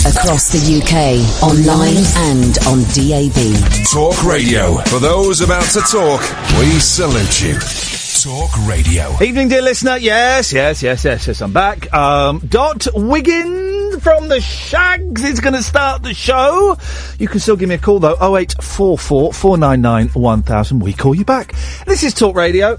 Across the UK, online and on DAB. Talk Radio. For those about to talk, we salute you. Talk Radio. Evening, dear listener. Yes, yes, yes, yes, yes. I'm back. Um, Dot Wiggins from the Shaggs is going to start the show. You can still give me a call though. 0844 499 1000. We call you back. This is Talk Radio.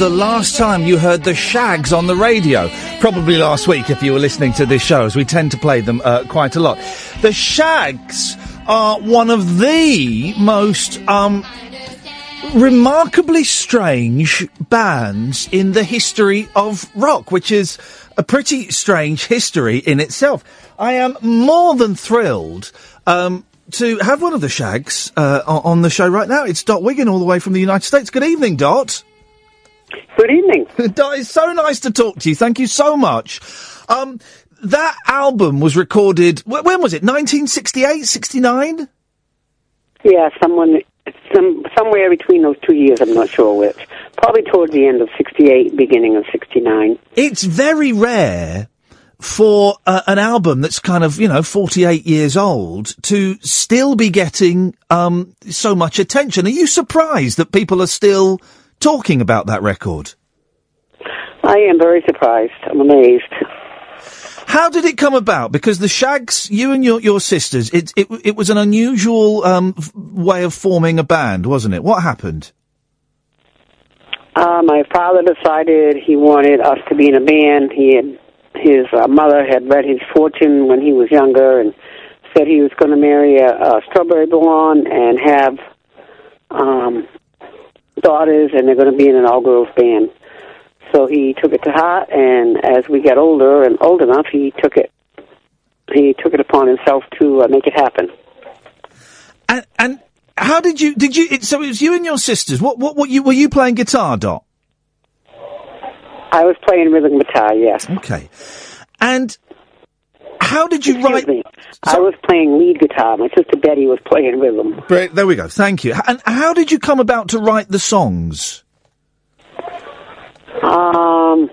The last time you heard the Shaggs on the radio? Probably last week if you were listening to this show, as we tend to play them uh, quite a lot. The Shaggs are one of the most um, remarkably strange bands in the history of rock, which is a pretty strange history in itself. I am more than thrilled um, to have one of the Shaggs uh, on the show right now. It's Dot Wiggin, all the way from the United States. Good evening, Dot. Good evening. It's so nice to talk to you. Thank you so much. Um, that album was recorded, wh- when was it? 1968, 69? Yeah, someone, some somewhere between those two years. I'm not sure which. Probably towards the end of '68, beginning of '69. It's very rare for uh, an album that's kind of, you know, 48 years old to still be getting um, so much attention. Are you surprised that people are still talking about that record? I am very surprised. I'm amazed. How did it come about? Because the Shaggs, you and your, your sisters, it, it, it was an unusual um, f- way of forming a band, wasn't it? What happened? Uh, my father decided he wanted us to be in a band. He had his uh, mother had read his fortune when he was younger and said he was going to marry a, a strawberry blonde and have um, daughters, and they're going to be in an all girls band. So he took it to heart, and as we got older and old enough, he took it. He took it upon himself to uh, make it happen. And, and how did you, did you, it, so it was you and your sisters. What, what, what you, were you playing guitar, Dot? I was playing rhythm guitar, yes. Okay. And how did you Excuse write? Me. I was playing lead guitar. My sister Betty was playing rhythm. Great, there we go. Thank you. And how did you come about to write the songs? Um,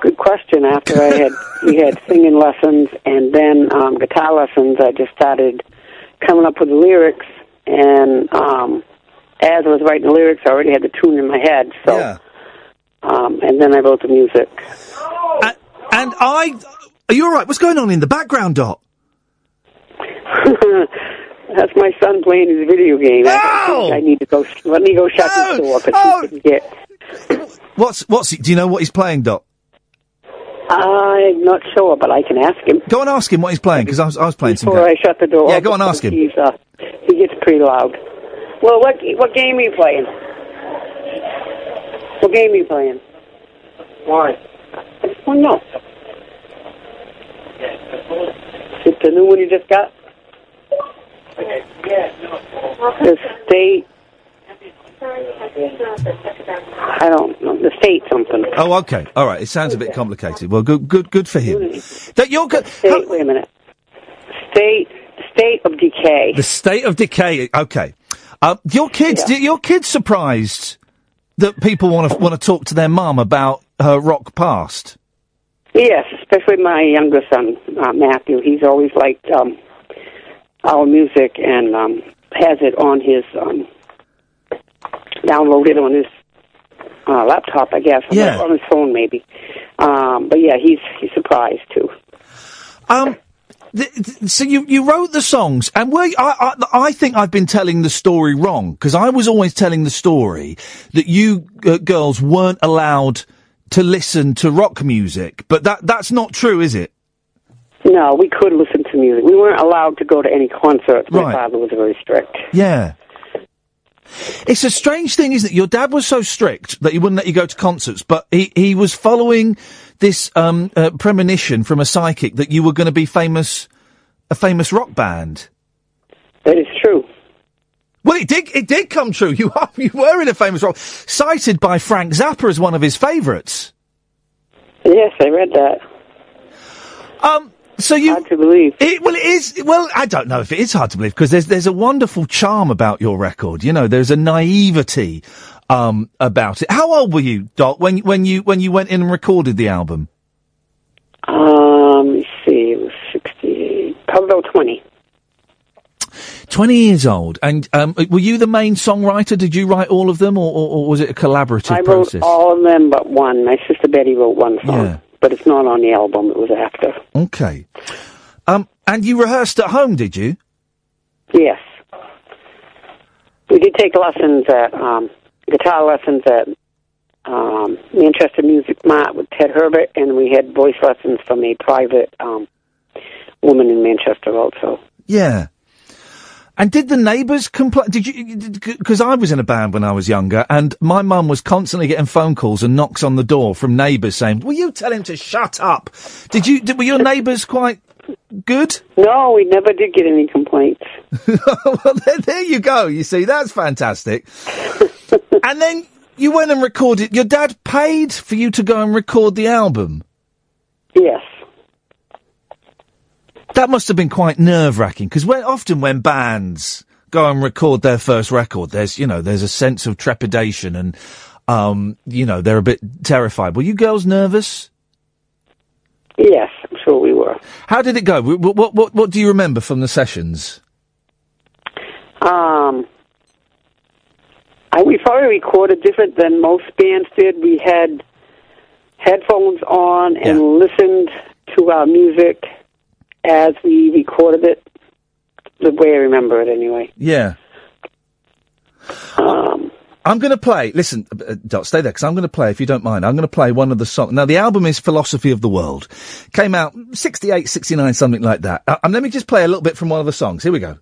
good question. After I had we had singing lessons and then um, guitar lessons, I just started coming up with the lyrics. And um, as I was writing the lyrics, I already had the tune in my head. So, um, and then I wrote the music. And I, are you all right? What's going on in the background, Dot? That's my son playing his video game. I, think I need to go. Let me go shut the door because he can get. What's what's he, do you know what he's playing, Dot? I'm not sure, but I can ask him. Go and ask him what he's playing because I was, I was playing some. Before I shut the door. Yeah, go and ask him. He's uh, he gets pretty loud. Well, what what game are you playing? What game are you playing? Why? I just want to know. Is the new one you just got? The state. I don't know. The state something. Oh, okay. All right. It sounds a bit complicated. Well, good, good, good for him. That you're good. State, wait a minute. State state of decay. The state of decay. Okay. Uh, your kids, Yeah. your kids surprised that people want to want to talk to their mum about her rock past. Yes, especially my younger son, uh, Matthew. He's always liked um, our music and um, has it on his um, downloaded on his uh, laptop, I guess, Yeah. or on his phone maybe. Um, but yeah, he's he's surprised too. Um, so you you wrote the songs, and were you- I, I I think I've been telling the story wrong because I was always telling the story that you uh, girls weren't allowed to listen to rock music, but that that's not true, is it? No, we could listen to music. We weren't allowed to go to any concerts. My Right. father was very strict. Yeah. It's a strange thing, isn't it? Your dad was so strict that he wouldn't let you go to concerts, but he, he was following this um, uh, premonition from a psychic that you were going to be famous, a famous rock band. That is true. Well, it did. It did come true. You are, you were in a famous role, cited by Frank Zappa as one of his favourites. Yes, I read that. Um. So you hard to believe. It, well, it is. Well, I don't know if it is hard to believe because there's there's a wonderful charm about your record. You know, there's a naivety um, about it. How old were you, Dot, when when you when you went in and recorded the album? Um, let me see. It was sixty, probably about twenty. Twenty years old, and um, were you the main songwriter? Did you write all of them, or, or, or was it a collaborative I wrote process? all of them but one. My sister Betty wrote one song, Yeah. but it's not on the album. It was after. Okay. Um, and you rehearsed at home, did you? Yes. We did take lessons at um, guitar lessons at um, Manchester Music Mart with Ted Herbert, and we had voice lessons from a private um, woman in Manchester also. Yeah. And did the neighbours complain? Did you? Because I was in a band when I was younger, and my mum was constantly getting phone calls and knocks on the door from neighbours saying, "Will you tell him to shut up?" Did you? Did, were your neighbours quite good? No, we never did get any complaints. well, there, there you go. You see, that's fantastic. and then you went and recorded. Your dad paid for you to go and record the album. Yes. That must have been quite nerve wracking because often when bands go and record their first record, there's you know there's a sense of trepidation and um you know they're a bit terrified. Were you girls nervous? Yes, I'm sure we were. How did it go? What what what, what do you remember from the sessions? Um, I, we probably recorded different than most bands did. We had headphones on and listened to our music as we recorded it. The way I remember it, anyway. Yeah. Um, I'm going to play. Listen, uh, uh, Dot, stay there because I'm going to play. If you don't mind, I'm going to play one of the songs. Now, the album is "Philosophy of the World." Came out 68, 69, something like that. Uh, and let me just play a little bit from one of the songs. Here we go.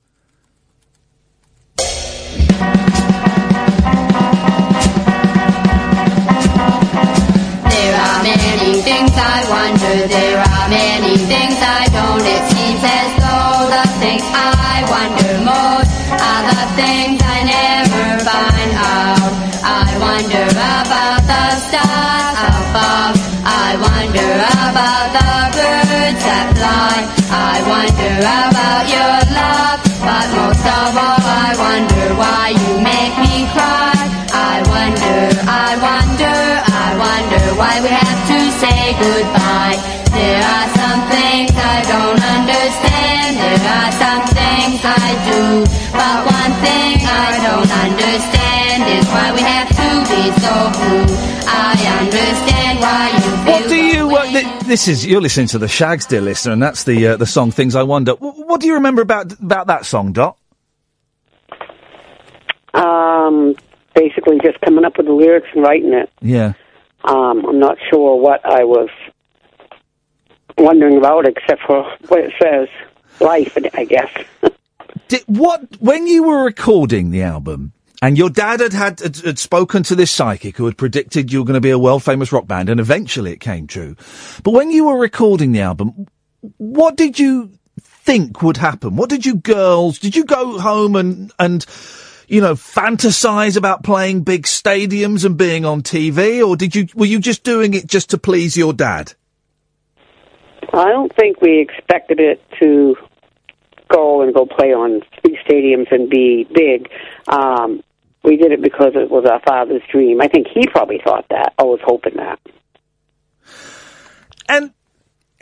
Things I wonder, there are many things I don't. It seems as though the things I wonder most are the things I never find out. I wonder about the stars above. I wonder about the birds that fly. I wonder about your love, but most of all, I wonder why you make me cry. I wonder, I wonder, I wonder why we have to say goodbye. There are some things I don't understand. There are some things I do, but one thing I don't understand is why we have to be so blue. I understand why you feel. What do you? Uh, th- this is you're listening to the Shaggs, dear listener, and that's the uh, the song "Things I Wonder." W- what do you remember about about that song, Dot? um, basically, just coming up with the lyrics and writing it. Yeah. Um, I'm not sure what I was wondering about, except for what it says. Life, I guess. Did, what when you were recording the album and your dad had, had had had spoken to this psychic who had predicted you were going to be a world famous rock band, and eventually it came true. But when you were recording the album, what did you think would happen? What did you girls? Did you go home and and you know fantasize about playing big stadiums and being on TV, or did you were you just doing it just to please your dad? I don't think we expected it to go and go play on big stadiums and be big. Um, we did it because it was our father's dream. I think he probably thought that. I was hoping that. And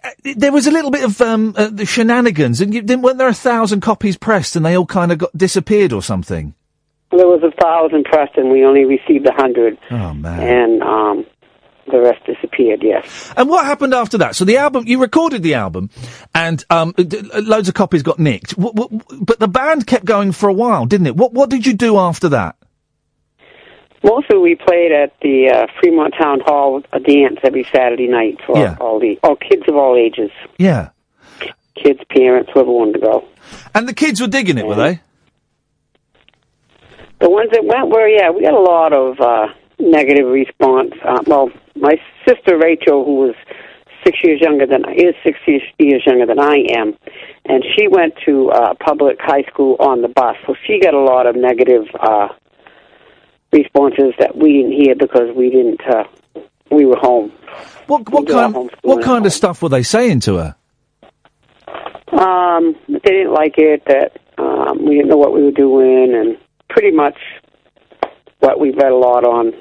uh, there was a little bit of um, uh, the shenanigans, and you, didn't, weren't there a thousand copies pressed, and they all kind of got disappeared or something? There was a thousand pressed, and we only received a hundred, Oh man! and um, the rest disappeared. Yes. And what happened after that? So the album, you recorded the album, and um, d- loads of copies got nicked. W- w- but the band kept going for a while, didn't it? What What did you do after that? Mostly, we played at the uh, Fremont Town Hall a dance every Saturday night for Yeah. all the all kids of all ages, Yeah. kids, parents, whoever wanted to go. And the kids were digging it, were they? The ones that went were, yeah, we got a lot of uh, negative response. Uh, well, my sister Rachel, who was six years younger than is six years, years younger than I am, and she went to uh, public high school on the bus, so she got a lot of negative uh, responses that we didn't hear because we didn't. Uh, we were home. What What kind What at kind of stuff were they saying to her? Um, they didn't like it. That um, we didn't know what we were doing, and pretty much what we read a lot on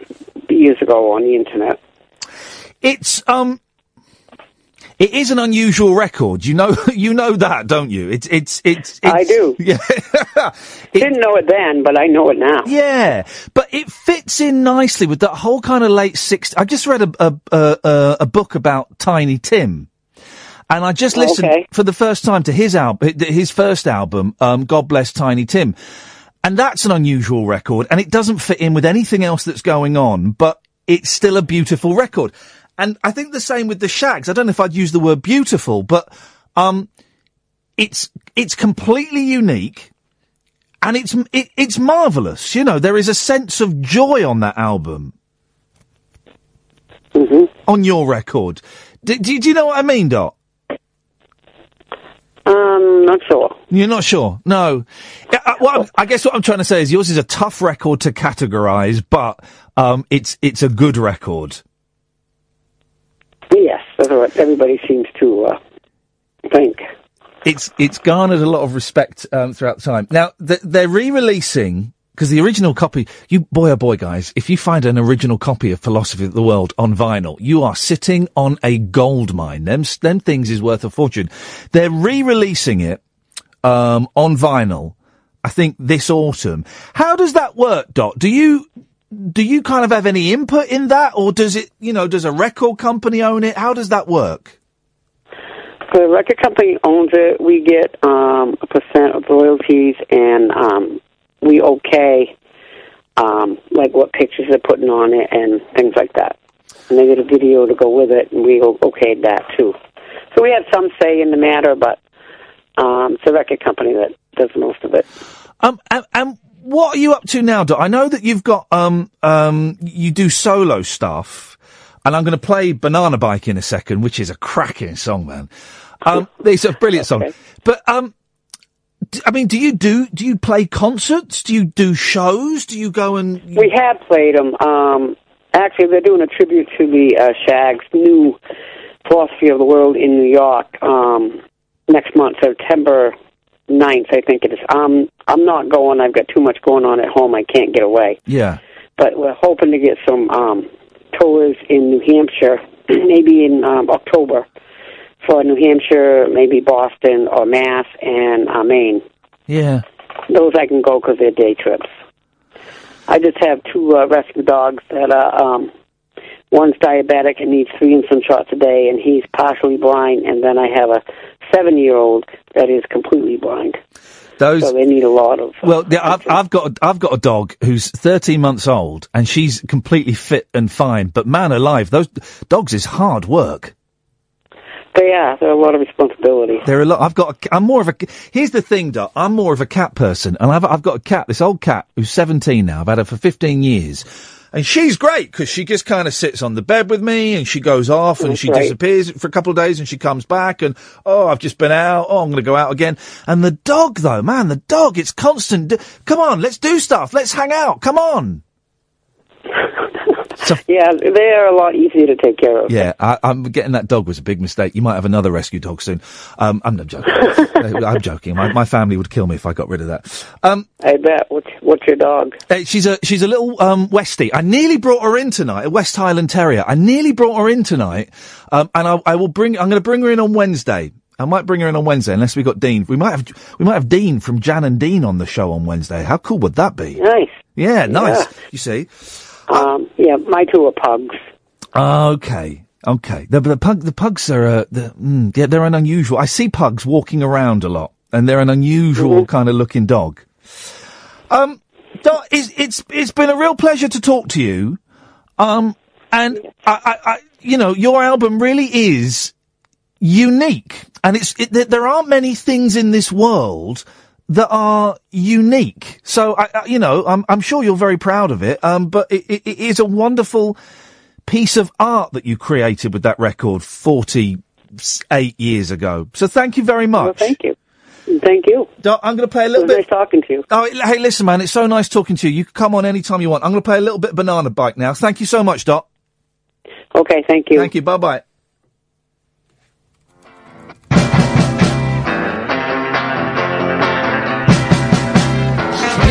years ago on the internet. It's um, it is an unusual record. You know, you know that, don't you? It's it's it's. it's I do. Yeah. Didn't know it then, but I know it now. Yeah, but it fits in nicely with that whole kind of late 60s. I just read a, a, a, a- a book about Tiny Tim. And I just listened Okay. for the first time to his album, his first album, um, God Bless Tiny Tim. And that's an unusual record, and it doesn't fit in with anything else that's going on, but it's still a beautiful record. And I think the same with the Shaggs. I don't know if I'd use the word beautiful, but, um, it's, it's completely unique and it's it, it's marvelous. You know, there is a sense of joy on that album. On your record, do, do, do you know what I mean, Dot? Um, not sure. You're not sure? No. Uh, I'm- I guess what I'm trying to say is yours is a tough record to categorise, but um, it's it's a good record. Yes, that's what everybody seems to uh, think. It's it's garnered a lot of respect um, throughout time. Now th- they're re-releasing because the original copy. You boy oh boy, guys, if you find an original copy of Philosophy of the World on vinyl, you are sitting on a gold mine. Them them things is worth a fortune. They're re-releasing it um, on vinyl. I think this autumn. How does that work, Dot? Do you do you kind of have any input in that, or does it? You know, does a record company own it? How does that work? The record company owns it. We get um, a percent of royalties, and um, we okay, um, like what pictures they're putting on it and things like that. And they get a video to go with it, and we okayed that too. So we had some say in the matter, but um, it's a record company that does most of it. Um, and, and what are you up to now, Dot? I know that you've got um um you do solo stuff, and I'm going to play Banana Bike in a second, which is a cracking song, man. Um, it's a brilliant song. But um, I mean, do you do do you play concerts? Do you do shows? Do you go and We have played them. Um, actually, they're doing a tribute to the uh, Shaggs' new philosophy of the world in New York um, next month, September ninth, I think it is. Um, I'm not going. I've got too much going on at home. I can't get away. yeah? But we're hoping to get some um, tours in New Hampshire, maybe in um, October for New Hampshire, maybe Boston or Mass and uh, Maine. Yeah. Those I can go because they're day trips. I just have two uh, rescue dogs that are, um, one's diabetic and needs three insulin shots a day, and he's partially blind. And then I have a seven-year-old that is completely blind. Those so they need a lot of. Well, yeah, I've, I've got a, I've got a dog who's 13 months old, and she's completely fit and fine. But man alive, those dogs is hard work. They are. They're a lot of responsibility. There are a lot. I've got. A, I'm more of a. Here's the thing, Dot. I'm more of a cat person, and I've I've got a cat. This old cat who's 17 now. I've had her for 15 years, and she's great because she just kind of sits on the bed with me, and she goes off, and That's she right. disappears for a couple of days, and she comes back, and oh, I've just been out. Oh, I'm going to go out again. And the dog, though, man, the dog. It's constant. D- Come on, let's do stuff. Let's hang out. Come on. yeah, they are a lot easier to take care of. Yeah, I, I'm getting that dog was a big mistake. You might have another rescue dog soon. Um, I'm not joking. I'm joking. My, my family would kill me if I got rid of that. Um, I bet. What's, what's your dog? uh, she's a she's a little um, Westie. I nearly brought her in tonight, a West Highland Terrier. I nearly brought her in tonight, um, and I, I will bring. I'm going to bring her in on Wednesday. I might bring her in on Wednesday, unless we got Dean. We might have we might have Dean from Jan and Dean on the show on Wednesday. How cool would that be? Nice. Yeah, nice. Yeah. You see. Um, yeah, my two are pugs. Okay. Okay. The, the pug, the pugs are, uh, the, mm, yeah, they're an unusual. I see pugs walking around a lot, and they're an unusual kind of looking dog. Um, Dot, it's, it's it's been a real pleasure to talk to you. Um, and I, I, I you know, your album really is unique, and it's it, there- there aren't many things in this world that are unique. So I, I you know, I'm I'm sure you're very proud of it. Um, but it, it, it is a wonderful piece of art that you created with that record 48 years ago. So thank you very much. Well, thank you. Thank you. I'm going to play a little bit. nice talking to you. Oh, hey, listen, man, it's so nice talking to you. You can come on anytime you want. I'm going to play a little bit of Banana Bike now. Thank you so much, Dot. Okay, thank you. Thank you. Bye bye.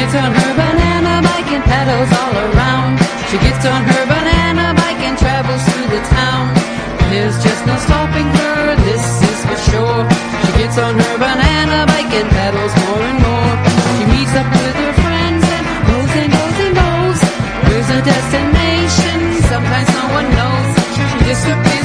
Gets on her banana bike and pedals all around. She gets on her banana bike and travels through the town. There's just no stopping her, this is for sure. She gets on her banana bike and pedals more and more. She meets up with her friends and goes and goes and goes. There's her destination? Sometimes no one knows. She disappears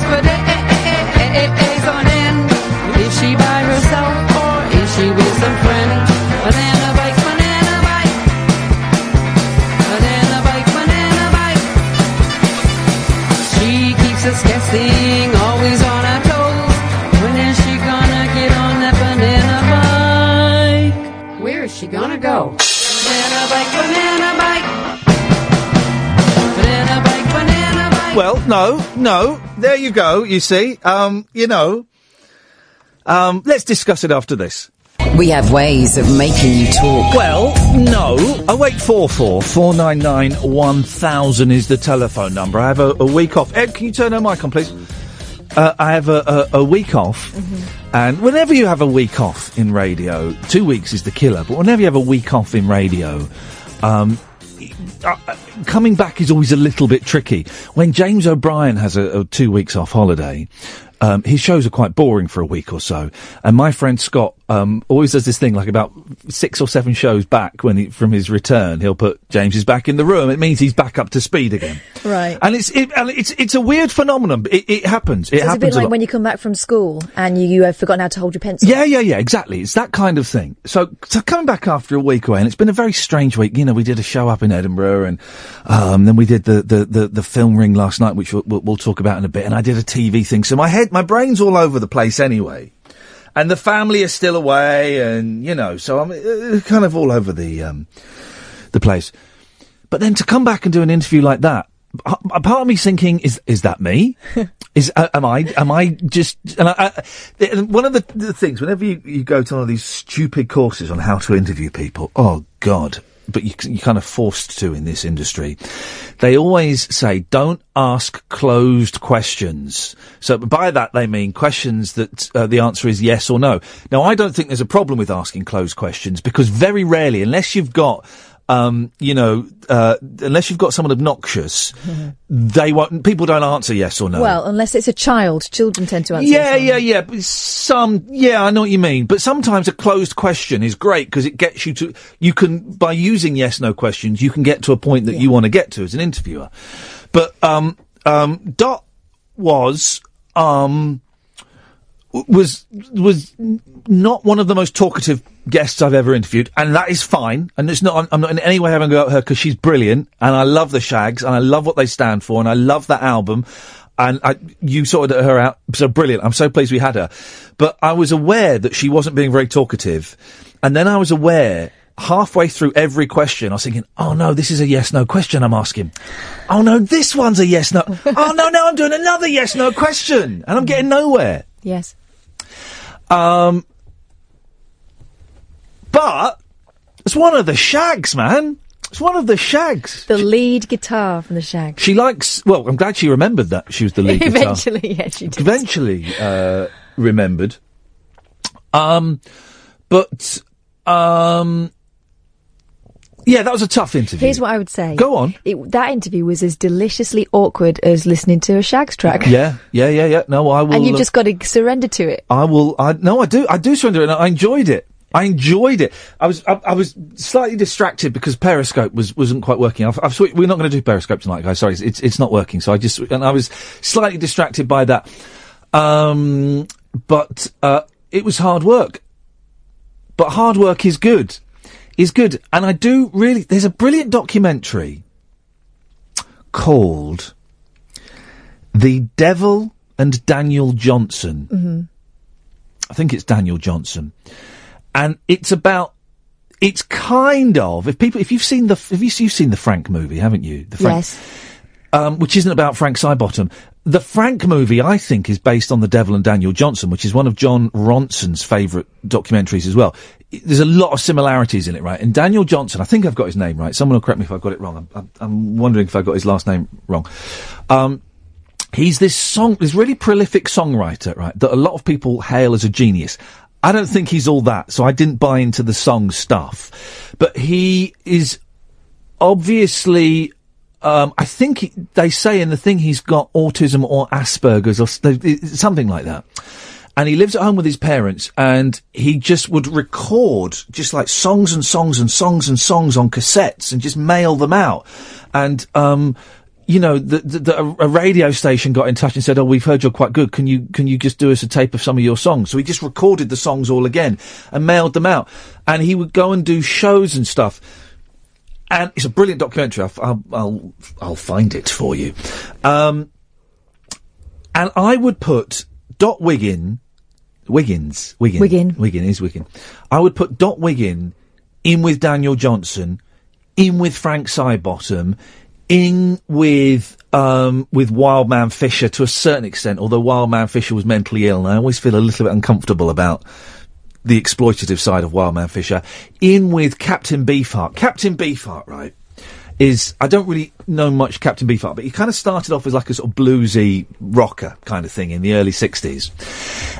guessing, always on toes. When is she gonna get on that banana bike? Where is she gonna go? Banana bike, banana bike. Banana bike, banana bike. Well, no, no. There you go. You see, um, you know, um, let's discuss it after this. We have ways of making you talk. Well, no. Oh, 0844 499 1000 is the telephone number. I have a, a week off. Ed, can you turn her mic on, please? Uh, I have a, a, a week off. And whenever you have a week off in radio, two weeks is the killer, but whenever you have a week off in radio, um, uh, uh, coming back is always a little bit tricky. When James O'Brien has a, a two weeks off holiday, um, his shows are quite boring for a week or so. And my friend Scott um, always does this thing, like about six or seven shows back when he, from his return, he'll put James is back in the room. It means he's back up to speed again. Right. And it's it, and it's it's a weird phenomenon. It, it happens. It So it's a happens bit a like lot. when you come back from school and you, you have forgotten how to hold your pencil. Yeah, yeah, yeah, exactly. It's that kind of thing. So, so coming back after a week away, and it's been a very strange week. You know, we did a show up in Edinburgh, and um, then we did the, the, the, the film ring last night, which we'll, we'll, we'll talk about in a bit. And I did a TV thing. So my head, my brain's all over the place anyway. And the family is still away, and you know, so I'm uh, kind of all over the um, the place. But then to come back and do an interview like that, a a part of me thinking, is is that me? is uh, am I am I just? And I, I, one of the, the things whenever you, you go to one of these stupid courses on how to interview people, oh god. But you, you're kind of forced to in this industry. They always say, don't ask closed questions. So by that they mean questions that uh, the answer is yes or no. Now I don't think there's a problem with asking closed questions because very rarely, unless you've got um, you know, uh, unless you've got someone obnoxious, they won't. People don't answer yes or no. Well, unless it's a child, children tend to answer. yeah, yes yeah, yeah. But some, yeah, I know what you mean. But sometimes a closed question is great because it gets you to. You can by using yes no questions, you can get to a point that you want to get to as an interviewer. But um, um, Dot was um was was not one of the most talkative guests I've ever interviewed, and that is fine. And it's not. I'm, I'm not in any way having a go at her because she's brilliant, and I love the Shaggs, and I love what they stand for, and I love that album. And I, you sorted her out, so brilliant. I'm so pleased we had her. But I was aware that she wasn't being very talkative, and then I was aware halfway through every question, I was thinking, "Oh no, this is a yes/no question I'm asking. Oh no, this one's a yes/no. oh no, no, I'm doing another yes/no question, and I'm getting nowhere." Yes. Um, but it's one of the Shaggs, man. It's one of the Shaggs. The lead guitar from the Shaggs. She likes. Well, I'm glad she remembered that she was the lead guitar. Eventually, yeah, she did. Eventually, uh, remembered. Um, but um, yeah, that was a tough interview. Here's what I would say. Go on. It, that interview was as deliciously awkward as listening to a Shaggs track. Yeah, yeah, yeah, yeah. No, I will. And you've uh, just got to surrender to it. I will. I no, I do. I do surrender, and I enjoyed it. I enjoyed it. I was. I, I was slightly distracted because Periscope was wasn't quite working. I've, I've, we're not going to do Periscope tonight, guys. Sorry, it's it's not working. So I just and I was slightly distracted by that. Um, but uh, it was hard work. But hard work is good. Is good, and I do really. There's a brilliant documentary called "The Devil and Daniel Johnson." Mm-hmm. I think it's Daniel Johnson, and it's about. It's kind of if people if you've seen the have you you've seen the Frank movie haven't you the Frank Yes. um, which isn't about Frank Sidebottom. The Frank movie, I think, is based on The Devil and Daniel Johnson, which is one of Jon Ronson's favourite documentaries as well. There's a lot of similarities in it, right? And Daniel Johnson, I think I've got his name right. Someone will correct me if I've got it wrong. I'm, I'm, wondering if I got his last name wrong. Um, he's this song, this really prolific songwriter, right? That a lot of people hail as a genius. I don't think he's all that, so I didn't buy into the song stuff. But he is obviously um, I think he, they say in the thing he's got autism or Asperger's or something like that. And he lives at home with his parents and he just would record just like songs and songs and songs and songs on cassettes and just mail them out. And, um, you know, the, the, the, a radio station got in touch and said, "Oh, we've heard you're quite good. Can you can you just do us a tape of some of your songs?" So he just recorded the songs all again and mailed them out. And he would go and do shows and stuff and it's a brilliant documentary. I'll, I'll, I'll, find it for you. Um, and I would put Dot Wiggin, Wiggins, Wiggin, Wiggin. Wiggin is Wiggin. I would put Dot Wiggin in with Daniel Johnson, in with Frank Sidebottom, in with um, with Wild Man Fischer to a certain extent. Although Wild Man Fischer was mentally ill, and I always feel a little bit uncomfortable about the exploitative side of Wild Man Fischer, in with Captain Beefheart. Captain Beefheart, right, is, I don't really know much Captain Beefheart, but he kind of started off as like a sort of bluesy rocker kind of thing in the early 60s.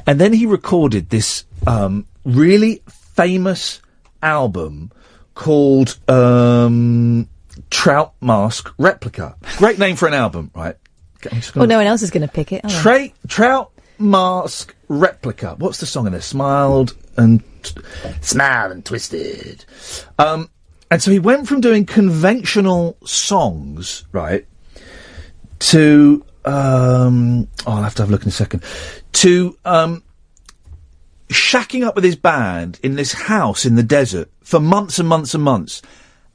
And then he recorded this, um, really famous album called, um, Trout Mask Replica. Great name for an album, right? Well, no one else is going to pick it. Tra- Trout Mask Replica. What's the song in there? Smiled and smiled and twisted. Um, and so he went from doing conventional songs, right, to um, oh, I'll have to have a look in a second. To um, shacking up with his band in this house in the desert for months and months and months.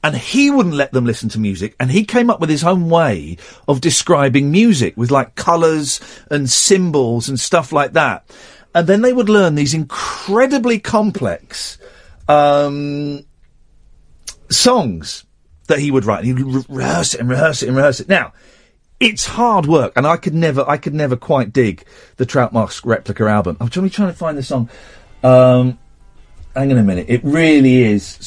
And he wouldn't let them listen to music, and he came up with his own way of describing music with like colours and symbols and stuff like that. And then they would learn these incredibly complex um, songs that he would write. And he'd re- rehearse it and rehearse it and rehearse it. Now, it's hard work, and I could never, I could never quite dig the Trout Mask replica album. I'm trying, trying to find the song. Um, hang on a minute. It really is.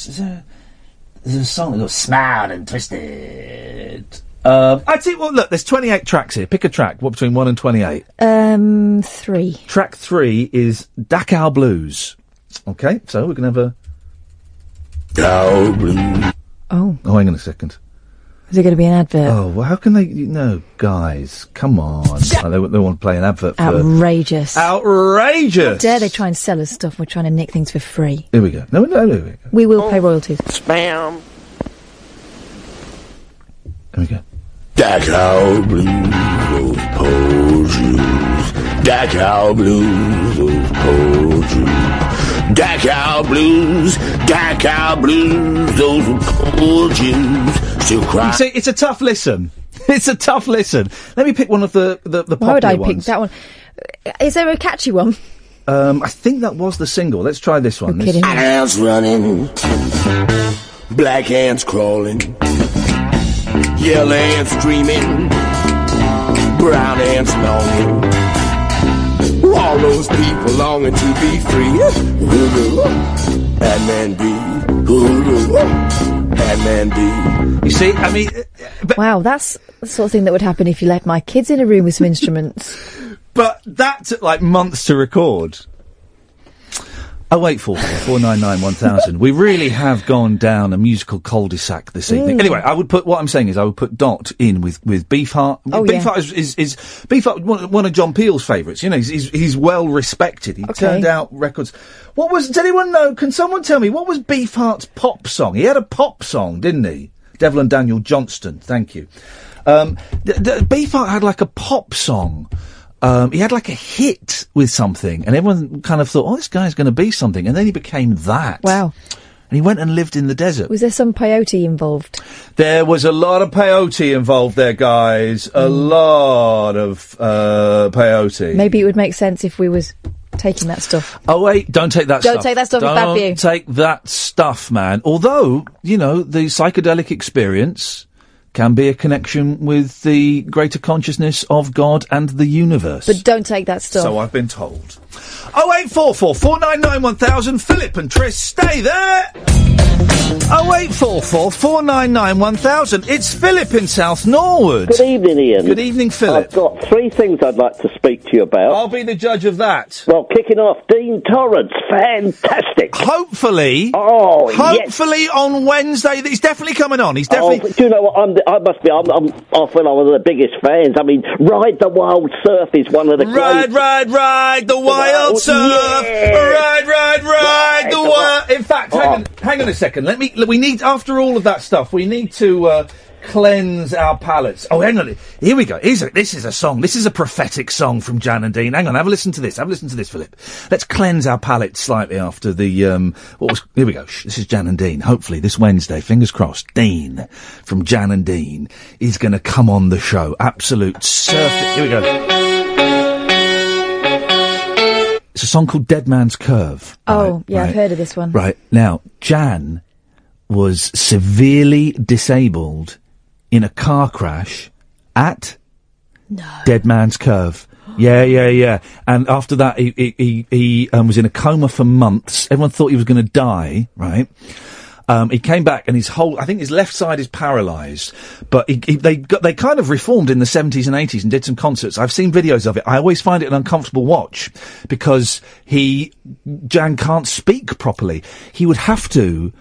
There's a, song that goes smiled and twisted. Um, I tell you what, look, there's 28 tracks here. Pick a track. What between 1 and 28? Um, three. Track 3 is Dachau Blues. Okay, so we're going to have a. Dachau Oh, Oh, hang on a second. is it going to be an advert? Oh, well, how can they. No, guys, come on. Oh, they, they want to play an advert for. Outrageous. Outrageous! Dare they try and sell us stuff? We're trying to nick things for free. Here we go. No, no, no. Here we go. We will pay royalties. Spam. Here we go. Dachau blues, those poor Jews. Dachau blues, those poor Jews. Dachau blues, Dachau blues, those poor Jews. Still cry. See, it's a tough listen. It's a tough listen. Let me pick one of the the, the Why would I popular pick ones. that one? Is there a catchy one? Um, I think that was the single. Let's try this one. This- kidding. Ants running, black ants crawling, yellow ants screaming, brown hands ants All those people longing to be free. Hoodoo, Batman be. Hoodoo, Had B. You see, I mean, uh, wow, that's the sort of thing that would happen if you let my kids in a room with some instruments. But that took like months to record. Oh wait, four four nine nine one thousand. We really have gone down a musical cul-de-sac this evening. Mm. Anyway, I would put what I'm saying is I would put Dot in with with Beefheart. Oh, yeah. Beefheart is, is, is Beefheart one, one of John Peel's favourites. You know, he's, he's he's well respected. He Okay. turned out records. What was? Does anyone know? Can someone tell me what was Beefheart's pop song? He had a pop song, didn't he? Devil and Daniel Johnston. Thank you. Um, th- th- Beefheart had like a pop song. Um, he had like a hit with something, and everyone kind of thought, "Oh, this guy's going to be something," and then he became that. Wow. And he went and lived in the desert. Was there some peyote involved? There was a lot of peyote involved there, guys. A lot of uh, peyote. Maybe it would make sense if we was taking that stuff. Oh wait, don't take that stuff. Don't stuff. take that stuff, it's bad for you. Don't take that stuff, man. Although, you know, the psychedelic experience can be a connection with the greater consciousness of God and the universe. But don't take that stuff. So I've been told. Oh eight four four four nine nine one thousand. Philip and Tris, stay there. Oh eight four four four nine nine one thousand. It's Philip in South Norwood. Good evening, Iain. Good evening, Philip. I've got three things I'd like to speak to you about. I'll be the judge of that. Well, kicking off, Dean Torrence, fantastic. Hopefully, oh, yes. hopefully on Wednesday, he's definitely coming on. He's definitely. Oh, do you know what? I'm, I must be. I'm, I'm, I feel I'm one of the biggest fans. I mean, Ride the Wild Surf is one of the Ride, great. ride, ride the wild surf. yeah. Ride, ride, ride Ride the the wild. In fact, hang on, hang on a second. Let me. We need after all of that stuff, we need to uh, cleanse our palates. Oh, hang on. Here we go. Here's a, this is a song. This is a prophetic song from Jan and Dean. Hang on. Have a listen to this. Have a listen to this, Philip. Let's cleanse our palates slightly after the um. What was? Here we go. Shh, This is Jan and Dean. Hopefully this Wednesday, fingers crossed, Dean from Jan and Dean is going to come on the show. Absolute surf. Here we go. It's a song called Dead Man's Curve. oh, yeah, right. I've heard of this one. Right. Now, Jan was severely disabled in a car crash at Dead Man's Curve. Yeah, yeah, yeah. And after that, he he he, he um, was in a coma for months. Everyone thought he was going to die. Right. Um, he came back and his whole, I think his left side is paralysed, but he, he, they got, they kind of reformed in the 70s and 80s and did some concerts. I've seen videos of it. I always find it an uncomfortable watch because he, Jan can't speak properly. He would have to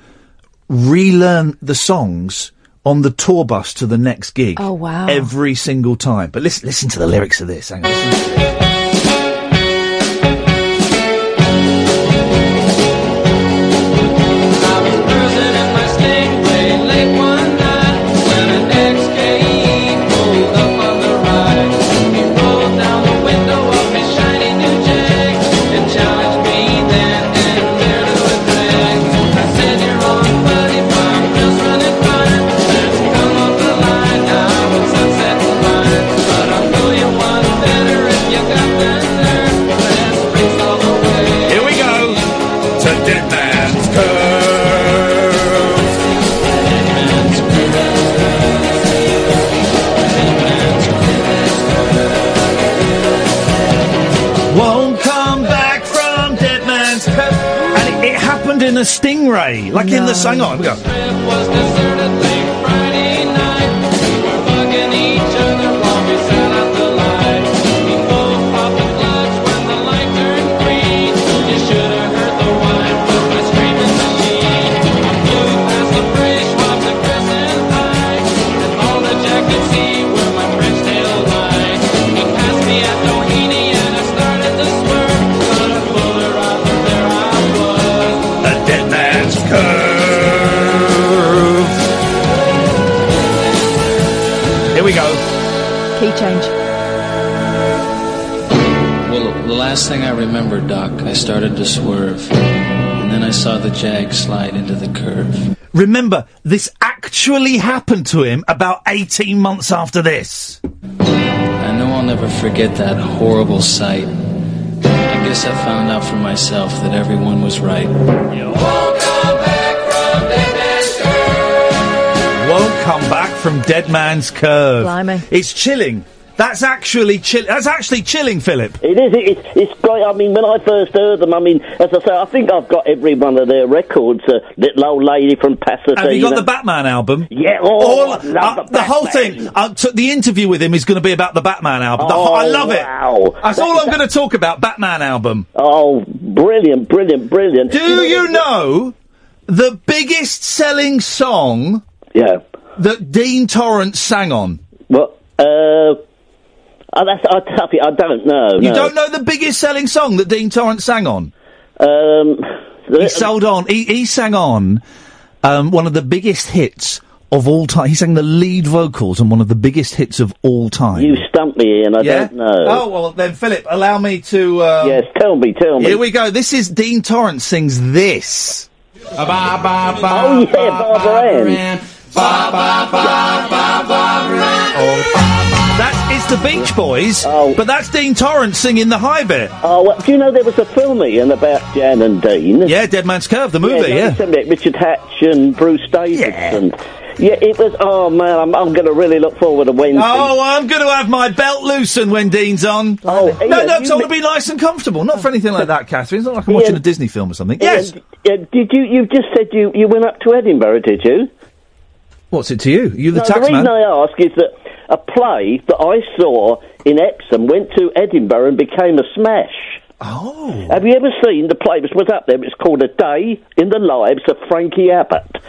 relearn the songs on the tour bus to the next gig. Oh, wow. Every single time. But listen, listen to the lyrics of this. Hang on, in a stingray, like in the song. On, go. Remember, Doc, I started to swerve. And then I saw the Jag slide into the curve. Remember, this actually happened to him about 18 months after this. I know I'll never forget that horrible sight. I guess I found out for myself that everyone was right. You won't come back from Dead Man's Curve. Blimey. It's chilling. That's actually chill. That's actually chilling, Philip. It is. It, it's, it's great. I mean, when I first heard them, I mean, as I say, I think I've got every one of their records. Uh, Little old lady from Pasadena. Have you got the Batman album? Yeah. Oh, All, uh, the whole thing. Uh, t- the interview with him is going to be about the Batman album. The whole- I Oh, love wow. it. That's all I'm going to talk about. Batman album. Oh, brilliant, brilliant, brilliant. Do you know the biggest selling song? Yeah. That Dean Torrence sang on. What? Uh. Oh, that's, I, tell you, I don't know. You no. don't know the biggest selling song that Dean Torrence sang on? Um, he sold on. He, he sang on um, one of the biggest hits of all time. He sang the lead vocals on one of the biggest hits of all time. You stumped me, Iain. I yeah? don't know. Oh well, then Philip, allow me to. Um, Yes, tell me, tell me. Here we go. This is Dean Torrence sings this. Oh yeah, Barbara Ann. That is the Beach Boys, but that's Dean Torrence singing the high bit. Oh, well, do you know there was a film, Iain, about Jan and Dean? Yeah, Dead Man's Curve, the movie. no, Yeah, it's, um, Richard Hatch and Bruce Davidson. Yeah, it was. Oh man, I'm, I'm going to really look forward to Wednesday. Oh, I'm going to have my belt loosened when Dean's on. Oh, no, Iain, no, 'cause I want to be nice and comfortable. Not for anything like that, Catherine. It's not like I'm watching a Disney film or something. Iain, Yes. uh, did you? You just said you you went up to Edinburgh, did you? What's it to you? You the no, tax the reason man? I ask is that a play that I saw in Epsom went to Edinburgh and became a smash. Oh. Have you ever seen the play that was up there? It's called A Day in the Lives of Frankie Abbott.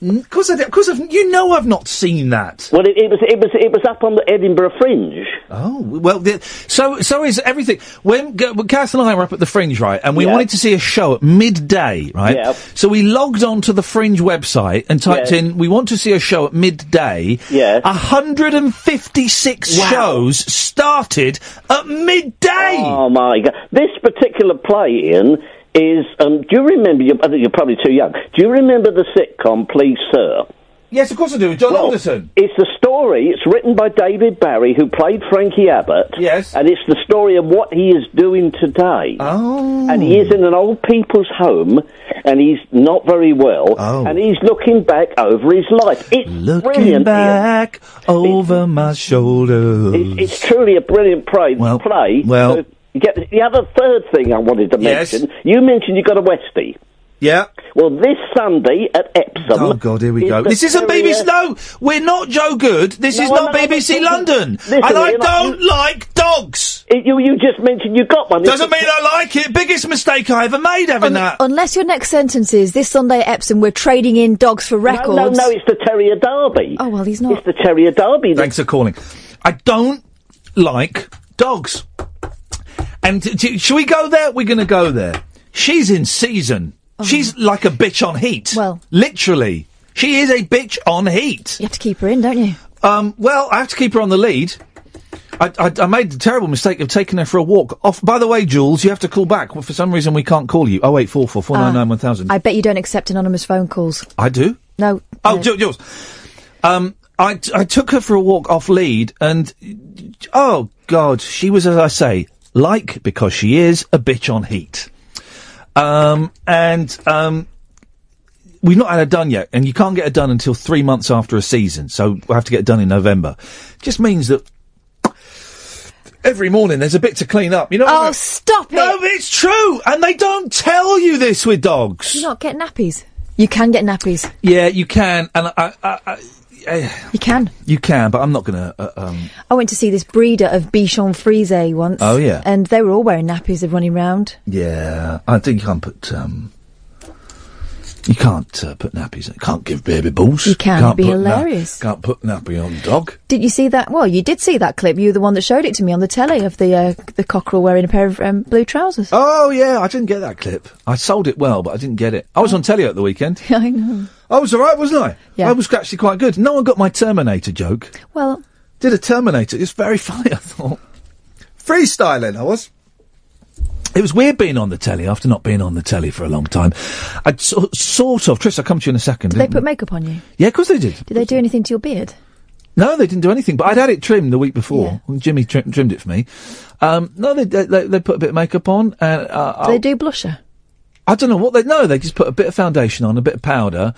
Because because you know I've not seen that. Well, it, it was it was it was up on the Edinburgh Fringe. Oh well, the, so so is everything. When, G- when Kath and I were up at the Fringe, right, and we Yeah. wanted to see a show at midday, right? Yeah. So we logged onto the Fringe website and typed Yeah. in, "We want to see a show at midday." Yeah. hundred and fifty-six Wow. shows started at midday. Oh my god! This particular play, Iain, is. Um, do you remember? You, I think you're probably too young. Do you remember the sitcom Please Sir? Yes, of course I do. John Well, Alderton. It's the story. It's written by David Barry, who played Frankie Abbott. Yes. And it's the story of what he is doing today. Oh. And he is in an old people's home, and he's not very well. Oh. And he's looking back over his life. It's Looking brilliant. Iain. back over my shoulder. It's, it's truly a brilliant play. Well, play. well- So you get the other third thing I wanted to Yes. mention. You mentioned you got a Westie. Yeah. Well, this Sunday at Epsom. Oh God, here we go. This isn't BBC. No, we're not Jo Good. This No, is not BBC London, Listen, and I Iain, don't you- like dogs. It- you you just mentioned you got one. Doesn't mean I like it. Biggest mistake I ever made having that. Unless your next sentence is this Sunday at Epsom, we're trading in dogs for records. No, no, no, it's the Terrier Derby. Oh well, he's not. It's the Terrier Derby. Thanks for calling. I don't like dogs. And t- t- shall we go there? We're going to go there. She's in season. She's like a bitch on heat. Oh. Well. literally, she is a bitch on heat. You have to keep her in, don't you? Um, well, I have to keep her on the lead. I, I, I made the terrible mistake of taking her for a walk. Off. By the way, Jules, you have to call back. Well, for some reason, we can't call you. Oh eight four four four nine nine one thousand. I bet you don't accept anonymous phone calls. I do. No. Oh, no. Jules. Um, I, I took her for a walk off lead, and oh god, she was, as I say, like because she is a bitch on heat. Um, and um, we've not had her done yet, and you can't get her done until three months after a season. So we'll have to get it done in November. Just means that every morning there's a bit to clean up. You know? Oh, stop it! No, it's true, and they don't tell you this with dogs. Do you not get nappies? You can get nappies. Yeah, you can, and I, I, I You can. you can, but I'm not gonna. Uh, um, I went to see this breeder of Bichon Frise once. Oh, yeah. And they were all wearing nappies and running round. yeah, I think you can't put. Um, you can't uh, put nappies. You can't give baby balls. You can, Can't be put na- hilarious. can't put nappy on dog. Did you see that? Well, you did see that clip. You were the one that showed it to me on the telly of the uh, the cockerel wearing a pair of um, blue trousers. Oh yeah, I didn't get that clip. I sold it well, but I didn't get it. I was on telly at the weekend. I know. I was all right, wasn't I? Yeah. I was actually quite good. No one got my Terminator joke. Well, Did a Terminator. It's very funny. I thought freestyling. I was. It was weird being on the telly after not being on the telly for a long time. I'd so, sort of. Tris, I'll come to you in a second. did they put makeup on you? Yeah, of course they did. Did they do anything to your beard? No, they didn't do anything. But I'd had it trimmed the week before. Jimmy trim- trimmed it for me. Um, no, they, they they they put a bit of makeup on, and uh, Do they do blusher? I don't know what they. No, they just put a bit of foundation on, a bit of powder,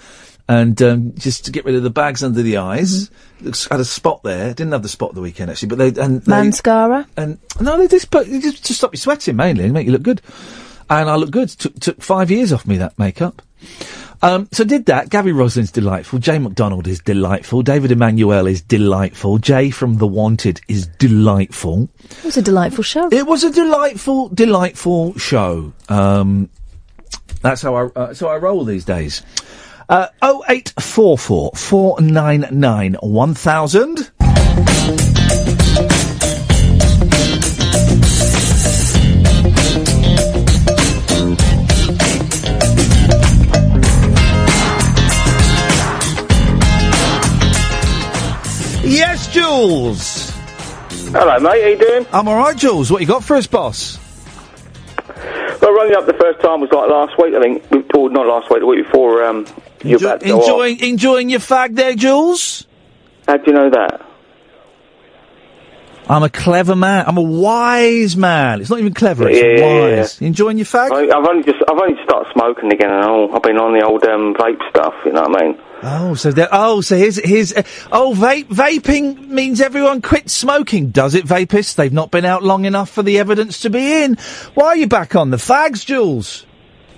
and um, just to get rid of the bags under the eyes. Looks had a spot there. Didn't have the spot the weekend actually, but they and they, Mascara. and no, they just put they just to stop you sweating mainly and make you look good. And I look good. Took took five years off me that makeup. Um, so did that. Gaby Roslin's delightful. Jay McDonald is delightful. David Emanuel is delightful. Jay from The Wanted is delightful. It was a delightful show. It was a delightful, delightful show. Um, that's how I uh, so I roll these days. Uh, 0844 499 1000. Yes, Jules. Hello, mate. How you doing? I'm all right, Jules. What you got for us, boss? Well, running up the first time was like last week, I think. We- Or not last week, the week before. Um, you Enjoy- about to go off. enjoying enjoying your fag there, Jules. How do you know that? I'm a clever man. I'm a wise man. It's not even clever. It's Yeah, yeah, yeah, wise. You enjoying your fag? I, I've only just I've only started smoking again and all. I've been on the old um, vape stuff. You know what I mean? Oh, so there. Oh, so here's here's. Uh, oh, vape vaping means everyone quits smoking. Does it, vapists? They've not been out long enough for the evidence to be in. Why are you back on the fags, Jules?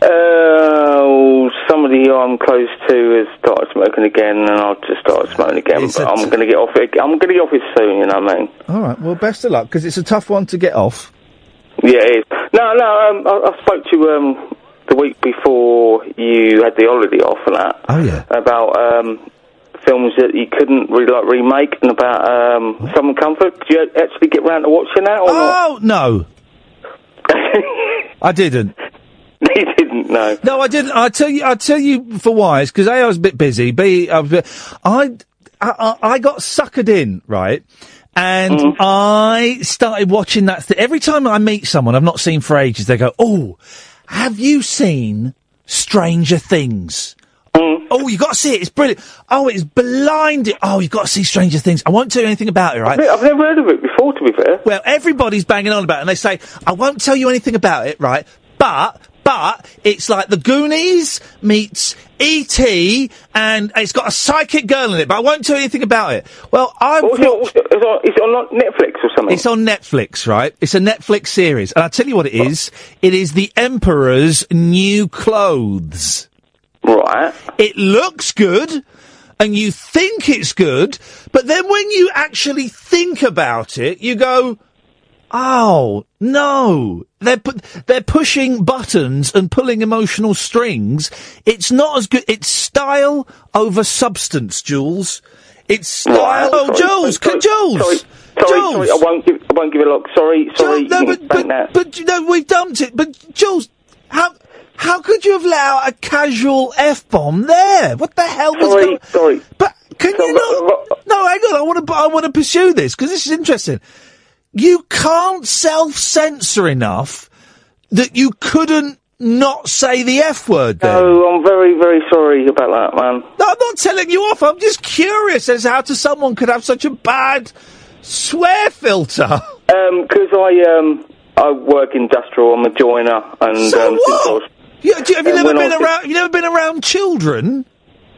Uh, somebody I'm close to has started smoking again, and I'll just start smoking again. It's but I'm t- going to get off it. I'm going to get off it soon. You know what I mean? All right. Well, best of luck because it's a tough one to get off. Yeah, it is. No, no. Um, I, I spoke to um, the week before you had the holiday off and that. Oh yeah. About um, films that you couldn't really like remake and about um, Comfort. Did you actually get round to watching that or Oh no, I didn't. not? you didn't know. No, I didn't. I tell you, I tell you for why. It's Because a, I was a bit busy. B, I, was I, I, I got suckered in, right? And Mm. I started watching that. Th- every time I meet someone I've not seen for ages, they go, "Oh, have you seen Stranger Things?" Mm. Oh, you got to see it. It's brilliant. Oh, it's blinding. Oh, you've got to see Stranger Things. I won't tell you anything about it, right? I've never heard of it before, to be fair. Well, everybody's banging on about it, and they say, I won't tell you anything about it, right? But, but, it's like the Goonies meets E.T., and it's got a psychic girl in it, but I won't tell you anything about it. Well, I've What's it, what's it, it's, on, it's on Netflix or something. it's on Netflix, right? It's a Netflix series. And I'll tell you what it is. It is the Emperor's New Clothes. Right. It looks good. And you think it's good, but then when you actually think about it, you go, Oh no! They're pu- they're pushing buttons and pulling emotional strings. It's not as good. It's style over substance, Jules. It's style. oh, Sorry, Jules, sorry, Jules, Sorry, sorry, Jules. sorry, I won't give. I won't give a look. Sorry, sorry. no, you but but, but you know we've dumped it. But Jules, how how could you have let out a casual f bomb there? What the hell was Sorry, going? sorry. But can you not? No, hang on. I want to. I want to pursue this because this is interesting. You can't self censor enough that you couldn't not say the f word. Then. No, I'm very, very sorry about that, man. No, I'm not telling you off. I'm just curious as how to someone could have such a bad swear filter. Um, cause I um I work industrial. I'm a joiner, and So um, what? was- you- have you never been around? Have you never been around children?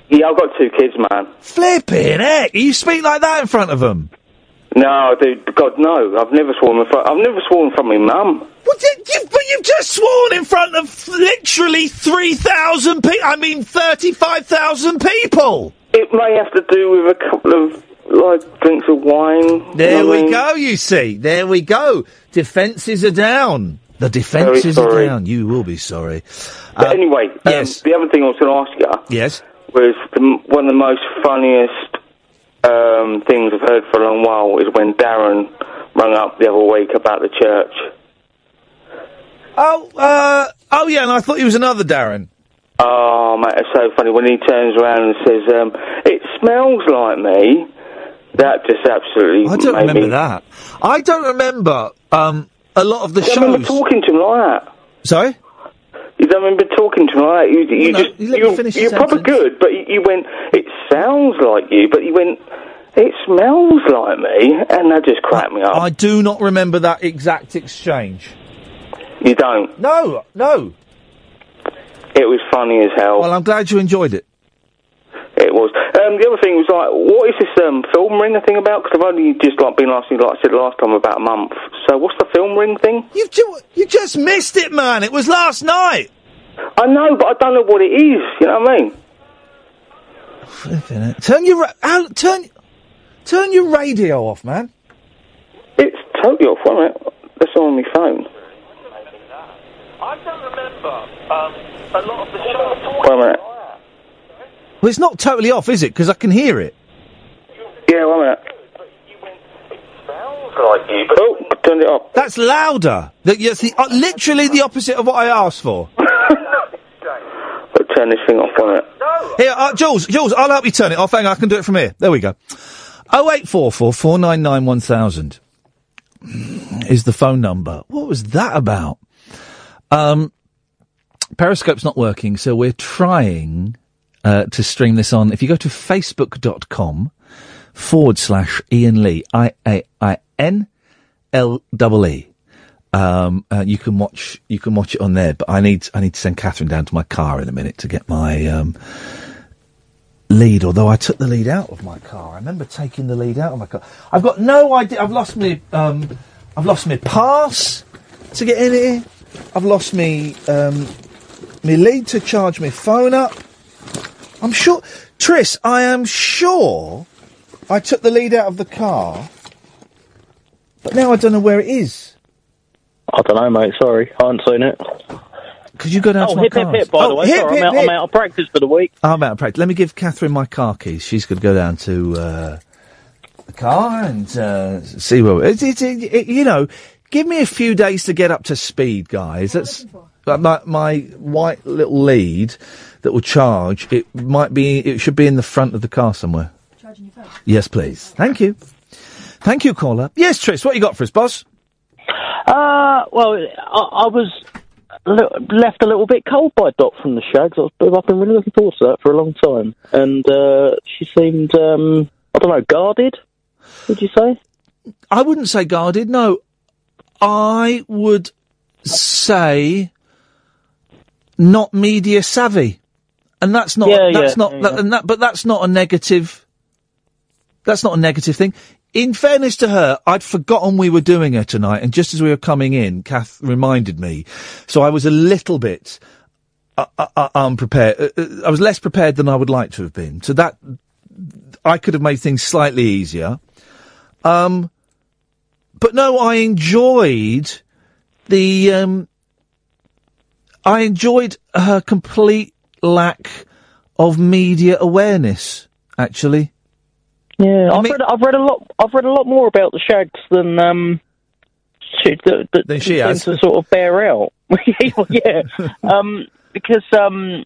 Yeah, I've got two kids, man. Flipping heck! You speak like that in front of them. No, dude, God, no. I've never sworn in front. I've never sworn in front of my mum. What did you, but you've just sworn in front of literally three thousand people. I mean, thirty-five thousand people. It may have to do with a couple of like drinks of wine. There you know what I we mean? go. You see, there we go. Defences are down. The defences are down. You will be sorry. But Uh, anyway, um, yes. the other thing I was going to ask you Yes. was the, one of the most funniest um, things I've heard for a long while is when Darren rang up the other week about the church. Oh, uh, oh yeah, and I thought he was another Darren. Oh, mate, it's so funny when he turns around and says, um, "It smells like me." That just absolutely. I don't remember me, that. I don't remember um, a lot of the I don't remember talking to him like that. Sorry. You don't remember talking to him like. You, you no, just you let me you're, finish the you're proper good, but you, you went. It sounds like you, but you went. It smells like me, and that just cracked me up. I do not remember that exact exchange. You don't. No, no. It was funny as hell. Well, I'm glad you enjoyed it. It was. Um, the other thing was like, what is this um, film ring thing about? Because I've only just like been asking, like I said last time, about a month. So what's the film ring thing? You've ju- you just missed it, man. It was last night. I know, but I don't know what it is. You know what I mean? Flipping it. Turn your ra- Al, turn turn your radio off, man. It's totally off. Wait a minute. That's on my phone. I don't remember um, a lot of the shows. Wait a minute. Well, it's not totally off, is it? Because I can hear it. Yeah, a minute. Like you, but Oh, I turned it up. That's louder. That yes, the uh, literally the opposite of what I asked for. Turn this thing off on it. Here, uh, Jules, Jules, I'll help you turn it off. Hang on, I can do it from here. There we go. Oh eight four four four nine nine one thousand is the phone number. What was that about? Um, Periscope's not working, so we're trying uh, to stream this on. If you go to facebook.com forward slash Iain Lee, I A I N L double E. Um, uh, you can watch you can watch it on there, but I need I need to send Catherine down to my car in a minute to get my um, lead. Although I took the lead out of my car, I remember taking the lead out of my car. I've got no idea. I've lost me um, I've lost my pass to get in here. I've lost me um, my lead to charge my phone up. I'm sure, Tris. I am sure I took the lead out of the car, but now I don't know where it is. I don't know, mate. Sorry, I haven't seen it. Could you go down oh, to my hip, hip, cars? hip, by the Oh, way. hip, Sorry, hip, I'm, out, hip. I'm out of practice for the week. I'm out of practice. Let me give Catherine my car keys. She's going to go down to uh, the car and uh, see where it's, it's, it, it- You know, give me a few days to get up to speed, guys. That's my, my white little lead that will charge. It might be. It should be in the front of the car somewhere. Charging your phone. Yes, please. Thank you. Thank you, caller. Yes, Tris. What you got for us, boss? Uh, well, I, I was li- left a little bit cold by Dot from the Shaggs. I was, I've been really looking forward to that for a long time. And uh, she seemed, um, I don't know, guarded, would you say? I wouldn't say guarded. No, I would say not media savvy, and that's not. Yeah, that's yeah, not. yeah, that- and that, but that's not a negative. That's not a negative thing. In fairness to her, I'd forgotten we were doing her tonight, and just as we were coming in, Kath reminded me. So I was a little bit uh, uh, uh, unprepared. Uh, uh, I was less prepared than I would like to have been. So that I could have made things slightly easier. Um, but no, I enjoyed the. Um, I enjoyed her complete lack of media awareness. Actually, Yeah, I've read. I've read a lot. I've read a lot more about the Shaggs than um, she, that, that Than she has. to sort of bear out. Yeah, um, because um,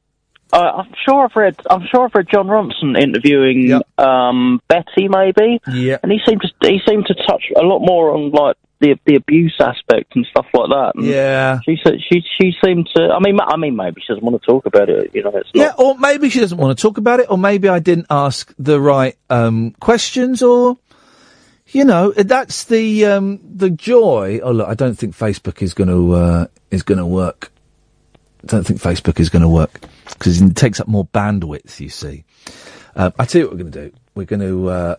I, I'm sure I've read. I'm sure I've read Jon Ronson interviewing um, Betty, maybe. Yeah, and he seemed to he seemed to touch a lot more on like the the abuse aspect and stuff like that. And Yeah. she said she she seemed to. I mean, I mean, maybe she doesn't want to talk about it. You know, it's not. Yeah, or maybe she doesn't want to talk about it, or maybe I didn't ask the right um, questions, or you know, that's the um, the joy. Oh look, I don't think Facebook is going to uh, is going to work. I don't think Facebook is going to work because it takes up more bandwidth. You see, uh, I tell you what we're going to do. We're going to uh,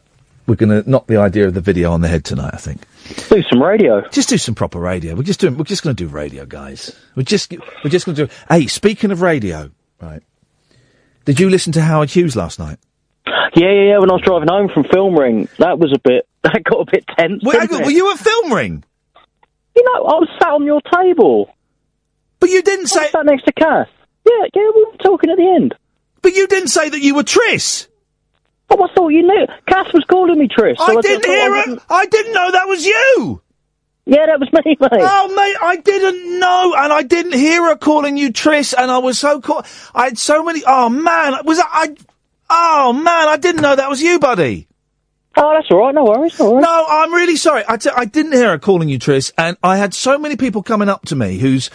we're going to knock the idea of the video on the head tonight. I think. Do some radio. Just do some proper radio. We're just doing. We're just going to do radio, guys. We're just. We're just going to do. Hey, speaking of radio, right? Did you listen to Howard Hughes last night? Yeah, yeah, yeah. When I was driving home from Film Ring, that was a bit. That got a bit tense. Wait, on, were you at Film Ring? You know, I was sat on your table. But you didn't say. I was sat next to Kath. Yeah, yeah, we were talking at the end. But you didn't say that you were Tris. Oh, I thought you knew. Kath was calling me Tris. so I just didn't hear I it. I didn't know that was you. Yeah, that was me, mate. Oh, mate, I didn't know, and I didn't hear her calling you Tris, and I was so caught. I had so many. Oh man, was that I? Oh man, I didn't know that was you, buddy. Oh, that's all right. No worries. No worries. No, I'm really sorry. I, t- I didn't hear her calling you Tris, and I had so many people coming up to me whose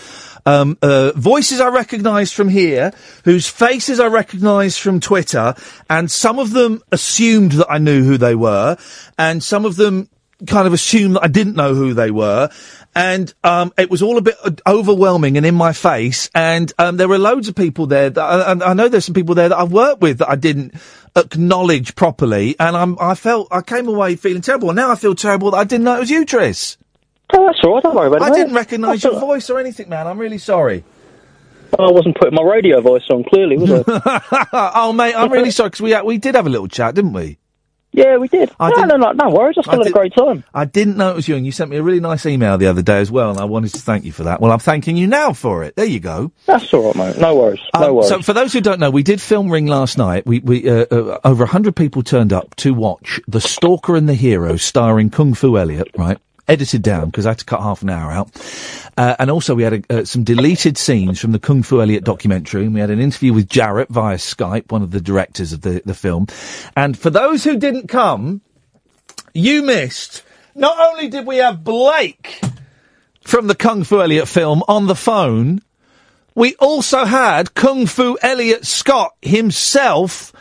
um, uh, voices I recognised from here, whose faces I recognised from Twitter, and some of them assumed that I knew who they were, and some of them kind of assumed that I didn't know who they were. And um, it was all a bit uh, overwhelming and in my face. And um, there were loads of people there. That, I- I know there's some people there that I've worked with that I didn't acknowledge properly. And I'm, I felt, I came away feeling terrible. And now I feel terrible that I didn't know it was you, Tris. Oh, that's all right. Don't worry about it. I mate. didn't recognise your voice or anything, man. I'm really sorry. I wasn't putting my radio voice on, clearly, was I? oh, mate, I'm really sorry because we, we did have a little chat, didn't we? yeah, we did. I no, no, no, no worries. I still had a great time. I didn't know it was you, and you sent me a really nice email the other day as well, and I wanted to thank you for that. Well, I'm thanking you now for it. There you go. That's all right, mate. No worries. No Um, worries. So, for those who don't know, we did film Ring last night. We, we uh, uh, over hundred people turned up to watch The Stalker and the Hero, starring Kung Fu Elliot. Right, edited down because I had to cut half an hour out. Uh, and also, we had a, uh, some deleted scenes from the Kung Fu Elliot documentary, and we had an interview with Jaret via Skype, one of the directors of the the film. And for those who didn't come, you missed. Not only did we have Blake from the Kung Fu Elliot film on the phone, we also had Kung Fu Elliot Scott himself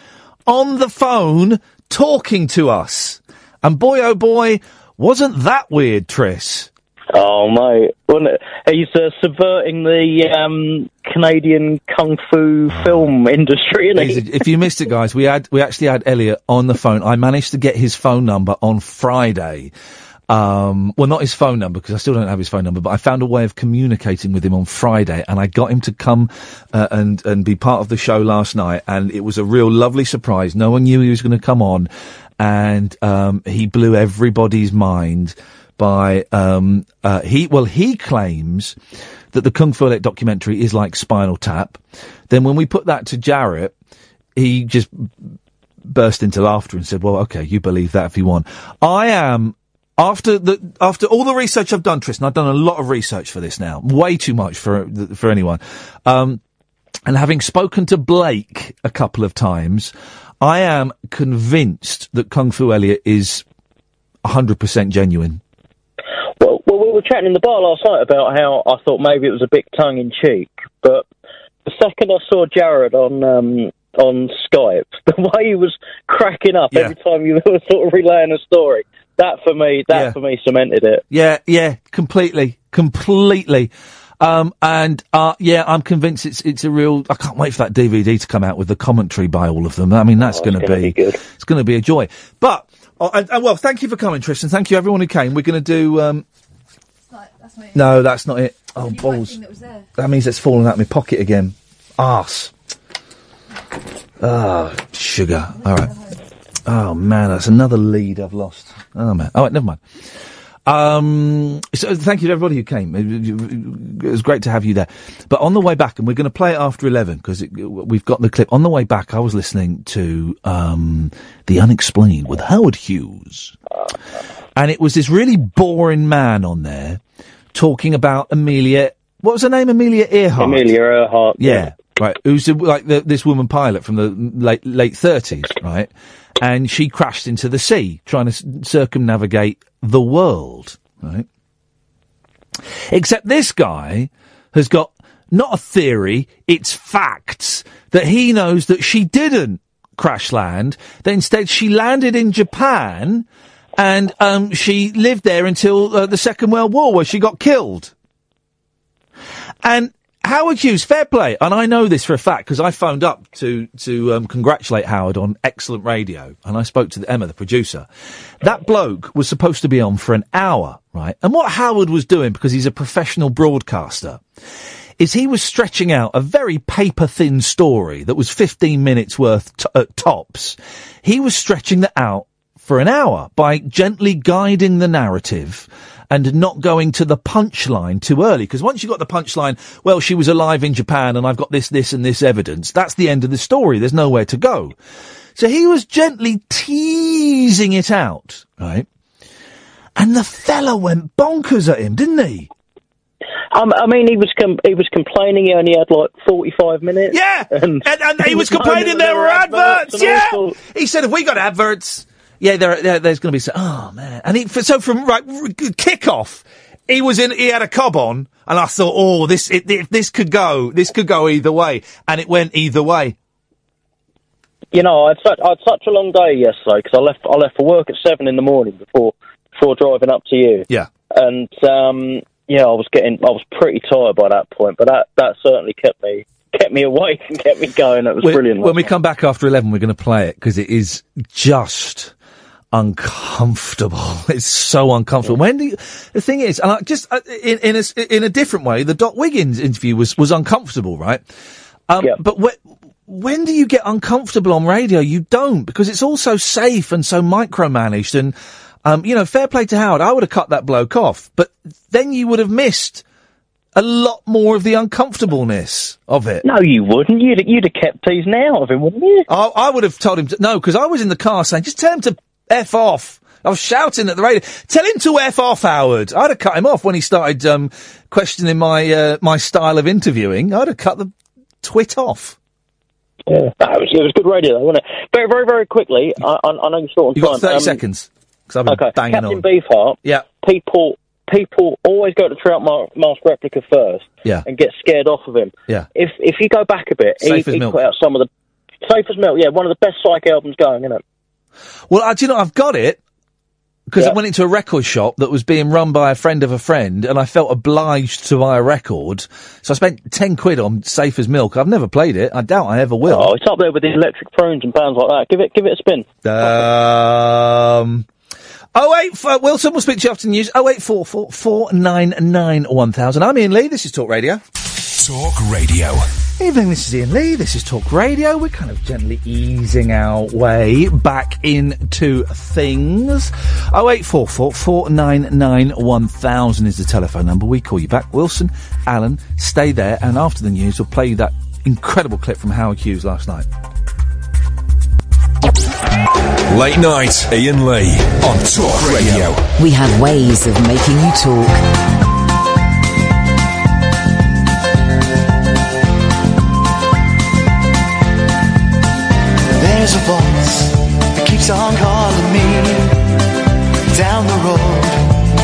on the phone talking to us. And boy, oh boy, wasn't that weird, Tris? Oh, mate. He's uh, subverting the um, Canadian kung fu film industry, isn't he? if you missed it, guys, we had we actually had Elliot on the phone. I managed to get his phone number on Friday. Um, well, not his phone number because I still don't have his phone number, but I found a way of communicating with him on Friday, and I got him to come uh, and and be part of the show last night, and it was a real lovely surprise. No one knew he was going to come on, and um, he blew everybody's mind by um, uh, he well he claims that the Kung Fu Elliot documentary is like Spinal Tap. Then when we put that to Jaret, he just burst into laughter and said, "Well, okay, you believe that if you want." I am after the after all the research I've done, Tristan. I've done a lot of research for this now, way too much for for anyone. Um, and having spoken to Blake a couple of times, I am convinced that Kung Fu Elliot is hundred percent genuine. Well, well, we were chatting in the bar last night about how I thought maybe it was a bit tongue in cheek, but the second I saw Jaret on um, on Skype, the way he was cracking up Yeah. every time you were sort of relaying a story, that for me, that Yeah. for me cemented it. Yeah, yeah, completely, completely. Um, and uh, yeah, I'm convinced it's it's a real. I can't wait for that DVD to come out with the commentary by all of them. I mean, that's Oh, going to be, be good. it's going to be a joy. But oh, and, and, well, thank you for coming, Tristan. Thank you everyone who came. We're going to do. Um, no, that's not it. Oh balls! That means it's fallen out of my pocket again. Arse. Ah, sugar. All right. Oh man, that's another lead I've lost. Oh man. Oh, wait, never mind. Um, so thank you to everybody who came. It, it was great to have you there. But on the way back, and we're going to play it after 11 because we've got the clip. On the way back, I was listening to, um, The Unexplained with Howard Hughes. And it was this really boring man on there talking about Amelia. What was her name? Amelia Earhart. Amelia Earhart. Yeah, right. Who's like the, this woman pilot from the late late thirties, right? And she crashed into the sea trying to circumnavigate the world, right? Except this guy has got not a theory, it's facts that he knows that she didn't crash land. That instead she landed in Japan and um, she lived there until uh, the Second World War, where she got killed. And Howard Hughes, fair play, and I know this for a fact because I phoned up to to um, congratulate Howard on excellent radio, and I spoke to the, Emma, the producer. That bloke was supposed to be on for an hour, right? And what Howard was doing, because he's a professional broadcaster, is he was stretching out a very paper thin story that was 15 minutes worth t- at tops. He was stretching that out for an hour by gently guiding the narrative and not going to the punchline too early. Because once you got the punchline, well, she was alive in Japan and I've got this, this and this evidence. That's the end of the story. There's nowhere to go. So he was gently teasing it out, right? And the fella went bonkers at him, didn't he? Um, I mean, he was com- he was complaining he only had like forty five minutes. Yeah, and, and, he was complaining there were adverts. and all Yeah, he said if we got adverts, yeah, there, there there's going to be so. Oh man, and he so from right kick off, he was in. He had a cob on, and I thought, oh, this it, if this could go, this could go either way, and it went either way. You know, I had such, I had such a long day yesterday because I left I left for work at seven in the morning before before driving up to you. Yeah. And um, yeah, I was getting, I was pretty tired by that point, but that that certainly kept me kept me awake and kept me going. It was When- brilliant. When we come back after 11, we're going to play it because it is just uncomfortable. It's so uncomfortable. When do you, the thing is, and I just uh, in in a, in a different way, the Dot Wiggins interview was was uncomfortable, right? Um, But when when do you get uncomfortable on radio? You don't because it's all so safe and so micromanaged. And um, you know, fair play to Howard. I would have cut that bloke off, but then you would have missed a lot more of the uncomfortableness of it. No, you wouldn't. You'd you'd have kept teasing out of him, wouldn't you? I, I would have told him to, no, because I was in the car saying, just tell him to F off. I was shouting at the radio, tell him to F off, Howard. I'd have cut him off when he started um, questioning my uh, my style of interviewing. I'd have cut the twit off. Yeah, that was, it was good radio, though, wasn't it? Very, very, very quickly. I, I, I know you're short on You've got 30 Um, seconds. 'cause I've been Okay, banging Captain on. Beefheart. Yeah. People, people always go to Trout Ma- Mask replica first. Yeah. And get scared off of him. Yeah. If if you go back a bit, Safe he, he put out some of the safe as milk. Yeah, one of the best psych albums going, isn't it? Well, I, do you know, I've got it because I went into a record shop that was being run by a friend of a friend, and I felt obliged to buy a record. So I spent 10 quid on Safe as Milk. I've never played it. I doubt I ever will. Oh, it's up there with the Electric Prunes and bands like that. Give it, give it a spin. Um. Oh eight four, Wilson will speak to you after the news. Oh eight four four four nine nine one thousand. I'm Iain Lee. This is Talk Radio. Talk Radio. Evening. This is Iain Lee. This is Talk Radio. We're kind of gently easing our way back into things. Oh eight four four four nine nine one thousand is the telephone number. We call you back. Wilson, Alan, stay there, and after the news, we'll play you that incredible clip from Howard Hughes last night. Late night, Iain Lee on Talk Radio. We have ways of making you talk.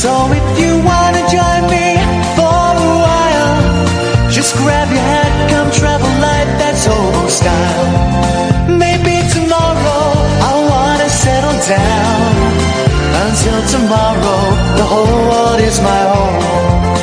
So if you wanna join me for a while, just grab your hat, come travel light, that's hobo style. Maybe tomorrow I'll wanna settle down. Until tomorrow, the whole world is my home.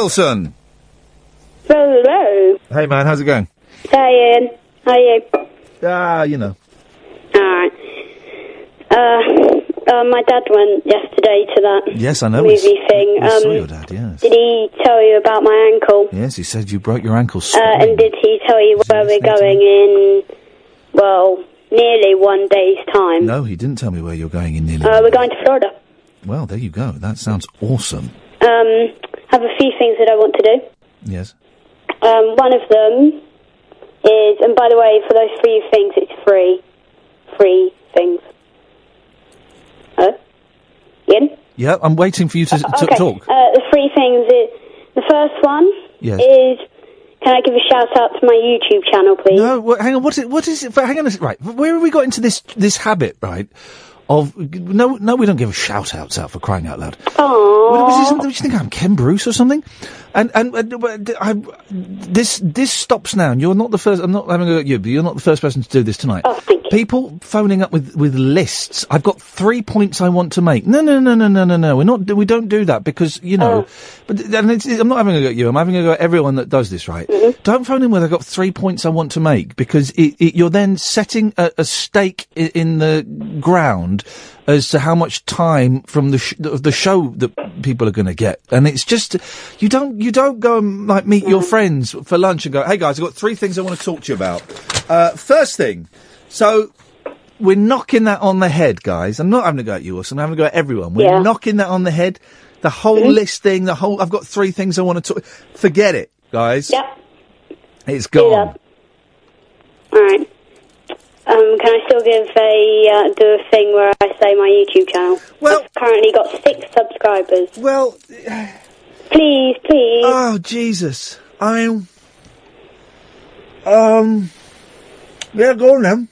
Wilson. Hello. Hey, man, how's it going? Hi, Iain. How are you? Ah, you know. Alright. Uh, uh, my dad went yesterday to that Yes, I know. movie thing. we saw um, your dad, yes. Did he tell you about my ankle? Yes, he said you broke your ankle. Uh, and did he tell you where we're going in, well, nearly one day's time? No, he didn't tell me where you're going in nearly. Uh, we're going to Florida. Well, there you go. That sounds awesome. Um, have a few things that I want to do. Yes. Um, one of them is, and by the way, for those three things, it's free. Free things. Hello? Iain? Yeah, I'm waiting for you to, to okay. talk. Uh, the three things is, the first one Yes. is, can I give a shout out to my YouTube channel, please? No, what, hang on. What is, what is it? Hang on. a Right. Where have we got into this this habit? Right. Of no, no, we don't give shout outs out for crying out loud. Aww. What, was this, what do you think I'm Ken Bruce or something? And and, uh, I, this this stops now. And you're not the first. I'm not having a go at you, but you're not the first person to do this tonight. Oh, thank you. People phoning up with with lists. I've got three points I want to make. No, no, no, no, no, no, no. We're not. We don't do that because you know. But and it's, I'm not having a go at you. I'm having a go at everyone that does this. Right. Don't phone in with I've got three points I want to make because it, it, you're then setting a, a stake i- in the ground as to how much time from the sh- the show that people are going to get, and it's just you don't you don't go and like meet your friends for lunch and go, hey guys, I've got three things I want to talk to you about. Uh, first thing, so we're knocking that on the head, guys. I'm not having to go at you, Wilson. I'm having to go at everyone. We're Yeah. knocking that on the head. The whole list thing, the whole. I've got three things I want to talk. Forget it, guys. Yep. It's gone. Alright. Um, can I still give a, uh, do a thing where I say my YouTube channel? Well, I've currently got six subscribers. Well, please, please. Oh Jesus! I mean, um, yeah, go on then.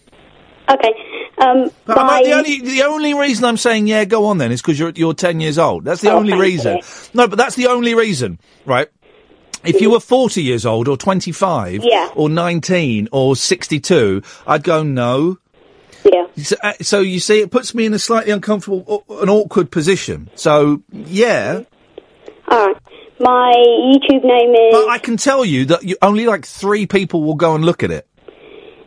Okay. Um, by- the only the only reason I'm saying yeah, go on then is because you're you're ten years old. That's the Oh, only reason. you. No, but that's the only reason, right? If you were 40 years old or 25 Yeah. or 19 or 62, I'd go no. Yeah. So, uh, so you see, it puts me in a slightly uncomfortable, au- an awkward position. So yeah, Alright. My YouTube name is. but I can tell you that you, only like three people will go and look at it.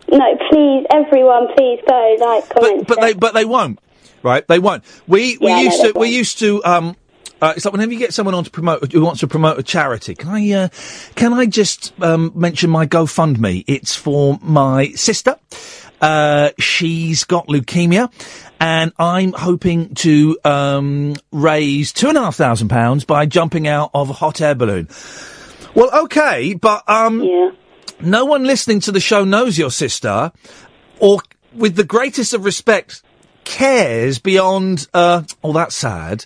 No, please, everyone, please go, like, comment. but they but they won't, right? They won't. We we Yeah, no, used they to we used to um. Uh, it's like whenever you get someone on to promote who wants to promote a charity, can I uh, can I just um, mention my GoFundMe? It's for my sister. Uh, she's got leukemia, and I'm hoping to um, raise two and a half thousand pounds by jumping out of a hot air balloon. Well, okay, but um, no one listening to the show knows your sister, or with the greatest of respect, cares beyond. Uh, oh, that's sad.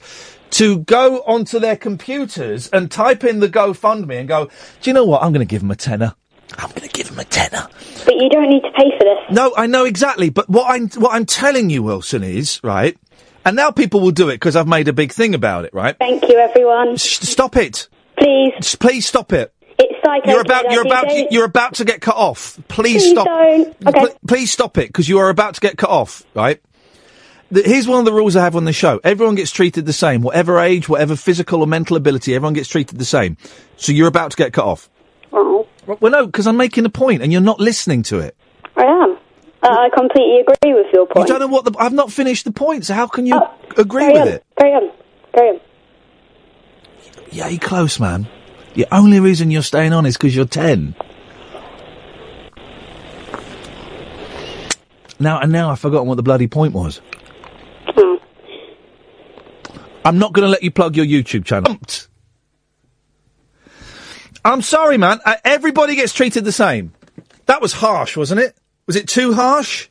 To go onto their computers and type in the GoFundMe and go, do you know what? I'm going to give them a tenner. I'm going to give him a tenner. But you don't need to pay for this. No, I know exactly. But what I'm what I'm telling you, Wilson, is right. And now people will do it because I've made a big thing about it, right? Thank you, everyone. stop it. Please. please stop it. It's psycho. You're about you're I about think you're about to get cut off. Please, Please stop. don't. Okay. Pl- please stop it because you are about to get cut off. Right. The, here's one of the rules I have on the show. Everyone gets treated the same, whatever age, whatever physical or mental ability. Everyone gets treated the same. So you're about to get cut off. Oh. Well, no, because I'm making a point and you're not listening to it. I am. Uh, I completely agree with your point. You don't know what the. I've not finished the point, so how can you agree with on. it? Carry on. Carry on. Yeah, you're close, man. The only reason you're staying on is because you're 10. Now, and now I've forgotten what the bloody point was. I'm not going to let you plug your YouTube channel. I'm sorry, man. Uh, everybody gets treated the same. That was harsh, wasn't it? Was it too harsh?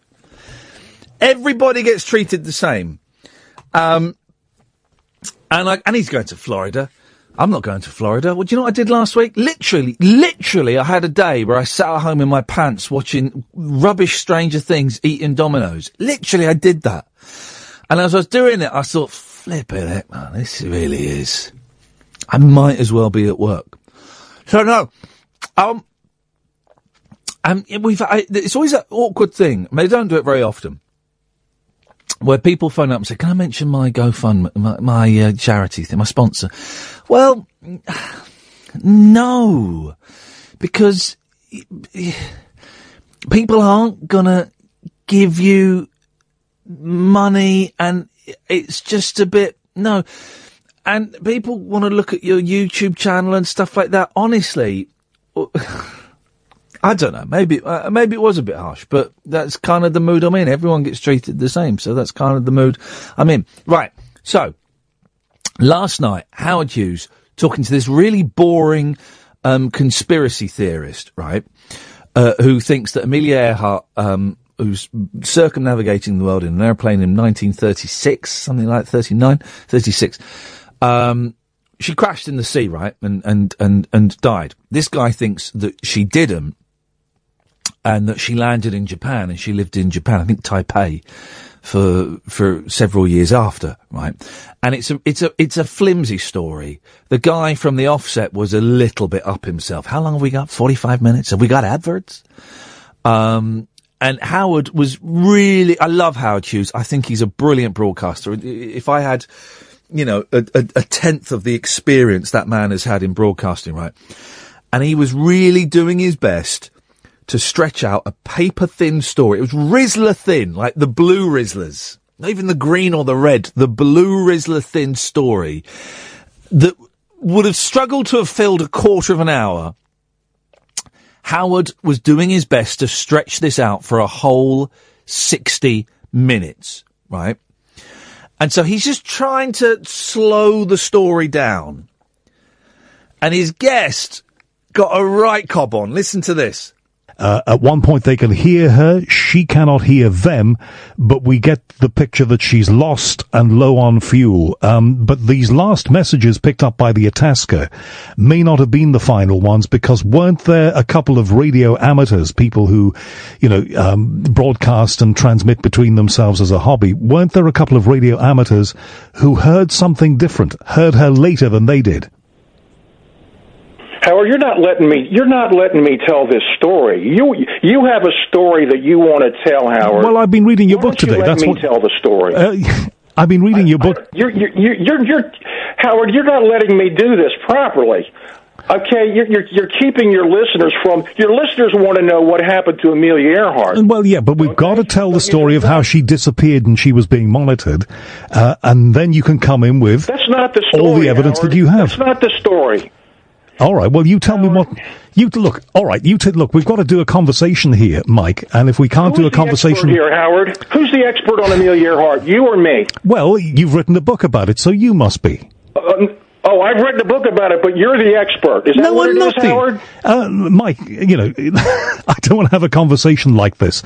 Everybody gets treated the same. Um, and I, and he's going to Florida. I'm not going to Florida. Well, do you know what I did last week? Literally, literally, I had a day where I sat at home in my pants watching rubbish Stranger Things eating Domino's. Literally, I did that. And as I was doing it, I thought, flip it, man, this really is. I might as well be at work. So no, um, um, we've, I, it's always an awkward thing. I mean, they don't do it very often. Where people phone up and say, "Can I mention my GoFundMe, my, my uh, charity thing, my sponsor?" Well, no, because people aren't gonna give you money, and it's just a bit no. And people want to look at your YouTube channel and stuff like that. Honestly, I don't know. Maybe uh, maybe it was a bit harsh, but that's kind of the mood I'm in. Everyone gets treated the same, so that's kind of the mood I'm in. Right. So Last night, Howard Hughes talking to this really boring um, conspiracy theorist, right, uh, who thinks that Amelia Earhart, um, who's circumnavigating the world in an airplane in 1936, something like 39, 36, um, she crashed in the sea, right, and, and, and, and died. This guy thinks that she didn't, and that she landed in Japan, and she lived in Japan, I think Taipei, for for several years after, right? And it's a it's a it's a flimsy story. The guy from the offset was a little bit up himself. How long have we got? Forty five minutes. Have we got adverts? Um, and Howard was really. I love Howard Hughes. I think he's a brilliant broadcaster. If I had, you know, a, a, a tenth of the experience that man has had in broadcasting, right? And he was really doing his best to stretch out a paper thin story. It was Rizla thin, like the blue Rizlas. Not even the green or the red, the blue Rizla thin story that would have struggled to have filled a quarter of an hour. Howard was doing his best to stretch this out for a whole 60 minutes, right? And so he's just trying to slow the story down. And his guest got a right cob on. Listen to this. Uh, at one point, they can hear her. She cannot hear them, but we get the picture that she's lost and low on fuel. Um, but these last messages picked up by the Itasca may not have been the final ones because weren't there a couple of radio amateurs, people who, you know, um, broadcast and transmit between themselves as a hobby? Weren't there a couple of radio amateurs who heard something different, heard her later than they did? Howard, you're not letting me. You're not letting me tell this story. You you have a story that you want to tell, Howard. Well, I've been reading your Why book you today. let That's me what. tell the story. Uh, I've been reading your book. You're, you're you're you're you're Howard. You're not letting me do this properly. Okay, you're, you're you're keeping your listeners from. Your listeners want to know what happened to Amelia Earhart. Well, yeah, but we've got to tell the story of how she disappeared and she was being monitored, uh, and then you can come in with That's not the story. all the evidence Howard. that you have. That's not the story. All right. Well, you tell me what you look. All right. You t- look. We've got to do a conversation here, Mike. And if we can't do a conversation here, Howard? Who's the expert on Amelia Earhart? You or me? well, you've written a book about it, so you must be. Um, oh, I've written a book about it, but you're the expert. Is that no, what I'm it is, not the- Howard? Uh, Mike, you know, I don't want to have a conversation like this.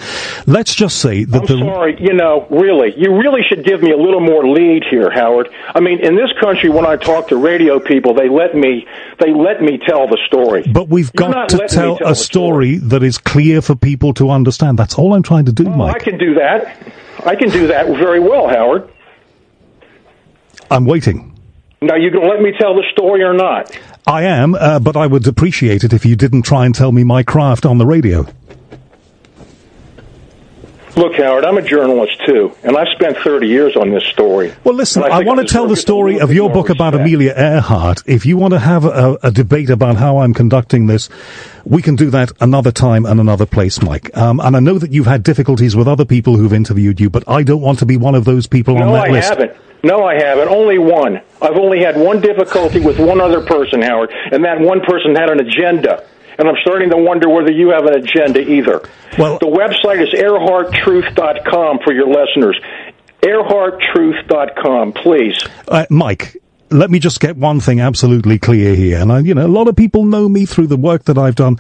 Let's just say that I'm the sorry, you know, really, you really should give me a little more lead here, Howard. I mean, in this country, when I talk to radio people, they let me, they let me tell the story. But we've got to tell tell a the story that is clear for people to understand. That's all I'm trying to do, Oh, I can do that. I can do that very well, Howard. I'm waiting. Now, you going to let me tell the story or not? I am, uh, but I would appreciate it if you didn't try and tell me my craft on the radio. Look, Howard, I'm a journalist too, and I've spent 30 years on this story. Well, listen, And I, want to tell the story of your book about. Amelia Earhart. If you want to have a, a debate about how I'm conducting this, we can do that another time and another place, Mike. Um, and I know that you've had difficulties with other people who've interviewed you, but I don't want to be one of those people on that I list. haven't. No, I haven't. Only one. I've only had one difficulty with one other person, Howard, and that one person had an agenda. And I'm starting to wonder whether you have an agenda either. Well, the website is earharttruth.com for your listeners. Earharttruth.com, please. Uh, Mike, let me just get one thing absolutely clear here. And I, you know, a lot of people know me through the work that I've done.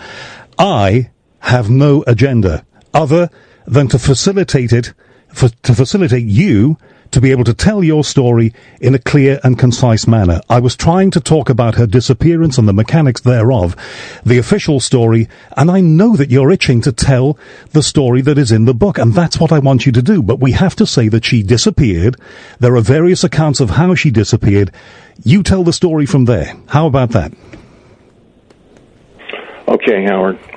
I have no agenda other than to facilitate it, for, to facilitate you to be able to tell your story in a clear and concise manner. I was trying to talk about her disappearance and the mechanics thereof, the official story, and I know that you're itching to tell the story that is in the book, and that's what I want you to do. But we have to say that she disappeared. There are various accounts of how she disappeared. You tell the story from there. How about that? Okay, Howard.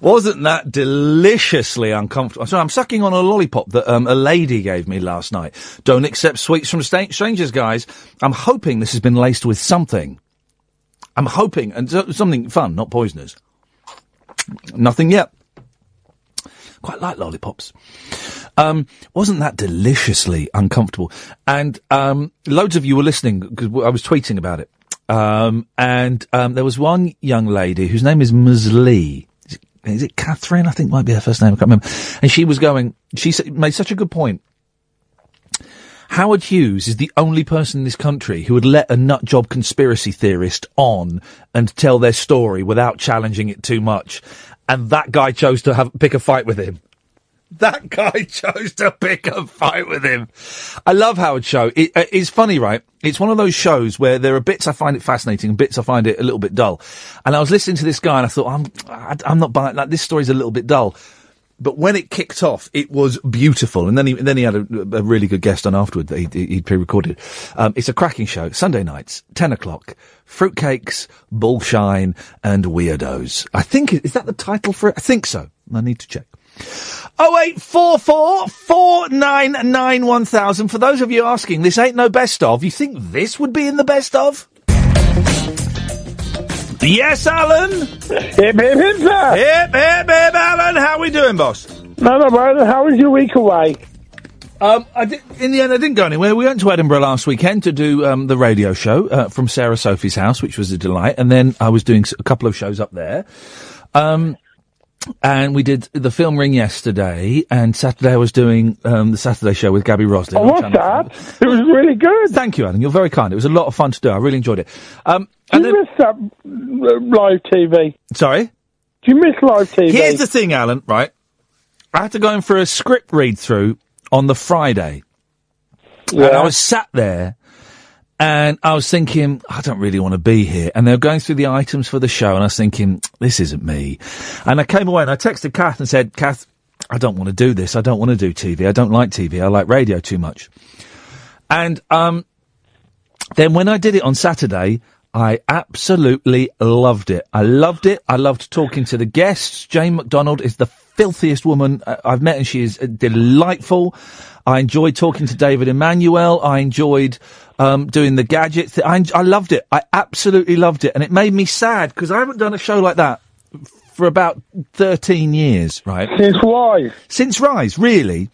Wasn't that deliciously uncomfortable? Sorry, I'm sucking on a lollipop that um, a lady gave me last night. Don't accept sweets from sta- strangers, guys. I'm hoping this has been laced with something. I'm hoping, and so- something fun, not poisonous. Nothing yet. Quite like lollipops. Um, wasn't that deliciously uncomfortable? And um, loads of you were listening because I was tweeting about it. Um, and um, there was one young lady whose name is Ms. Lee. Is it, is it Catherine? I think might be her first name. I can't remember. And she was going. She made such a good point Howard Hughes is the only person in this country who would let a nut job conspiracy theorist on and tell their story without challenging it too much. And that guy chose to have pick a fight with him. That guy chose to pick a fight with him. I love Howard's show. It, uh, it's funny, right? It's one of those shows where there are bits I find it fascinating and bits I find it a little bit dull. And I was listening to this guy and I thought, I'm, I'm not buying, like, this story's a little bit dull. But when it kicked off, it was beautiful. And then he, then he had a, a really good guest on afterward that he'd, he'd pre-recorded. Um, it's a cracking show. Sunday nights, 10 o'clock. Fruitcakes, bullshine, and weirdos. I think, is that the title for it? I think so. I need to check. 0844 499 1000. For those of you asking, this ain't no best of. You think this would be in the best of? Yes, Alan. Hip, hip, hip, sir. Hip, hip, hip, Alan. How are we doing, boss? No, no, brother. How was your week away? Um, I did, in the end, I didn't go anywhere. We went to Edinburgh last weekend to do um, the radio show uh, from Sarah Sophie's house, which was a delight. And then I was doing a couple of shows up there. Um, and we did the film ring yesterday, and Saturday I was doing um, the Saturday show with Gaby Roslin. Oh, on what's that? It was really good. Thank you, Alan. You're very kind. It was a lot of fun to do. I really enjoyed it. Um, Do you miss that uh, live TV? Sorry? Do you miss live TV? Here's the thing, Alan, right? I had to go in for a script read through on the Friday. And I was sat there and I was thinking, I don't really want to be here. And they were going through the items for the show and I was thinking, this isn't me. And I came away and I texted Kath and said, Kath, I don't want to do this. I don't want to do TV. I don't like TV. I like radio too much. And, um, then when I did it on Saturday, I absolutely loved it. I loved it. I loved talking to the guests. Jane McDonald is the filthiest woman uh, I've met and she is uh, delightful. I enjoyed talking to David Emanuel. I enjoyed um, doing the gadget. Th- I, I loved it. I absolutely loved it. And it made me sad because I haven't done a show like that for about 13 years, right? Since Rise. Since Rise, really.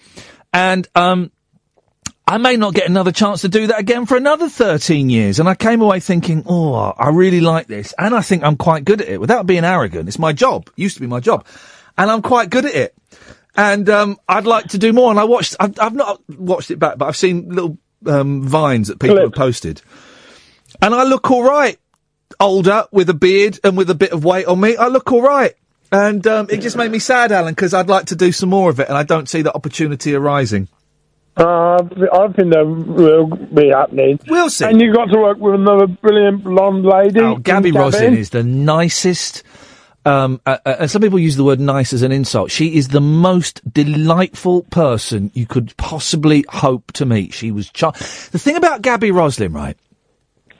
And, um, I may not get another chance to do that again for another 13 years. And I came away thinking, oh, I really like this. And I think I'm quite good at it without being arrogant. It's my job. Used to be my job. And I'm quite good at it. And, um, I'd like to do more. And I watched, I've, I've not watched it back, but I've seen little, um, vines that people have posted. And I look alright. Older, with a beard and with a bit of weight on me. I look alright. And, um, it just made me sad, Alan, because I'd like to do some more of it. And I don't see that opportunity arising. Uh, I think that will be happening. We'll see. And you got to work with another brilliant blonde lady. Oh, Gaby Roslin is the nicest. Um, uh, uh, and some people use the word nice as an insult. She is the most delightful person you could possibly hope to meet. She was char- the thing about Gaby Roslin, right?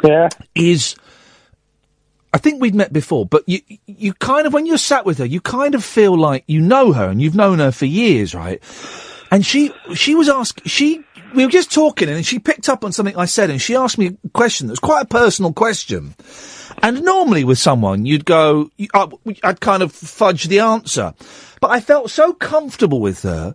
Yeah. Is I think we'd met before, but you you kind of when you're sat with her, you kind of feel like you know her and you've known her for years, right? And she she was asked she we were just talking and she picked up on something I said and she asked me a question that was quite a personal question. And normally with someone, you'd go, I'd kind of fudge the answer. But I felt so comfortable with her.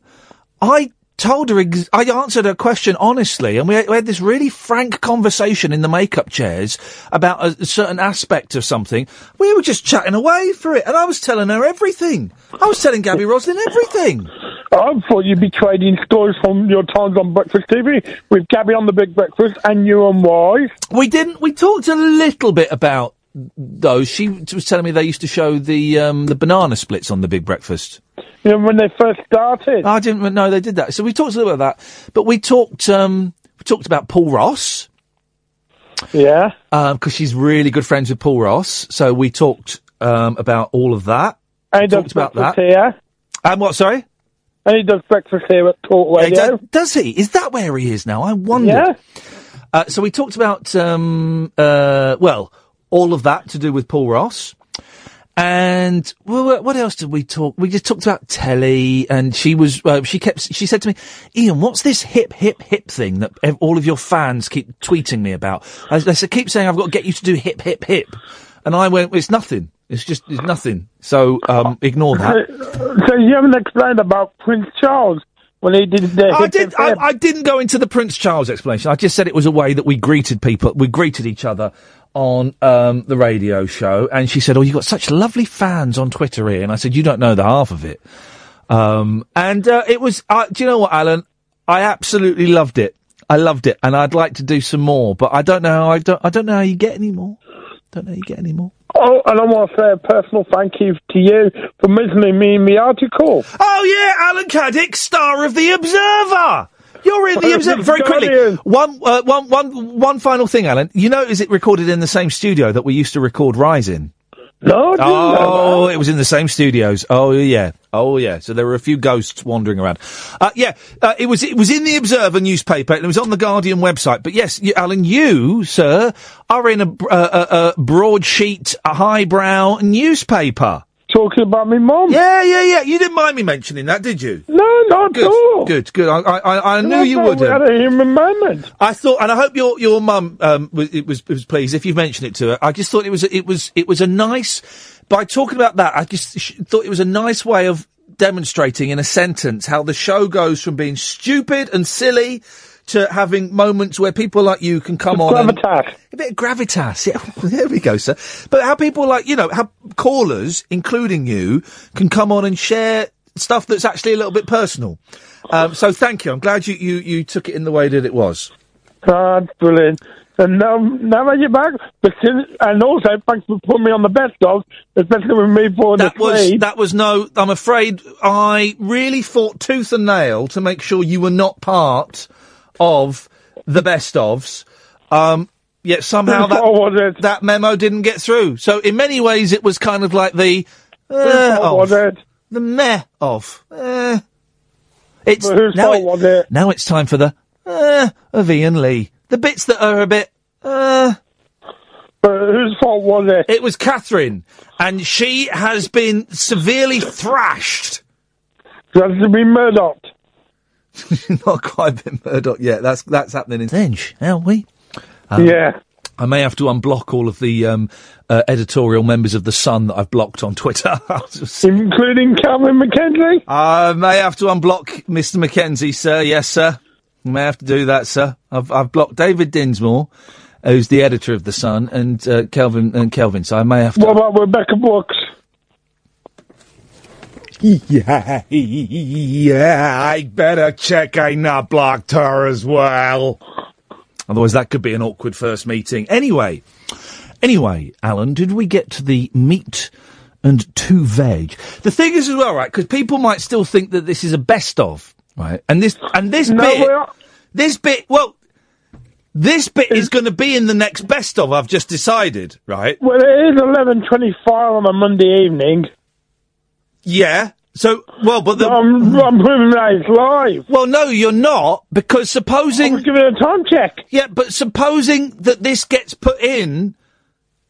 I told her, ex- I answered her question honestly, and we had, we had this really frank conversation in the makeup chairs about a, a certain aspect of something. We were just chatting away for it, and I was telling her everything. I was telling Gaby Roslin everything. I thought you'd be trading stories from your times on Breakfast TV with Gaby on the Big Breakfast and you and Wise. We didn't. We talked a little bit about those. She was telling me they used to show the um, the banana splits on the Big Breakfast. You know, when they first started. I didn't know they did that. So we talked a little bit about that, but we talked um, we talked about Paul Ross. Yeah. because she's really good friends with Paul Ross. So we talked um, about all of that. And talked about that. here. And what? Sorry. And he does breakfast here at Talk Yeah, Radio. do- does he? Is that where he is now? I wonder. Yeah. Uh, so we talked about, um, uh, well, all of that to do with Paul Ross. And well, what else did we talk? We just talked about telly, and she was, uh, she kept, she said to me, Iain, what's this hip, hip, hip thing that all of your fans keep tweeting me about? I, they said, keep saying I've got to get you to do hip, hip, hip. And I went, it's nothing. It's just, it's nothing. So, um, ignore that. So you haven't explained about Prince Charles when he did the I hip, did. I. I didn't go into the Prince Charles explanation. I just said it was a way that we greeted people. We greeted each other on um, the radio show, and she said, "Oh, you got such lovely fans on Twitter here." And I said, "You don't know the half of it." Um, and uh, it was. Uh, do you know what, Alan? I absolutely loved it. I loved it, and I'd like to do some more, but I don't know. How I don't. I don't know how you get any more. Don't know how you get any more. Oh, and I want to say a personal thank you to you for mentioning me in the article. Oh yeah, Alan Caddick, star of the Observer. You're in the Oh, Observer. Very quickly, Guardian. one, uh, one, one, one final thing, Alan. You know, is it recorded in the same studio that we used to record Rise in? No, I didn't know Oh, it was in the same studios. Oh yeah, oh yeah. So there were a few ghosts wandering around. Uh, yeah, uh, it was it was in the Observer newspaper and it was on the Guardian website. But yes, you, Alan, you sir are in a, uh, a, a broadsheet, a highbrow newspaper. Talking about me mum. Yeah, yeah, yeah. You didn't mind me mentioning that, did you? No, not Good, at all. good, good. I, I, I- I knew you thought would. We had a human moment. I thought, and I hope your your mum um, was, it was was pleased if you've mentioned it to her. I just thought it was it was it was a nice by talking about that. I just sh- thought it was a nice way of demonstrating in a sentence how the show goes from being stupid and silly to having moments where people like you can come on. and- a bit of gravitas. Yeah, there we go, sir. But how people like, you know, how callers, including you, can come on and share stuff that's actually a little bit personal. Um, so thank you. I'm glad you, you, you took it in the way that it was. That's brilliant. And now, now that you're back, but since, and also thanks for putting me on the best of, especially with me for That the was speed. that was no. I'm afraid I really fought tooth and nail to make sure you were not part of the best ofs. Um, yet somehow Whose fault that that memo didn't get through. So in many ways, it was kind of like the uh, of. it? the meh of. Uh, it's whose now, fault was it? now it's time for the uh, of Iain Lee. The bits that are a bit uh. But whose fault was it? It was Catherine, and she has been severely thrashed. She Has to be Murdoch. Not quite been Murdoch yet. That's that's happening in Finch, aren't we? Um, Yeah. I may have to unblock all of the um, uh, editorial members of the Sun that I've blocked on Twitter. Including Kelvin MacKenzie? I may have to unblock Mr. MacKenzie, sir. Yes, sir. I may have to do that, sir. I've I've blocked David Dinsmore, who's the editor of the Sun, and uh, Kelvin and Kelvin. So I may have to. What about Rebekah Brooks? Yeah, yeah, I better check I not blocked her as well. Otherwise, that could be an awkward first meeting. Anyway, anyway, Alan, did we get to the meat and two veg? The thing is as well, right? Because people might still think that this is a best of, right? And this and this No, bit, this bit, well, this bit is going to be in the next best of. I've just decided, right? Well, it is 11.25 on a Monday evening. Yeah. So, well, but the, I'm, I'm proving that it's live. Well, no, you're not, because supposing. I was giving a time check. Yeah, but supposing that this gets put in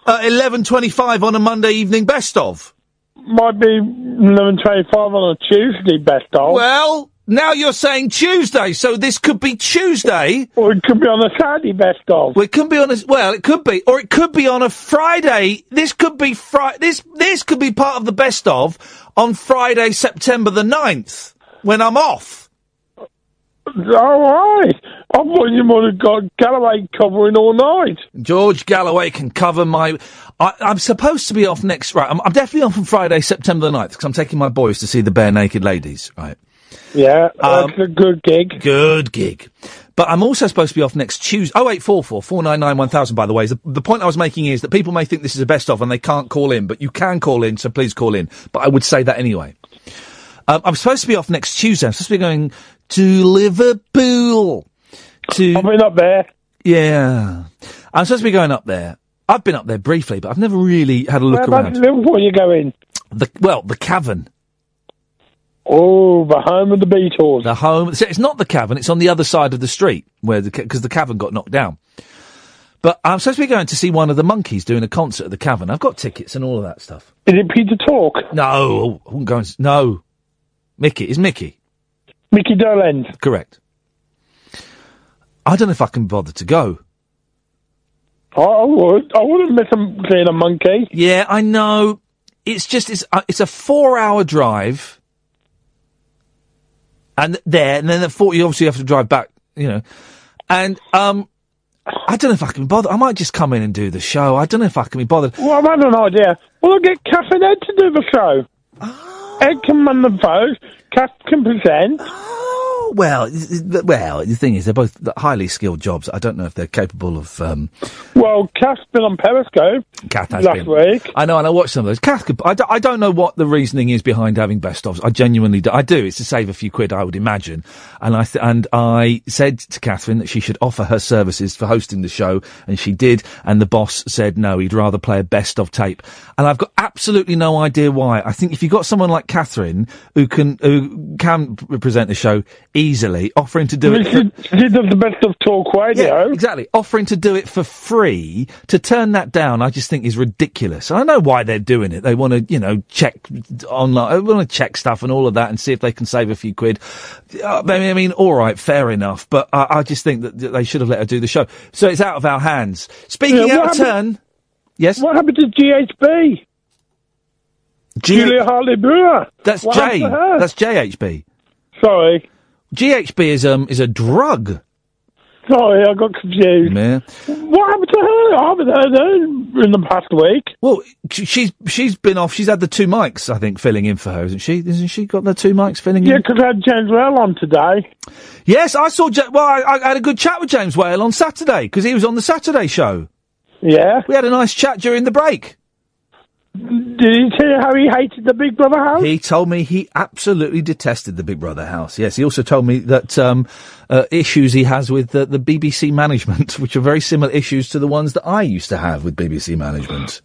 at 11.25 on a Monday evening best of. Might be 11.25 on a Tuesday best of. Well, now you're saying Tuesday, so this could be Tuesday. Or it could be on a Saturday best of. Well, it could be on a, well, it could be, or it could be on a Friday. This could be Fri- this, this could be part of the best of on Friday, September the 9th, when I'm off. All right. I thought you would have got Galloway covering all night. George Galloway can cover my. I, I'm supposed to be off next. Right, I'm, I'm definitely off on Friday, September the 9th, because I'm taking my boys to see the Barenaked Ladies. Right. Yeah, Um, that's a good gig. Good gig. But I'm also supposed to be off next Tuesday. Oh, 0844 499 1000, by the way. The, the point I was making is that people may think this is a best of and they can't call in, but you can call in, so please call in. But I would say that anyway. Um, I'm supposed to be off next Tuesday. I'm supposed to be going to Liverpool. To I've been up there. Yeah. I'm supposed to be going up there. I've been up there briefly, but I've never really had a look Where around. Liverpool you going? The, well, the Cavern. Oh, the home of the Beatles. The home. so It's not the Cavern. It's on the other side of the street where the because the Cavern got knocked down. But I'm supposed to be going to see one of the Monkees doing a concert at the Cavern. I've got tickets and all of that stuff. Is it Peter Tork? No, I wouldn't go. And, no, Mickey is Mickey. Micky Dolenz. Correct. I don't know if I can bother to go. I, I would. I wouldn't miss him seeing a Monkee. Yeah, I know. It's just it's uh, it's a four hour drive, and there, and then at four, you obviously have to drive back. You know, and um, I don't know if I can be bothered. I might just come in and do the show. I don't know if I can be bothered. Well, I've had an idea. We'll get Kath and Ed to do the show. Oh. Ed can run the vote. Kath can present. Oh well, well. The thing is, they're both highly skilled jobs. I don't know if they're capable of. Um, Well, Kath's been on Periscope Kath has last been. week. I know, and I watched some of those. Kath, could, I, don't, I don't know what the reasoning is behind having best ofs. I genuinely do. I do. It's to save a few quid, I would imagine. And I th- and I said to Catherine that she should offer her services for hosting the show, and she did. And the boss said no, he'd rather play a best of tape. And I've got absolutely no idea why. I think if you've got someone like Catherine who can who can present the show easily, offering to do it. for- She did the best of talk radio. yeah, exactly. Offering to do it for free, to turn that down, I just think is ridiculous. I know why they're doing it. They want to, you know, check online, they want to check stuff and all of that and see if they can save a few quid. Uh, I mean, I mean, all right, fair enough, but I, I just think that, that they should have let her do the show. So it's out of our hands. Speaking Yeah, out of happened- turn, yes. What happened to GHB? G- Julia Hartley-Brewer. That's what J. happened to her? That's JHB. Sorry. GHB is um is a drug. Sorry, I got confused. Yeah. What happened to her? I haven't heard her in the past week. Well, she- she's she's been off. She's had the two mics, I think, filling in for her, isn't she? Isn't she got the two mics filling in? Yeah, in? because I had James Whale on today. Yes, I saw. Ja- well, I, I had a good chat with James Whale on Saturday because he was on the Saturday show. Yeah. We had a nice chat during the break. Did he tell you how he hated the Big Brother house? He told me he absolutely detested the Big Brother house. Yes, he also told me that um, uh, issues he has with the, the BBC management, which are very similar issues to the ones that I used to have with BBC management.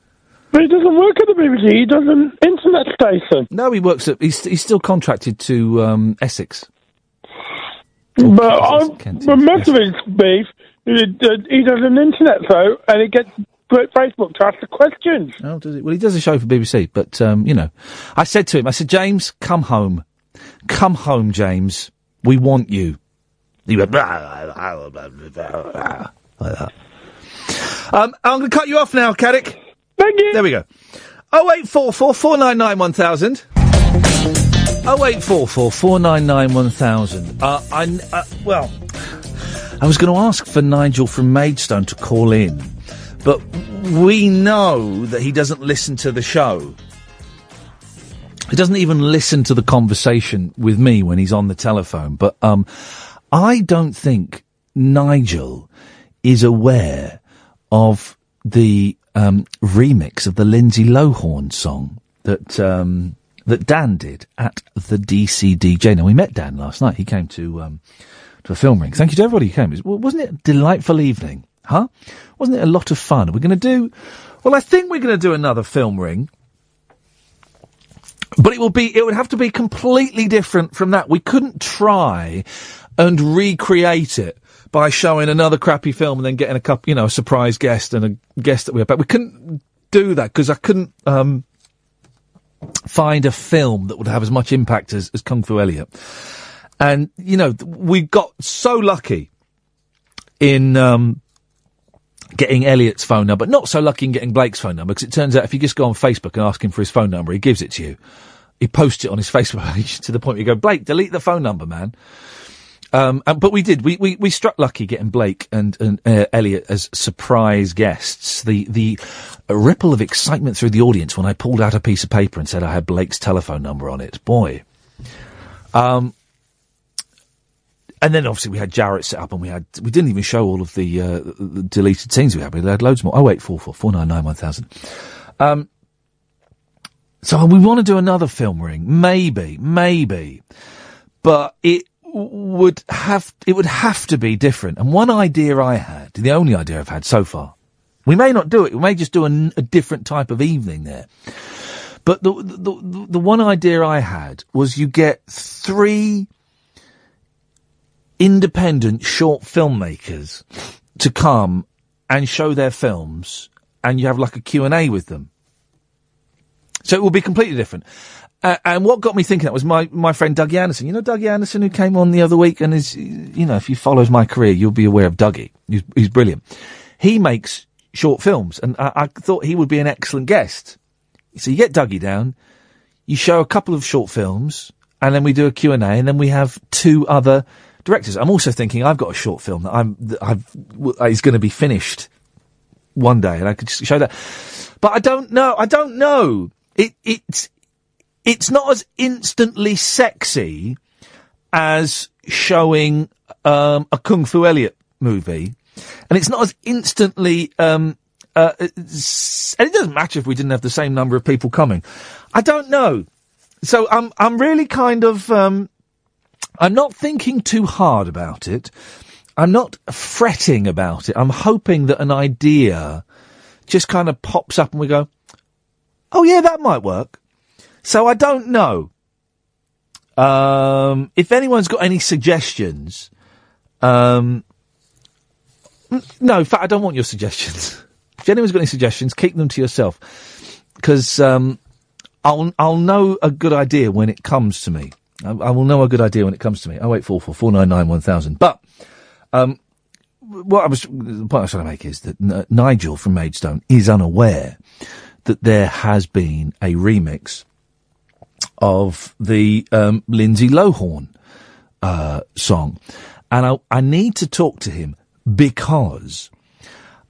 But he doesn't work at the BBC. He does an internet station. No, he works at. He's, he's still contracted to um, Essex. But, I, but most of his beef, he, he does an internet show and it gets Facebook to ask the questions. Oh, does it? Well, he does a show for BBC, but um, you know, I said to him, I said, James, come home, come home, James. We want you. He went "Blah, blah, blah, blah, blah, blah," like that. Um, I'm going to cut you off now, Caddick. Thank you. There we go. Oh eight four four four nine nine one thousand. Oh eight four four four nine nine one thousand. Uh, I uh, well, I was going to ask for Nigel from Maidstone to call in, but we know that he doesn't listen to the show. He doesn't even listen to the conversation with me when he's on the telephone. But um, I don't think Nigel is aware of the um, remix of the Lindsay Lohan song that um, that Dan did at the DCDJ. Now we met Dan last night. He came to um, to a film ring. Thank you to everybody who came. Wasn't it a delightful evening? Huh? Wasn't it a lot of fun? We're going to do. Well, I think we're going to do another film ring. But it will be, it would have to be completely different from that. We couldn't try and recreate it by showing another crappy film and then getting a couple, you know, a surprise guest and a guest that we have back. We couldn't do that because I couldn't, um, find a film that would have as much impact as, as Kung Fu Elliot. And, you know, we got so lucky in, um, getting Elliot's phone number. Not so lucky in getting Blake's phone number because it turns out if you just go on Facebook and ask him for his phone number, he gives it to you. He posts it on his Facebook page to the point where you go, Blake, delete the phone number, man. Um, and, but we did. We, we, we struck lucky getting Blake and, and uh, Elliot as surprise guests. The the ripple of excitement through the audience when I pulled out a piece of paper and said I had Blake's telephone number on it. Boy. Um, and then obviously we had Jaret set up and we had, we didn't even show all of the, uh, the deleted scenes we had. We had loads more. Oh, wait, 444 Um, so we want to do another film ring. Maybe, maybe. But it would have, it would have to be different. And one idea I had, the only idea I've had so far, we may not do it. We may just do a different type of evening there. But the, the, the, the one idea I had was you get three independent short filmmakers to come and show their films and you have like a Q&A with them. So it will be completely different. Uh, and what got me thinking that was my, my friend Dougie Anderson. You know Dougie Anderson who came on the other week and is, you know, if you follows my career, you'll be aware of Dougie. He's, he's brilliant. He makes short films and I, I thought he would be an excellent guest. So you get Dougie down, you show a couple of short films and then we do a Q&A and then we have two other directors. I'm also thinking I've got a short film that I'm, that I've, is going to be finished one day and I could show that. But I don't know. I don't know. It, it's, it's not as instantly sexy as showing um, a Kung Fu Elliot movie, and it's not as instantly. Um, uh, and it doesn't matter if we didn't have the same number of people coming. I don't know. So I'm I'm really kind of um, I'm not thinking too hard about it. I'm not fretting about it. I'm hoping that an idea just kind of pops up and we go, oh yeah, that might work. So I don't know. Um, if anyone's got any suggestions, um, no, in fact, I don't want your suggestions. If anyone's got any suggestions, keep them to yourself, because um, I'll I'll know a good idea when it comes to me. I, I will know a good idea when it comes to me. Oh eight four four four nine nine one thousand. But um, what I was the point I was trying to make is that N- Nigel from Maidstone is unaware that there has been a remix of the um, Lindsay Lohan uh, song, and I, I need to talk to him because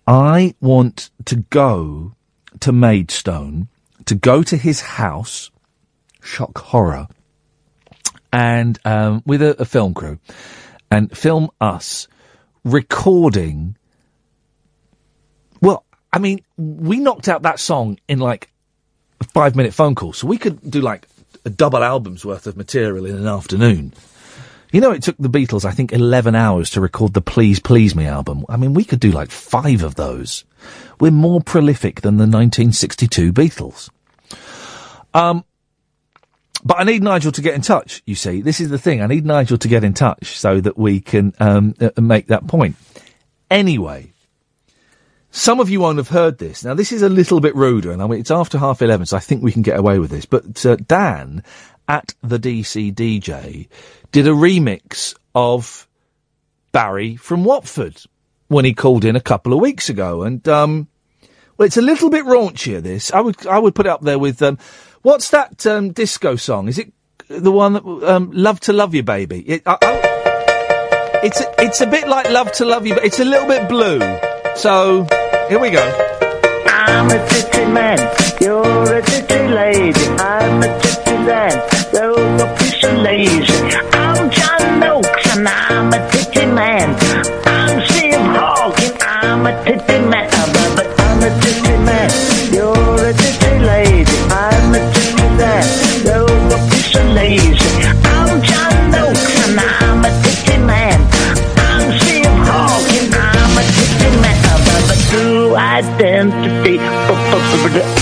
I want to go to Maidstone to go to his house, shock horror, and um, with a, a film crew, and film us recording. Well, I mean, we knocked out that song in like a five minute phone call, so we could do like a double album's worth of material in an afternoon. You know, it took the Beatles, I think, 11 hours to record the Please Please Me album. I mean, we could do like five of those. We're more prolific than the 1962 Beatles. Um, but I need Nigel to get in touch, you see. This is the thing. I need Nigel to get in touch so that we can um, uh, make that point. Anyway, some of you won't have heard this. Now, this is a little bit ruder, and I mean, it's after half 11, so I think we can get away with this. But uh, Dan at the DC DJ did a remix of Barry from Watford when he called in a couple of weeks ago. And, um, it's a little bit raunchier, this. I would, I would put it up there with, um, what's that, um, disco song? Is it the one that, um, Love to Love You, Baby? It, I, I, it's, a, it's a bit like Love to Love You, but it's a little bit blue. So, here we go. I'm a city man, you're a city lady. I'm a city man, you're a piece of lazy. I'm John Oakes and I'm a titty man. True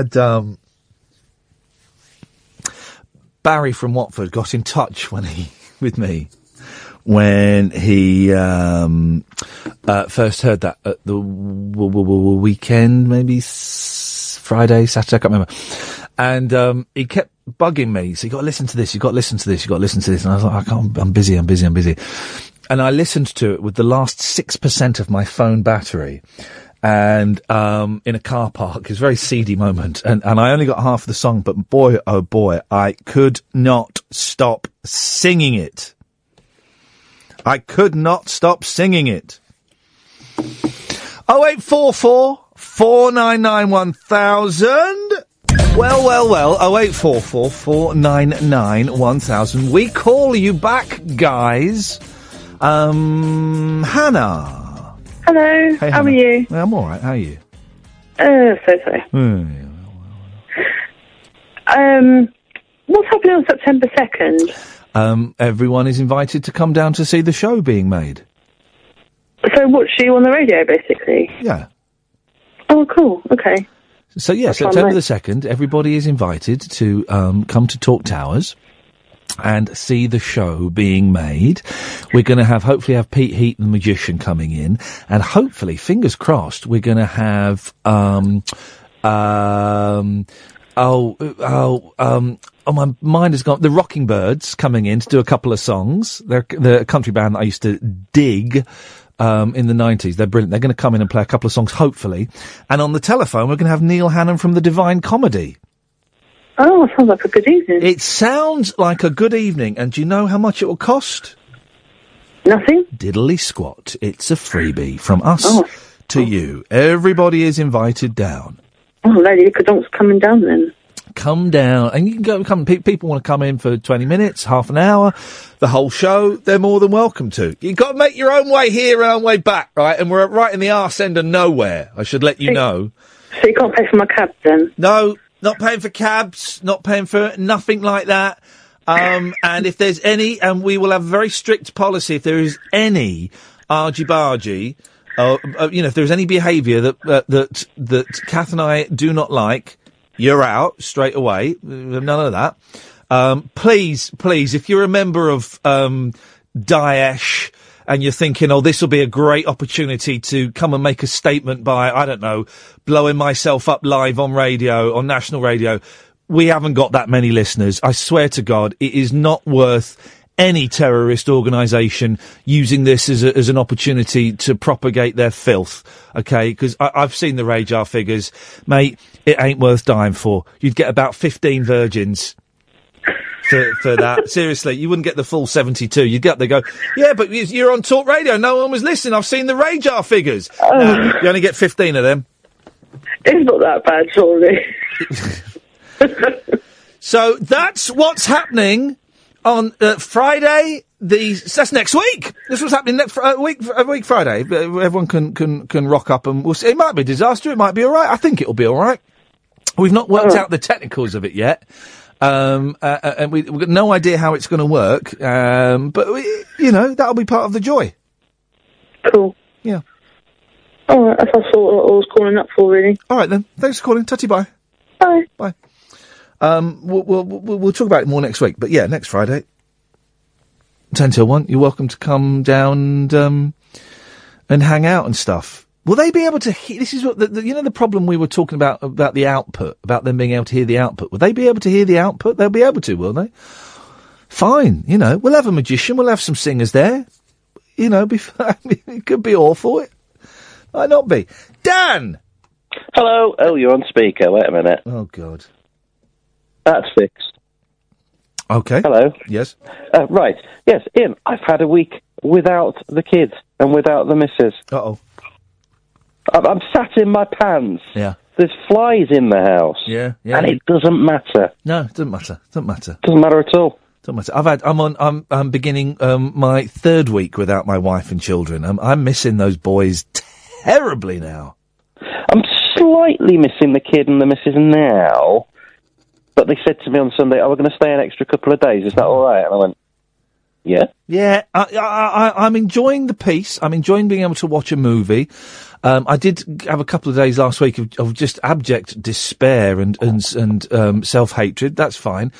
had um, Barry from Watford got in touch when he with me when he um, uh, first heard that at the w- w- w- weekend, maybe Friday, Saturday, I can't remember. And um, he kept bugging me. So you got to listen to this. You got to listen to this. You got to listen to this. And I was like, I can't. I'm busy. I'm busy. I'm busy. And I listened to it with the last six percent of my phone battery. And um, in a car park, it's a very seedy moment, and, and I only got half the song, but boy, oh boy, I could not stop singing it. I could not stop singing it. 0844 499 1000. Well, well, well. 0844 499 1000. We call you back, guys. Um, Hannah. Hello, Hey, how are you? I'm alright. How are you? Uh, so so. Um, what's happening on September 2nd? Um, everyone is invited to come down to see the show being made. So what's she on the radio, basically? Yeah. Oh, cool. Okay. So yeah, That's September the second, everybody is invited to um, come to Talk Towers and see the show being made. We're going to have hopefully have Pete Heat, the magician, coming in, and hopefully, fingers crossed, we're going to have um, um, oh oh um. Oh, my mind has gone. The Rockingbirds coming in to do a couple of songs. They're the country band I used to dig um, in the 90s. They're brilliant. They're going to come in and play a couple of songs, hopefully. And on the telephone, we're going to have Neil Hannon from the Divine Comedy. Oh, sounds like a good evening. It sounds like a good evening. And do you know how much it will cost? Nothing. Diddly squat. It's a freebie from us Oh. to you. Everybody is invited down. Oh, Lady Lickadon's coming down then. Come down, and you can go. Come. Pe- people want to come in for twenty minutes, half an hour, the whole show. They're more than welcome to. You've got to make your own way here and own way back, right? And we're right in the arse end of nowhere. I should let you know. So you can't pay for my cab then? No, not paying for cabs, not paying for nothing like that. Um, and if there's any, and we will have a very strict policy, if there is any argy bargy, uh, uh, you know, if there's any behaviour that, uh, that, that Kath and I do not like, you're out straight away. None of that. Um, please, please, if you're a member of, um, Daesh, and you're thinking, oh, this will be a great opportunity to come and make a statement by, I don't know, blowing myself up live on radio, on national radio. We haven't got that many listeners. I swear to God, it is not worth any terrorist organisation using this as, a, as an opportunity to propagate their filth. Okay, because I've seen the RAJAR figures, mate. It ain't worth dying for. You'd get about fifteen virgins for, for that. Seriously, you wouldn't get the full 72. You'd get, they go, yeah, but you- you're on talk radio. No one was listening. I've seen the RAJAR figures. No, you only get 15 of them. It's not that bad, surely. So that's what's happening on uh, Friday. The that's next week. This was happening next uh, week. A week Friday. Uh, Everyone can can can rock up and we'll see. It might be a disaster. It might be all right. I think it'll be all right. We've not worked out the technicals of it yet. Um, uh, uh, and we, we've got no idea how it's going to work. Um, but we, you know, that'll be part of the joy. Cool. Yeah. All right, that's I thought I was calling up for, really. All right then. Thanks for calling. Tutty bye. Bye. Bye. Um, we'll, we'll, we'll, we'll talk about it more next week. But yeah, next Friday, 10 till 1, you're welcome to come down and, um, and hang out and stuff. Will they be able to hear? This is what the, the, you know the problem we were talking about about the output, about them being able to hear the output. Will they be able to hear the output? They'll be able to, will they? Fine, you know, we'll have a magician, we'll have some singers there. You know, be, I mean, it could be awful. It might not be. Dan. Hello. Oh, you're on speaker. Wait a minute. Oh God. That's fixed. Okay. Hello. Yes. Uh, right. Yes, Iain. I've had a week without the kids and without the missus. Uh oh. I'm, I'm sat in my pants. Yeah. There's flies in the house. Yeah, yeah. And it doesn't matter. No, it doesn't matter. Doesn't matter. Doesn't matter at all. Doesn't matter. I've had. I'm on. I'm. I'm beginning um, my third week without my wife and children. I'm, I'm missing those boys terribly now. I'm slightly missing the kid and the missus now, but they said to me on Sunday, "Oh, we're going to stay an extra couple of days. Is that all right?" And I went, Yeah. Yeah, I, I, I, I'm enjoying the peace. I'm enjoying being able to watch a movie. Um, I did have a couple of days last week of, of just abject despair and and and um, self hatred. That's fine.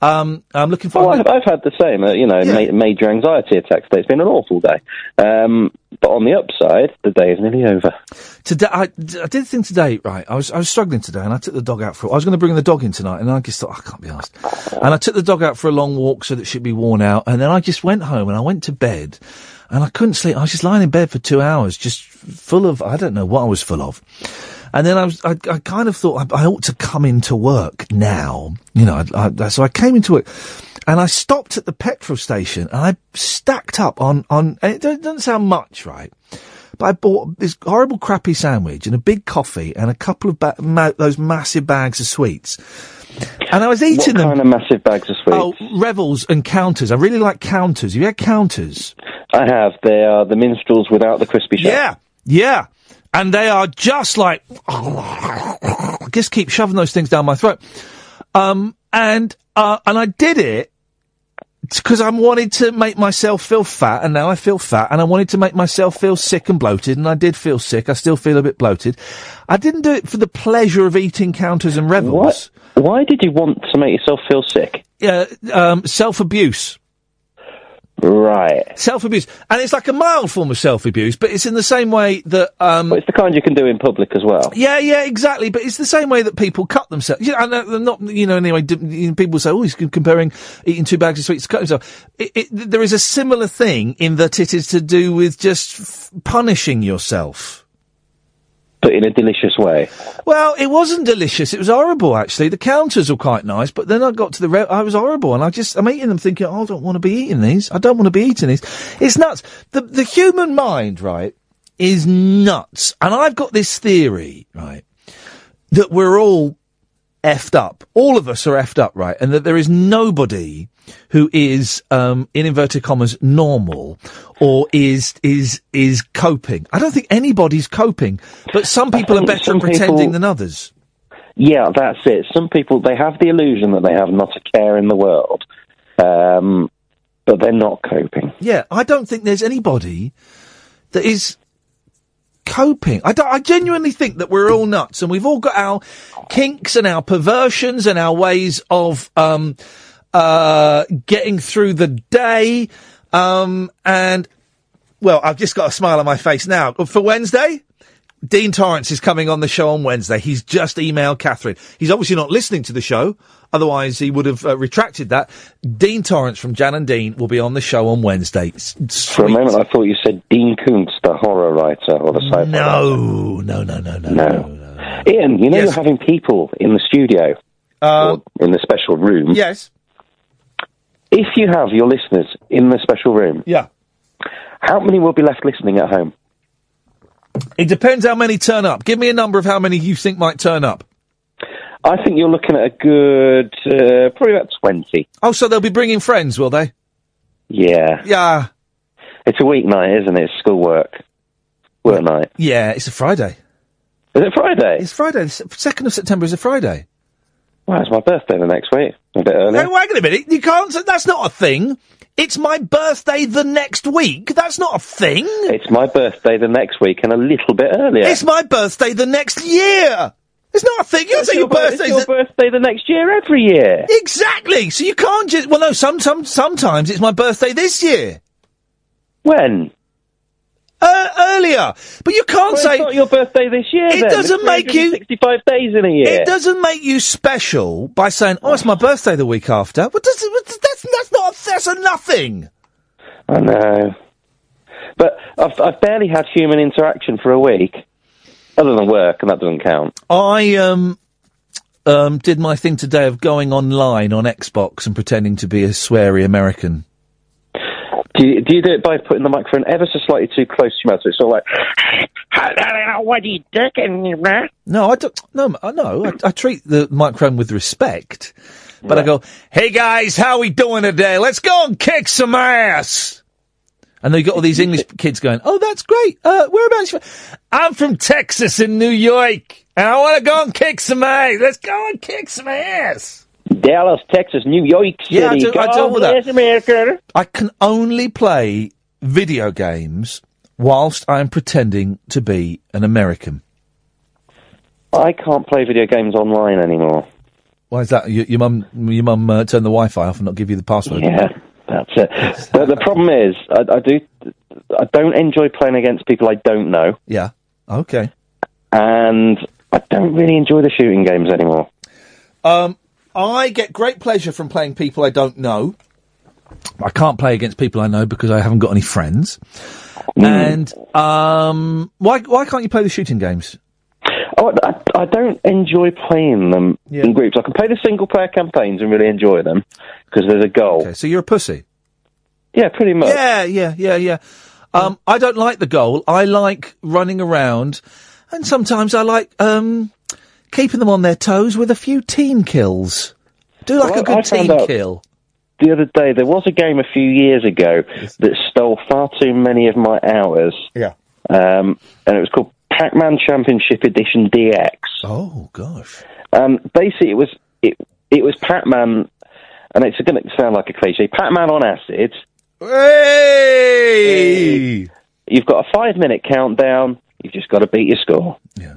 Um, I'm looking Well, forward. I've, I've had the same, uh, you know, ma- major anxiety attacks. Today. It's been an awful day. Um, but on the upside, the day is nearly over. Today, I, I did thing today, right? I was I was struggling today, and I took the dog out for. I was going to bring the dog in tonight, and I just thought I can't be asked. And I took the dog out for a long walk so that she'd be worn out, and then I just went home and I went to bed, and I couldn't sleep. I was just lying in bed for two hours, just full of I don't know what I was full of. And then I was, I, I kind of thought I, I ought to come into work now, you know. I, so I came into work, and I stopped at the petrol station, and I stacked up on on. And it doesn't sound much, right? But I bought this horrible, crappy sandwich and a big coffee and a couple of ba- ma- those massive bags of sweets. And I was eating what them. kind of massive bags of sweets? Oh, Revels and counters. I really like counters. Have you had counters? I have. They are the minstrels without the crispy shell. Yeah, yeah. And they are just like, I just keep shoving those things down my throat. Um, and, uh, and I did it because I wanted to make myself feel fat, and now I feel fat, and I wanted to make myself feel sick and bloated, and I did feel sick. I still feel a bit bloated. I didn't do it for the pleasure of eating counters and revels. What? Why did you want to make yourself feel sick? Uh, um, self abuse. Right. Self abuse, and it's like a mild form of self abuse, but it's in the same way that. Um, Well, it's the kind you can do in public as well. Yeah, yeah, exactly. But it's the same way that people cut themselves. You know, I not, you know, anyway, d- you know, people say, oh, he's comparing eating two bags of sweets to cut himself. It, it, there is a similar thing in that it is to do with just f- punishing yourself. But in a delicious way. Well, it wasn't delicious. It was horrible, actually. The counters were quite nice, but then I got to the, re- I was horrible, and I just, I'm eating them thinking, oh, I don't want to be eating these. I don't want to be eating these. It's nuts. The, the human mind, right, is nuts. And I've got this theory, right, that we're all effed up. All of us are effed up, right? And that there is nobody who is, um, in inverted commas, normal or is, is, is coping. I don't think anybody's coping, but some people are better at pretending people- than others. Yeah, that's it. Some people, they have the illusion that they have not a care in the world, um, but they're not coping. Yeah, I don't think there's anybody that is coping. I, I genuinely think that we're all nuts and we've all got our kinks and our perversions and our ways of um, uh, getting through the day. Um, and, well, I've just got a smile on my face now. For Wednesday, Dean Torrence is coming on the show on Wednesday. He's just emailed Catherine. He's obviously not listening to the show. Otherwise, he would have uh, retracted that. Dean Torrence from Jan and Dean will be on the show on Wednesday. S- For a moment, I thought you said Dean Koontz, the horror writer or the sci-fi No, no, no, no, no, no. Iain, you know you're having people in the studio or in the special room. Uh, Yes. If you have your listeners in the special room, Yeah. how many will be left listening at home? It depends how many turn up. Give me a number of how many you think might turn up. I think you're looking at a good, uh, probably about 20. Oh, so they'll be bringing friends, will they? Yeah. Yeah. It's a weeknight, isn't it? It's schoolwork. Work night. Yeah, it's a Friday. Is it Friday? It's Friday. The second of September is a Friday. Well, it's my birthday the next week. A bit earlier. Hey, wait a minute. You can't. say- That's not a thing. It's my birthday the next week. That's not a thing. It's my birthday the next week and a little bit earlier. It's my birthday the next year. It's not a thing. You It's say your your bir- it's birthday. your birthday the next year every year. Exactly. So you can't just. Well, no. Some, some, sometimes it's my birthday this year. When? Uh, earlier. But you can't Well, say it's not your birthday this year. It then. doesn't make you- 365 days in a year. It doesn't make you special by saying, "Oh, it's my birthday the week after." What does that's that's not that's a nothing. I know. But I've, I've barely had human interaction for a week, other than work, and that doesn't count. I um um did my thing today of going online on Xbox and pretending to be a sweary American. Do you, do you do it by putting the microphone ever so slightly too close to your mouth? So it's all like, what are you doing, man? No, I don't. No, I- no. I, I treat the microphone with respect, but I go, "Hey guys, how we doing today? Let's go and kick some ass." And then you got all these English kids going, "Oh, that's great. Uh, whereabouts? you from?" I'm from Texas in New York, and I want to go and kick some ass. Let's go and kick some ass. Dallas, Texas, New York City. Yeah, I do- I God all that. America. I can only play video games whilst I'm pretending to be an American. I can't play video games online anymore. Why is that? Your, your mum, your mum uh, turned the Wi-Fi off and not give you the password. Yeah, that's it. But the problem is, I, I do, I don't enjoy playing against people I don't know, Yeah. Okay. and I don't really enjoy the shooting games anymore. Um, I get great pleasure from playing people I don't know. I can't play against people I know because I haven't got any friends. And um, why why can't you play the shooting games? Oh, I, I don't enjoy playing them in groups. I can play the single player campaigns and really enjoy them because there's a goal. Okay, so you're a pussy. Yeah, pretty much. Yeah, yeah, yeah, yeah. Um, I don't like the goal. I like running around, and sometimes I like um, keeping them on their toes with a few team kills. Do like Well, a good team out kill. The other day, there was a game a few years ago that stole far too many of my hours. Yeah. Um, and it was called Pac-Man Championship Edition DX. Oh gosh. Um, basically, it was it it was Pac-Man, and it's going to sound like a cliche. Pac-Man on acid. Hey! You've got a five-minute countdown. You've just got to beat your score. Yeah.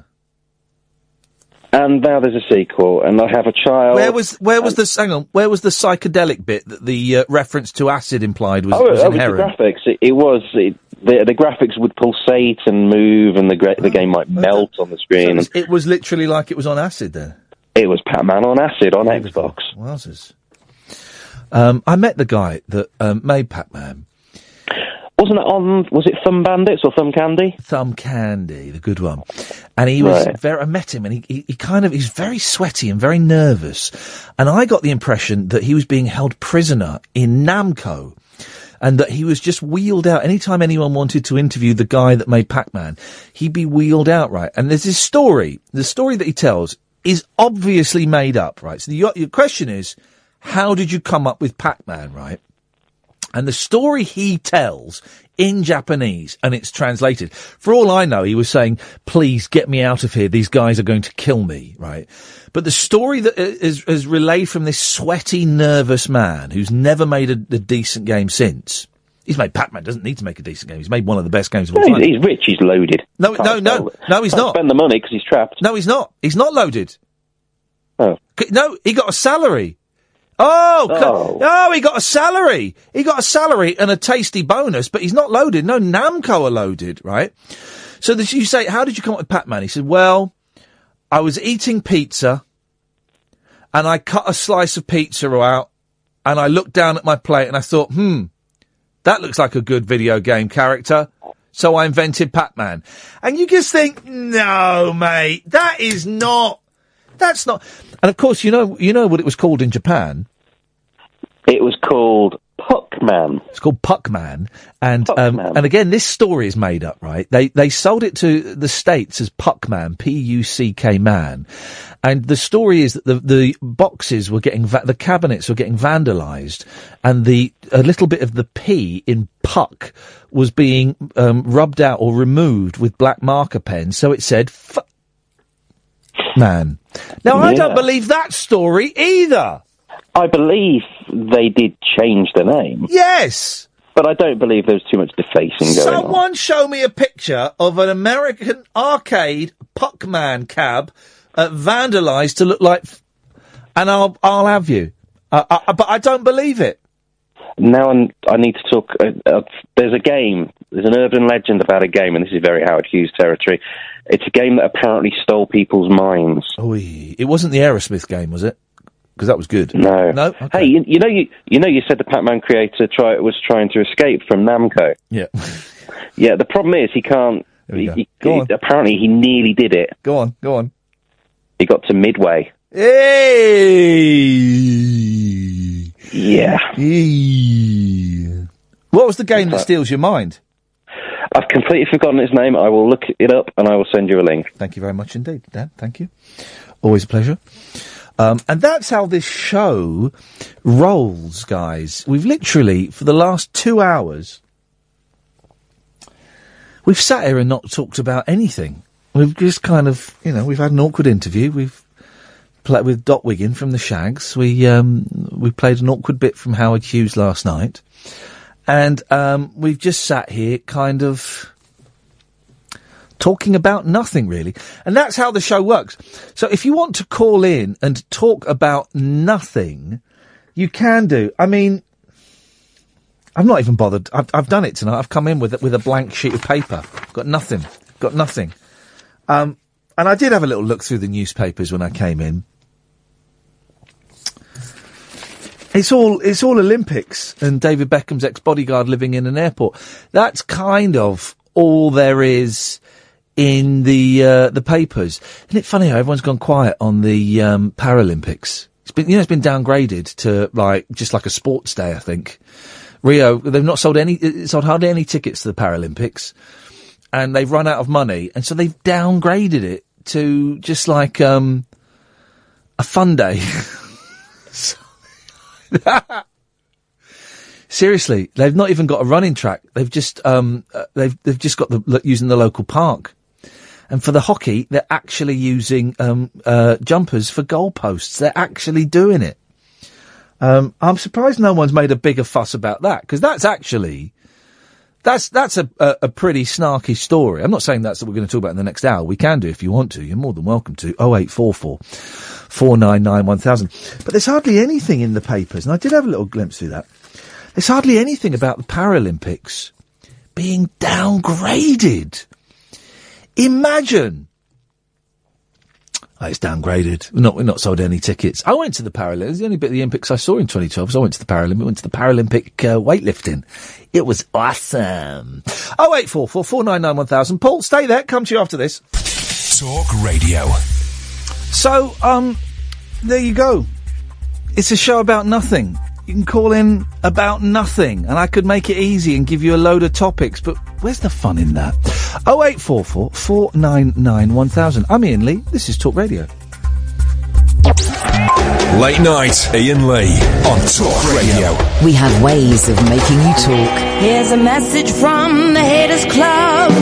And now there's a sequel, and I have a child. Where was where was the hang on? Where was the psychedelic bit that the uh, reference to acid implied was, oh, was that was the graphics. It, it was it, the the graphics would pulsate and move, and the gra- the game might melt on the screen. and It was literally like it was on acid then. it was Pac-Man on acid on Xbox. Wowzers. Um, I met the guy that um, made Pac-Man. Wasn't it on? Was it Thumb Bandits or Thumb Candy? Thumb Candy, the good one. And he was Right. very. I met him, and he, he, he kind of he's very sweaty and very nervous. And I got the impression that he was being held prisoner in Namco. And that he was just wheeled out. Anytime anyone wanted to interview the guy that made Pac-Man, he'd be wheeled out, right? And there's this story. The story that he tells is obviously made up, right? So your, your question is, how did you come up with Pac-Man, right? And the story he tells in Japanese, and it's translated. For all I know, he was saying, please get me out of here. These guys are going to kill me, right? But the story that uh, is, is relayed from this sweaty, nervous man who's never made a, a decent game since. He's made Pac-Man, doesn't need to make a decent game. He's made one of the best games of all time. he's, rich. He's loaded. No, no, no, no, he's not. Spend the money because he's trapped. No, he's not. He's not loaded. Oh. No, he got a salary. Oh, co- oh, he got a salary. He got a salary and a tasty bonus, but he's not loaded. No, Namco are loaded, right? So this, you say, how did you come up with Pac-Man? He said, well, I was eating pizza and I cut a slice of pizza out and I looked down at my plate and I thought, hmm, that looks like a good video game character. So I invented Pac-Man. And you just think, no, mate, that is not, that's not. And of course, you know, you know what it was called in Japan. It was called Puckman. It's called Puckman, and um, and again, this story is made up, right? They they sold it to the states as Puckman, P U C K man, and the story is that the the boxes were getting va- the cabinets were getting vandalised, and the a little bit of the P in Puck was being um, rubbed out or removed with black marker pens, so it said. F- Man. Now, I don't believe that story either. I believe they did change the name. Yes. But I don't believe there's too much defacing going on. Someone show me a picture of an American arcade Puckman cab uh, vandalised to look like, f- and I'll I'll have you. Uh, uh, but I don't believe it. Now I'm, I need to talk. Uh, uh, there's a game. There's an urban legend about a game, and this is very Howard Hughes territory. It's a game that apparently stole people's minds. Oh, it wasn't the Aerosmith game, was it? Because that was good. No, no. Hey, you, you know you you know you said the Pac-Man creator try, was trying to escape from Namco. Yeah. Yeah. The problem is he can't. He, he- Go on. apparently, he nearly did it. Go on. Go on. He got to midway. Hey. Yeah. What was the game that steals your mind? I've completely forgotten its name. I will look it up and I will send you a link. Thank you very much indeed, Dan. Thank you. Always a pleasure. Um, and that's how this show rolls, guys. We've literally, for the last two hours, we've sat here and not talked about anything. We've just kind of, you know, we've had an awkward interview. We've played with Dot Wiggin from the Shaggs. We um, we played an awkward bit from Howard Hughes last night, and um, we've just sat here, kind of talking about nothing really, and that's how the show works. So if you want to call in and talk about nothing, you can do. I mean. I've not even bothered. I've, I've done it tonight. I've come in with with a blank sheet of paper. Got nothing. Got nothing. Um, and I did have a little look through the newspapers when I came in. It's all it's all Olympics and David Beckham's ex bodyguard living in an airport. That's kind of all there is in the uh, the papers. Isn't it funny how everyone's gone quiet on the um, Paralympics? It's been you know it's been downgraded to like just like a sports day. I think Rio they've not sold any uh, sold hardly any tickets to the Paralympics, and they've run out of money, and so they've downgraded it to just like um, a fun day. Seriously, they've not even got a running track. They've just um, uh, they've they've just got the using the local park. And for the hockey, they're actually using um, uh, jumpers for goalposts. They're actually doing it. Um, I'm surprised no one's made a bigger fuss about that because that's actually that's that's a, a a pretty snarky story. I'm not saying that's what we're going to talk about in the next hour. We can do if you want to. You're more than welcome to. 0844 499 1000. But there's hardly anything in the papers, and I did have a little glimpse through that. There's hardly anything about the Paralympics being downgraded. Imagine. Oh, it's downgraded. We're not, we're not sold any tickets. I went to the Paralympics. The only bit of the Olympics I saw in 2012 was I went to the Paralympics. We went to the Paralympic uh, weightlifting. It was awesome. Oh eight four four four nine nine one thousand. Paul, stay there. Come to you after this. Talk Radio. So, um, there you go. It's a show about nothing. You can call in about nothing, and I could make it easy and give you a load of topics, but where's the fun in that? 0844 499 1000. I'm Iain Lee. This is Talk Radio. Late night, Iain Lee on Talk Radio. We have ways of making you talk. Here's a message from the Haters Club,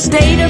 state of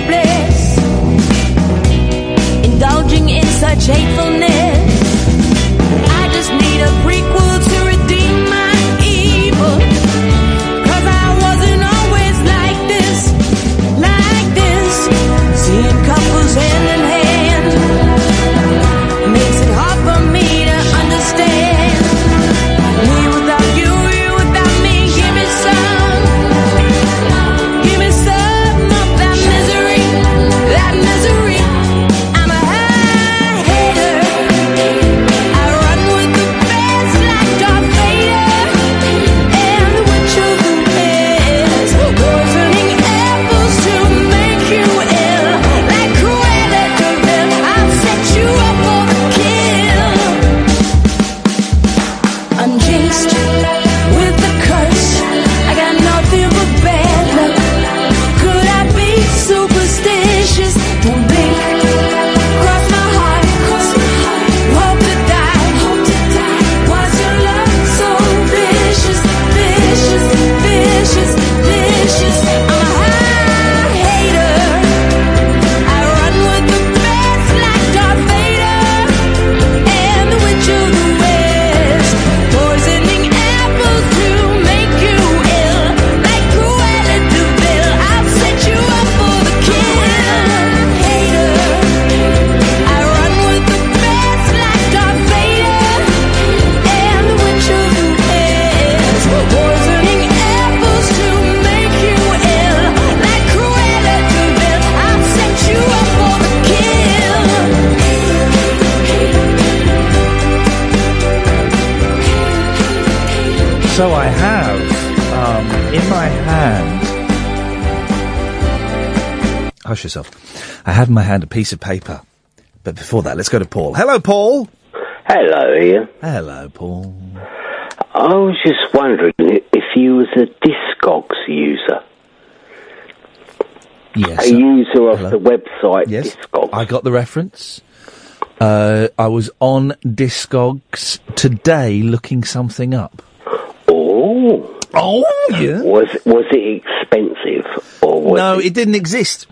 hush yourself. I had in my hand a piece of paper. But before that, let's go to Paul. Hello, Paul. Hello, Iain. Hello, Paul. I was just wondering if you was a Discogs user. Yes. A user of Hello. the website Yes. Discogs. I got the reference. Uh, I was on Discogs today looking something up. Oh. Oh, yeah. Was was it expensive or was no, it? it didn't exist.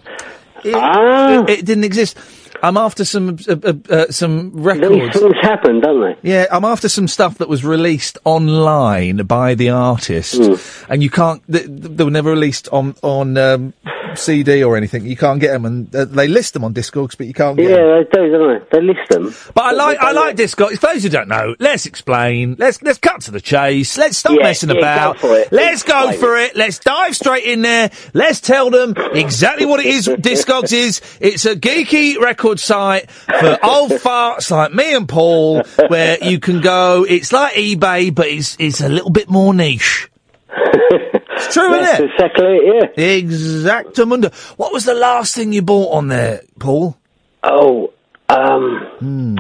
It, Ah. it, it didn't exist. I'm after some uh, uh, uh, some records. These things happen, don't they? Yeah, I'm after some stuff that was released online by the artist, Hmm. and you can't. They, they were never released on on um, CD or anything. You can't get them, and uh, they list them on Discogs, but you can't get 'em. Yeah, they do, don't they? They list them. But I like I like Discogs. For those who don't know, let's explain. Let's let's cut to the chase. Let's stop Yeah, messing yeah, go about. for it. Let's go Explain for it. Let's dive straight in there. Let's tell them exactly what it is. Discogs is. It's a geeky record site for old farts like me and Paul, where you can go. It's like eBay, but it's it's a little bit more niche. It's true, That's isn't it? exactly it, yeah. Exactamundo. What was the last thing you bought on there, Paul? Oh, um, Hmm.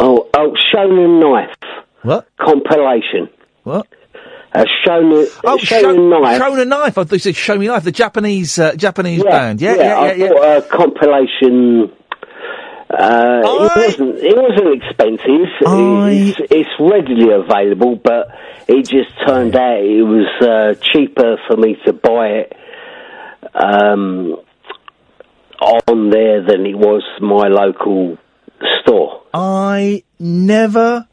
oh, oh, Shonen Knife. What? Compilation. What? A Shonen, Oh, Shonen show, Knife. Show a knife. I thought you said Show Me Knife, the Japanese uh, Japanese yeah, band. Yeah, yeah, yeah, I yeah. bought a compilation. Uh, it wasn't. It wasn't expensive. It's, it's readily available, but it just turned out it was uh, cheaper for me to buy it um, on there than it was my local store. I never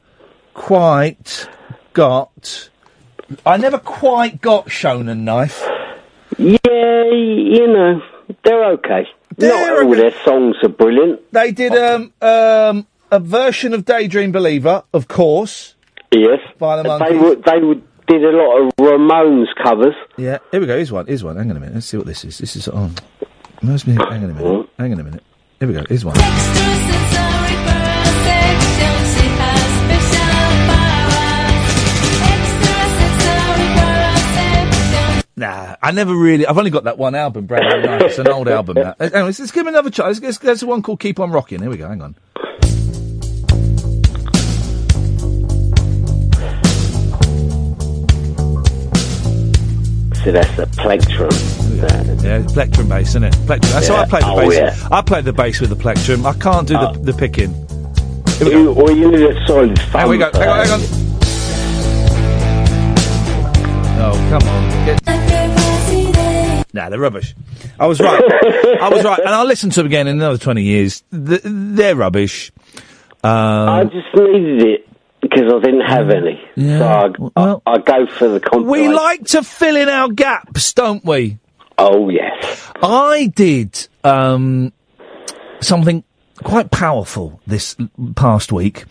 quite got. I never quite got Shonen Knife. Yeah, you know, they're okay. Not all their songs are brilliant. They did um um a version of Daydream Believer, of course. Yes, By the they Monkees. would. They would did a lot of Ramones covers. Yeah, here we go. Here's one. Here's one. Hang on a minute. Let's see what this is. This is on. Where's? Hang on a minute. Hang on a minute. Here we go. Here's one. Nah, I never really. I've only got that one album, Brand New Night. It's an old album. That. Anyway, let's, let's give him another try. Let's, let's, there's one called Keep On Rocking. Here we go. Hang on. So that's the plectrum. Yeah, it's plectrum bass, isn't it? Plectrum. That's how I play the Oh, bass. yeah. I play the bass with the plectrum. I can't do the, oh. the picking. You, or you need a solid thumb. Here we go. Hang on, hang on. Oh, come on. Nah, they're rubbish. I was right. I was right. And I'll listen to them again in another 20 years. Th- they're rubbish. Um, I just needed it because I didn't have any. Yeah, So I, I, I go for the compilation. we like to fill in our gaps, don't we? Oh, yes. I did um, something quite powerful this past week.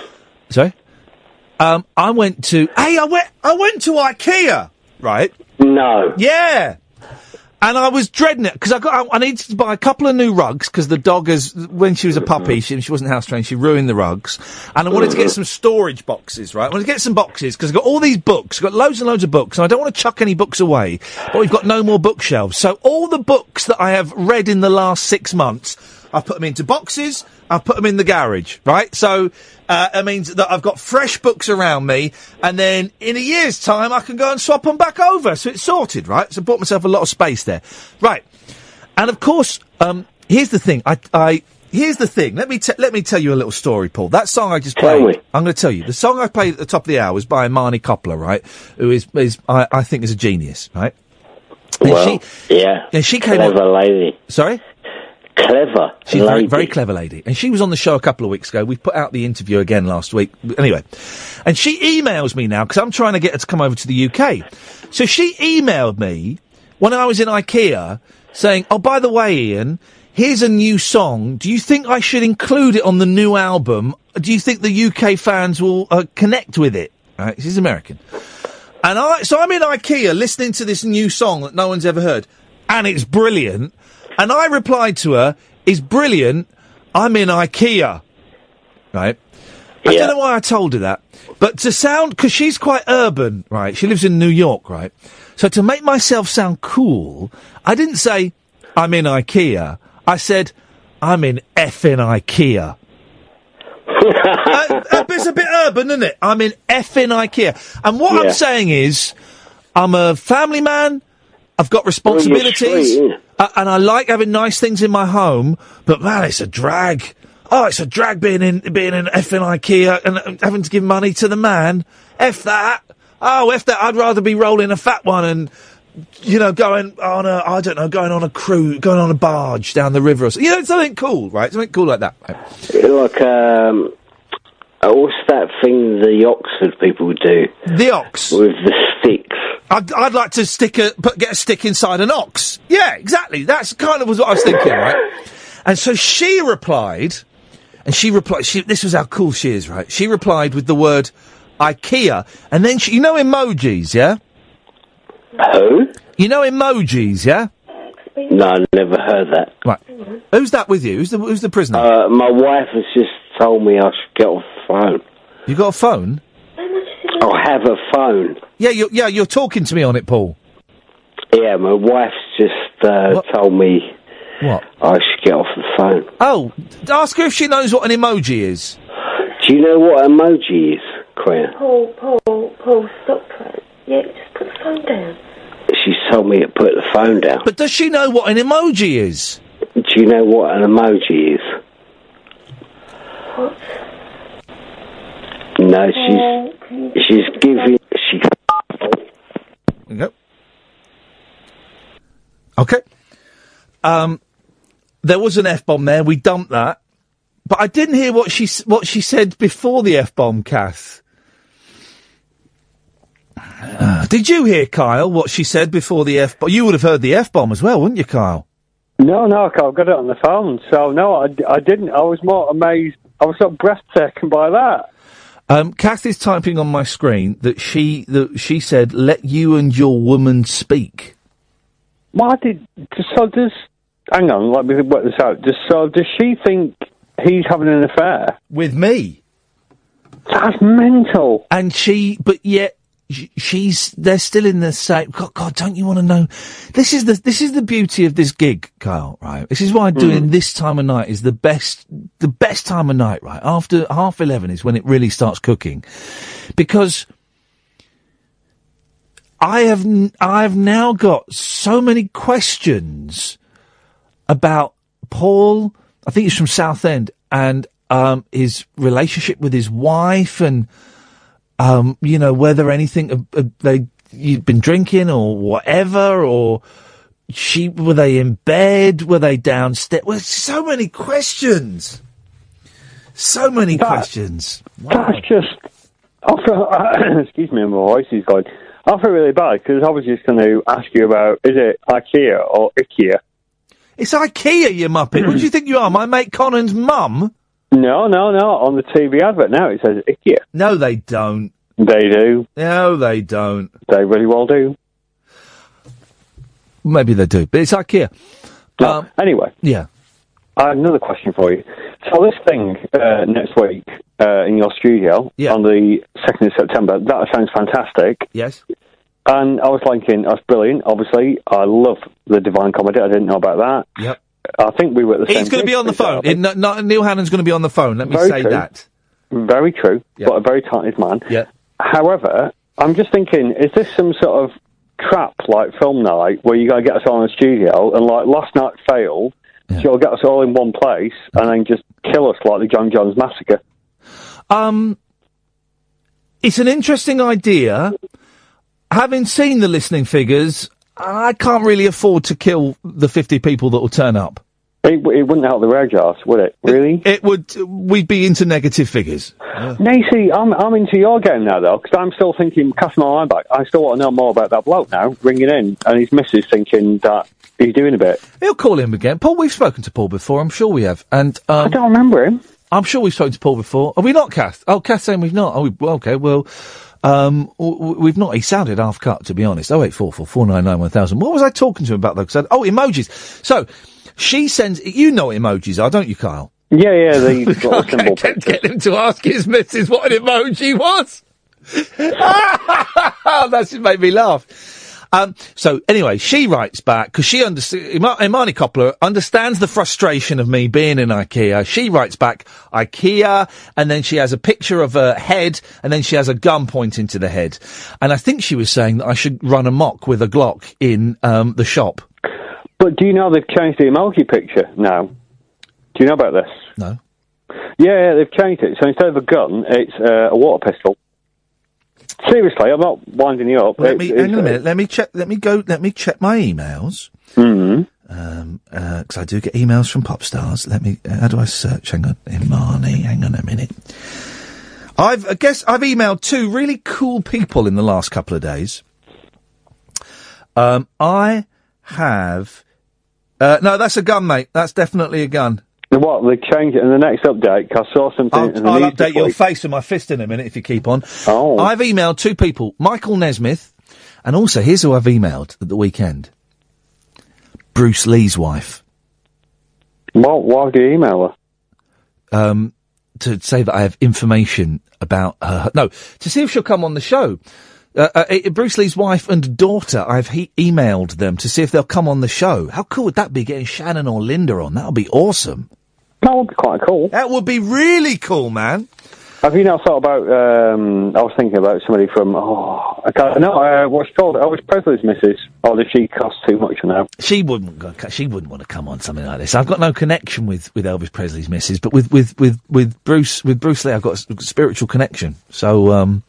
Sorry? Um, I went to. Hey, I went. I went to IKEA. Right? No. Yeah. And I was dreading it because I got. I, I needed to buy a couple of new rugs because the dog has. When she was a puppy, she, she wasn't house trained. She ruined the rugs, and I wanted to get some storage boxes. Right? I wanted to get some boxes because I've got all these books. I've got loads and loads of books, and I don't want to chuck any books away. But we've got no more bookshelves, so all the books that I have read in the last six months, I've put them into boxes. I've put them in the garage, right? So uh, it means that I've got fresh books around me, and then in a year's time I can go and swap them back over. So it's sorted, right? So I bought myself a lot of space there, right? And of course, um, here's the thing. I, I here's the thing. Let me te- let me tell you a little story, Paul. That song I just Tell played. me. I'm going to tell you the song I played at the top of the hour was by Imani Coppola, right? Who is is I, I think is a genius, right? And Well, yeah. and she came Clever on. lady. Sorry. Clever. She's a very, very clever lady. And she was on the show a couple of weeks ago. We put out the interview again last week. Anyway. And she emails me now because I'm trying to get her to come over to the UK. So she emailed me when I was in IKEA saying, Oh, by the way, Iain, here's a new song. Do you think I should include it on the new album? Do you think the UK fans will uh, connect with it? Right? She's American. And I, so I'm in IKEA listening to this new song that no one's ever heard, and it's brilliant. And I replied to her, "Is brilliant. I'm in IKEA." Right. I don't know why I told her that, but to sound because she's quite urban, right? She lives in New York, right? So to make myself sound cool, I didn't say, I'm in IKEA. I said, I'm in effing IKEA. uh, uh, it's a bit urban, isn't it? I'm in effing IKEA. And what Yeah. I'm saying is, I'm a family man. I've got Well, responsibilities, straight, uh, and I like having nice things in my home. But man, it's a drag. Oh, it's a drag being in being in effing IKEA and uh, having to give money to the man. F that. Oh, F that. I'd rather be rolling a fat one and you know going on a I don't know going on a cruise, going on a barge down the river or something. You know, something cool, right? Something cool like that. Right? Like, um, uh, what's that thing the Oxford people do? The ox with the sticks. I'd, I'd like to stick a put, get a stick inside an ox. Yeah, exactly. That's kind of was what I was thinking, right? And so she replied, and she replied. She, this was how cool she is, right? She replied with the word IKEA, and then she, you know emojis, yeah. Who? You know emojis, yeah. No, I never heard that. Right. Who's that with you? Who's the who's the prisoner? Uh, my wife has just told me I should get off the phone. You got a phone? I have a phone. Yeah, you're, yeah, you're talking to me on it, Paul. Yeah, my wife's just uh, told me What? I should get off the phone. Oh, ask her if she knows what an emoji is. Do you know what an emoji is, Quinn? Paul, Paul, Paul, stop it. Yeah, just put the phone down. She's told me to put the phone down. But does she know what an emoji is? Do you know what an emoji is? What? No, she's she's giving she. Yep. Okay. Um, there was an f bomb there. We dumped that, but I didn't hear what she what she said before the f bomb, Kath. Uh, did you hear Kyle what she said before the f bomb? You would have heard the f bomb as well, wouldn't you, Kyle? No, no, I've got it on the phone. So no, I, I didn't. I was more amazed. I was so breathtaking by that. Um, Kath is typing on my screen that she that she said, "Let you and your woman speak." Why did so does? Hang on, let me work this out. Just so does she think he's having an affair with me? That's mental. And she, but yet she's they're still in the same. God, God, don't you want to know? This is the this is the beauty of this gig, Kyle. Right. This is why doing this time of night is the best the best time of night. Right after half eleven is when it really starts cooking, because. I have I've now got so many questions about Paul. I think he's from Southend and um, his relationship with his wife, and um, you know whether anything uh, uh, they you'd been drinking or whatever, or she were they in bed, were they downstairs? Well, so many questions, so many questions. That's just. Feel, excuse me, my voice is going. I feel really bad because I was just going to ask you about is it IKEA or IKEA? It's IKEA, you muppet. what do you think you are, my mate Conan's mum? No, no, no. On the TV advert now it says IKEA. No, they don't. They do. No, they don't. They really well do. Maybe they do, but it's IKEA. Um, anyway. Yeah. I have another question for you. So this thing uh, next week uh, in your studio on the second of September, that sounds fantastic. Yes. And I was thinking, that's brilliant. Obviously, I love the Divine Comedy. I didn't know about that. Yep. I think we were at the same. He's going to be on the phone. It- no, no, Neil Hannon's going to be on the phone. Let me Very say true. that. Very true, but a very talented man. Yeah. However, I'm just thinking, is this some sort of trap like film night where you got to get us all in the studio and like last night failed, so you'll get us all in one place and then just kill us like the John Jones massacre? Um, it's an interesting idea. Having seen the listening figures, I can't really afford to kill the 50 people that will turn up. It, it wouldn't help the RAJARs, would it? Really? It, would. We'd be into negative figures. You see, I'm, I'm into your game now, though, because I'm still thinking, cast my mind back, I still want to know more about that bloke now, ringing in, and his missus thinking that he's doing a bit. He'll call him again. Paul, we've spoken to Paul before. I'm sure we have. And um, I don't remember him. I'm sure we've spoken to Paul before. Are we not, Kath? Oh, Kath saying we've not. Oh, we, okay. Well, um, we've not. He sounded half cut, to be honest. Oh eight four four four nine nine one thousand. What was I talking to him about though? 'Cause I- oh, emojis. So she sends. You know what emojis are, don't you, Kyle? Yeah, yeah, the little Okay, symbol get, get him to ask his missus what an emoji was. that just made me laugh. Um, so anyway, she writes back because she understands. Imani Coppola understands the frustration of me being in IKEA. She writes back IKEA, and then she has a picture of a head, and then she has a gun pointing to the head. And I think she was saying that I should run amok with a Glock in um, the shop. But do you know they've changed the emoji picture now? Do you know about this? No. Yeah, yeah, they've changed it. So instead of a gun, it's uh, a water pistol. Seriously, I'm not winding you up. Let me it's- hang on a minute. Let me check. Let me go. Let me check my emails. Mhm. Um, because I do get emails from pop stars. Let me. How do I search? Hang on, Imani. Hang on a minute. I've. I guess I've emailed two really cool people in the last couple of days. Um, I have. Uh, no, that's a gun, mate. That's definitely a gun. What they changed it in the next update? 'cause I saw something I'll, I'll update your face with my fist in a minute if you keep on. Oh. I've emailed two people, Michael Nesmith, and also here's who I've emailed at the weekend. Bruce Lee's wife. Why, why do you email her? Um, to say that I have information about her. No, to see if she'll come on the show. Uh, uh, Bruce Lee's wife and daughter, I've he- emailed them to see if they'll come on the show. How cool would that be, getting Shannon or Linda on? That would be awesome. That would be quite cool. That would be really cool, man. Have you not thought about? Um, I was thinking about somebody from. Oh, I can't, no, uh, what's called? Elvis Presley's missus. Or does she cost too much now? She wouldn't. Go, she wouldn't want to come on something like this. I've got no connection with, with Elvis Presley's missus, but with, with, with, with Bruce with Bruce Lee, I've got a spiritual connection. So, um,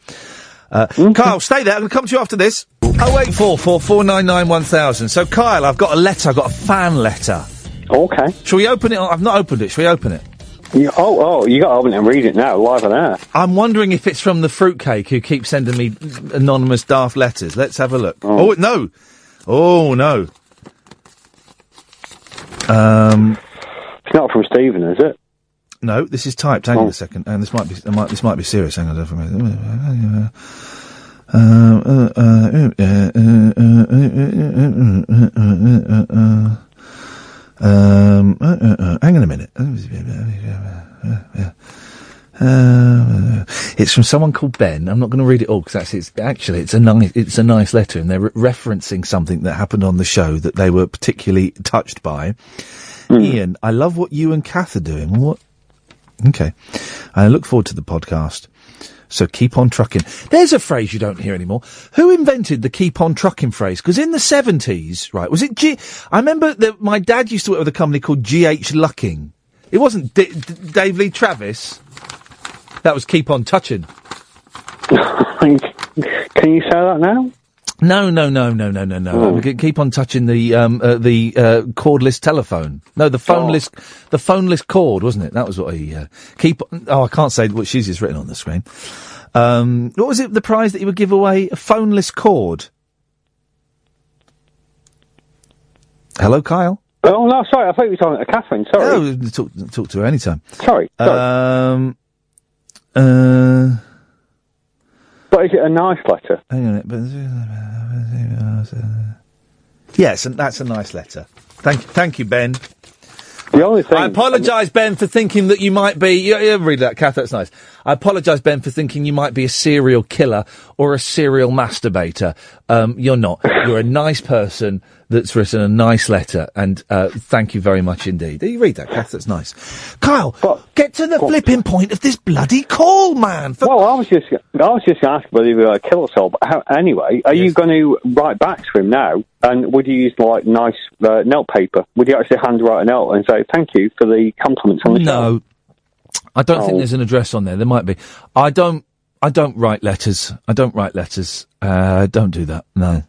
uh, Kyle, stay there. I'm going to come to you after this. Oh eight four four four nine nine one thousand. So, Kyle, I've got a letter. I've got a fan letter. Okay. Shall we open it? I've not opened it. Shall we open it? You, oh, oh, you got to open it and read it now, live on air. I'm wondering if it's from the fruitcake who keeps sending me anonymous daft letters. Let's have a look. Oh, no. Oh no. Um, it's not from Stephen, is it? No, this is typed. Hang on a second. And this might be. This might, this might be serious. Hang on. a minute. Um, uh, uh, uh, uh, uh, uh, uh, um, uh, uh, uh, hang on a minute. Uh, it's from someone called Ben. I'm not going to read it all because actually, it's actually it's a nice it's a nice letter, and they're re- referencing something that happened on the show that they were particularly touched by. Iain, I love what you and Kath are doing. What? Okay, I look forward to the podcast. So keep on trucking. There's a phrase you don't hear anymore. Who invented the keep on trucking phrase? Because in the seventies, right, was it G? I remember that my dad used to work with a company called GH Lucking. It wasn't D- D- Dave Lee Travis. That was keep on touching. Can you say that now? No, no, no, no, no, no, no. Oh. We could keep on touching the um, uh, the uh, cordless telephone. No, the phoneless, the phoneless cord, wasn't it? That was what he uh, keep. Oh, I can't say what she's just written on the screen. Um, what was it? The prize that you would give away? A phoneless cord. Hello, Kyle. Oh no, sorry. I thought you were talking to Catherine. Sorry. No, talk, talk to her anytime. Sorry. sorry. Um, uh, but is it a nice letter? Hang on. But yes, and that's a nice letter. Thank, thank you, Ben. The only thing I apologise, Ben, for thinking that you might be. You, yeah, read that, Kath. That's nice. I apologise, Ben, for thinking you might be a serial killer or a serial masturbator. Um, you're not. You're a nice person that's written a nice letter, and uh, thank you very much indeed. You read that, Kath. That's nice. Kyle, get to the flipping point of this bloody call, man. For well, I was just I was just going to ask whether you were going to kill us all. But how, anyway, are you going to write back to him now? And would you use like nice uh, note paper? Would you actually handwrite a note and say thank you for the compliments on the show? No, I don't think Oh. there's an address on there. There might be. I don't. I don't write letters. I don't write letters. Uh, don't do that. No.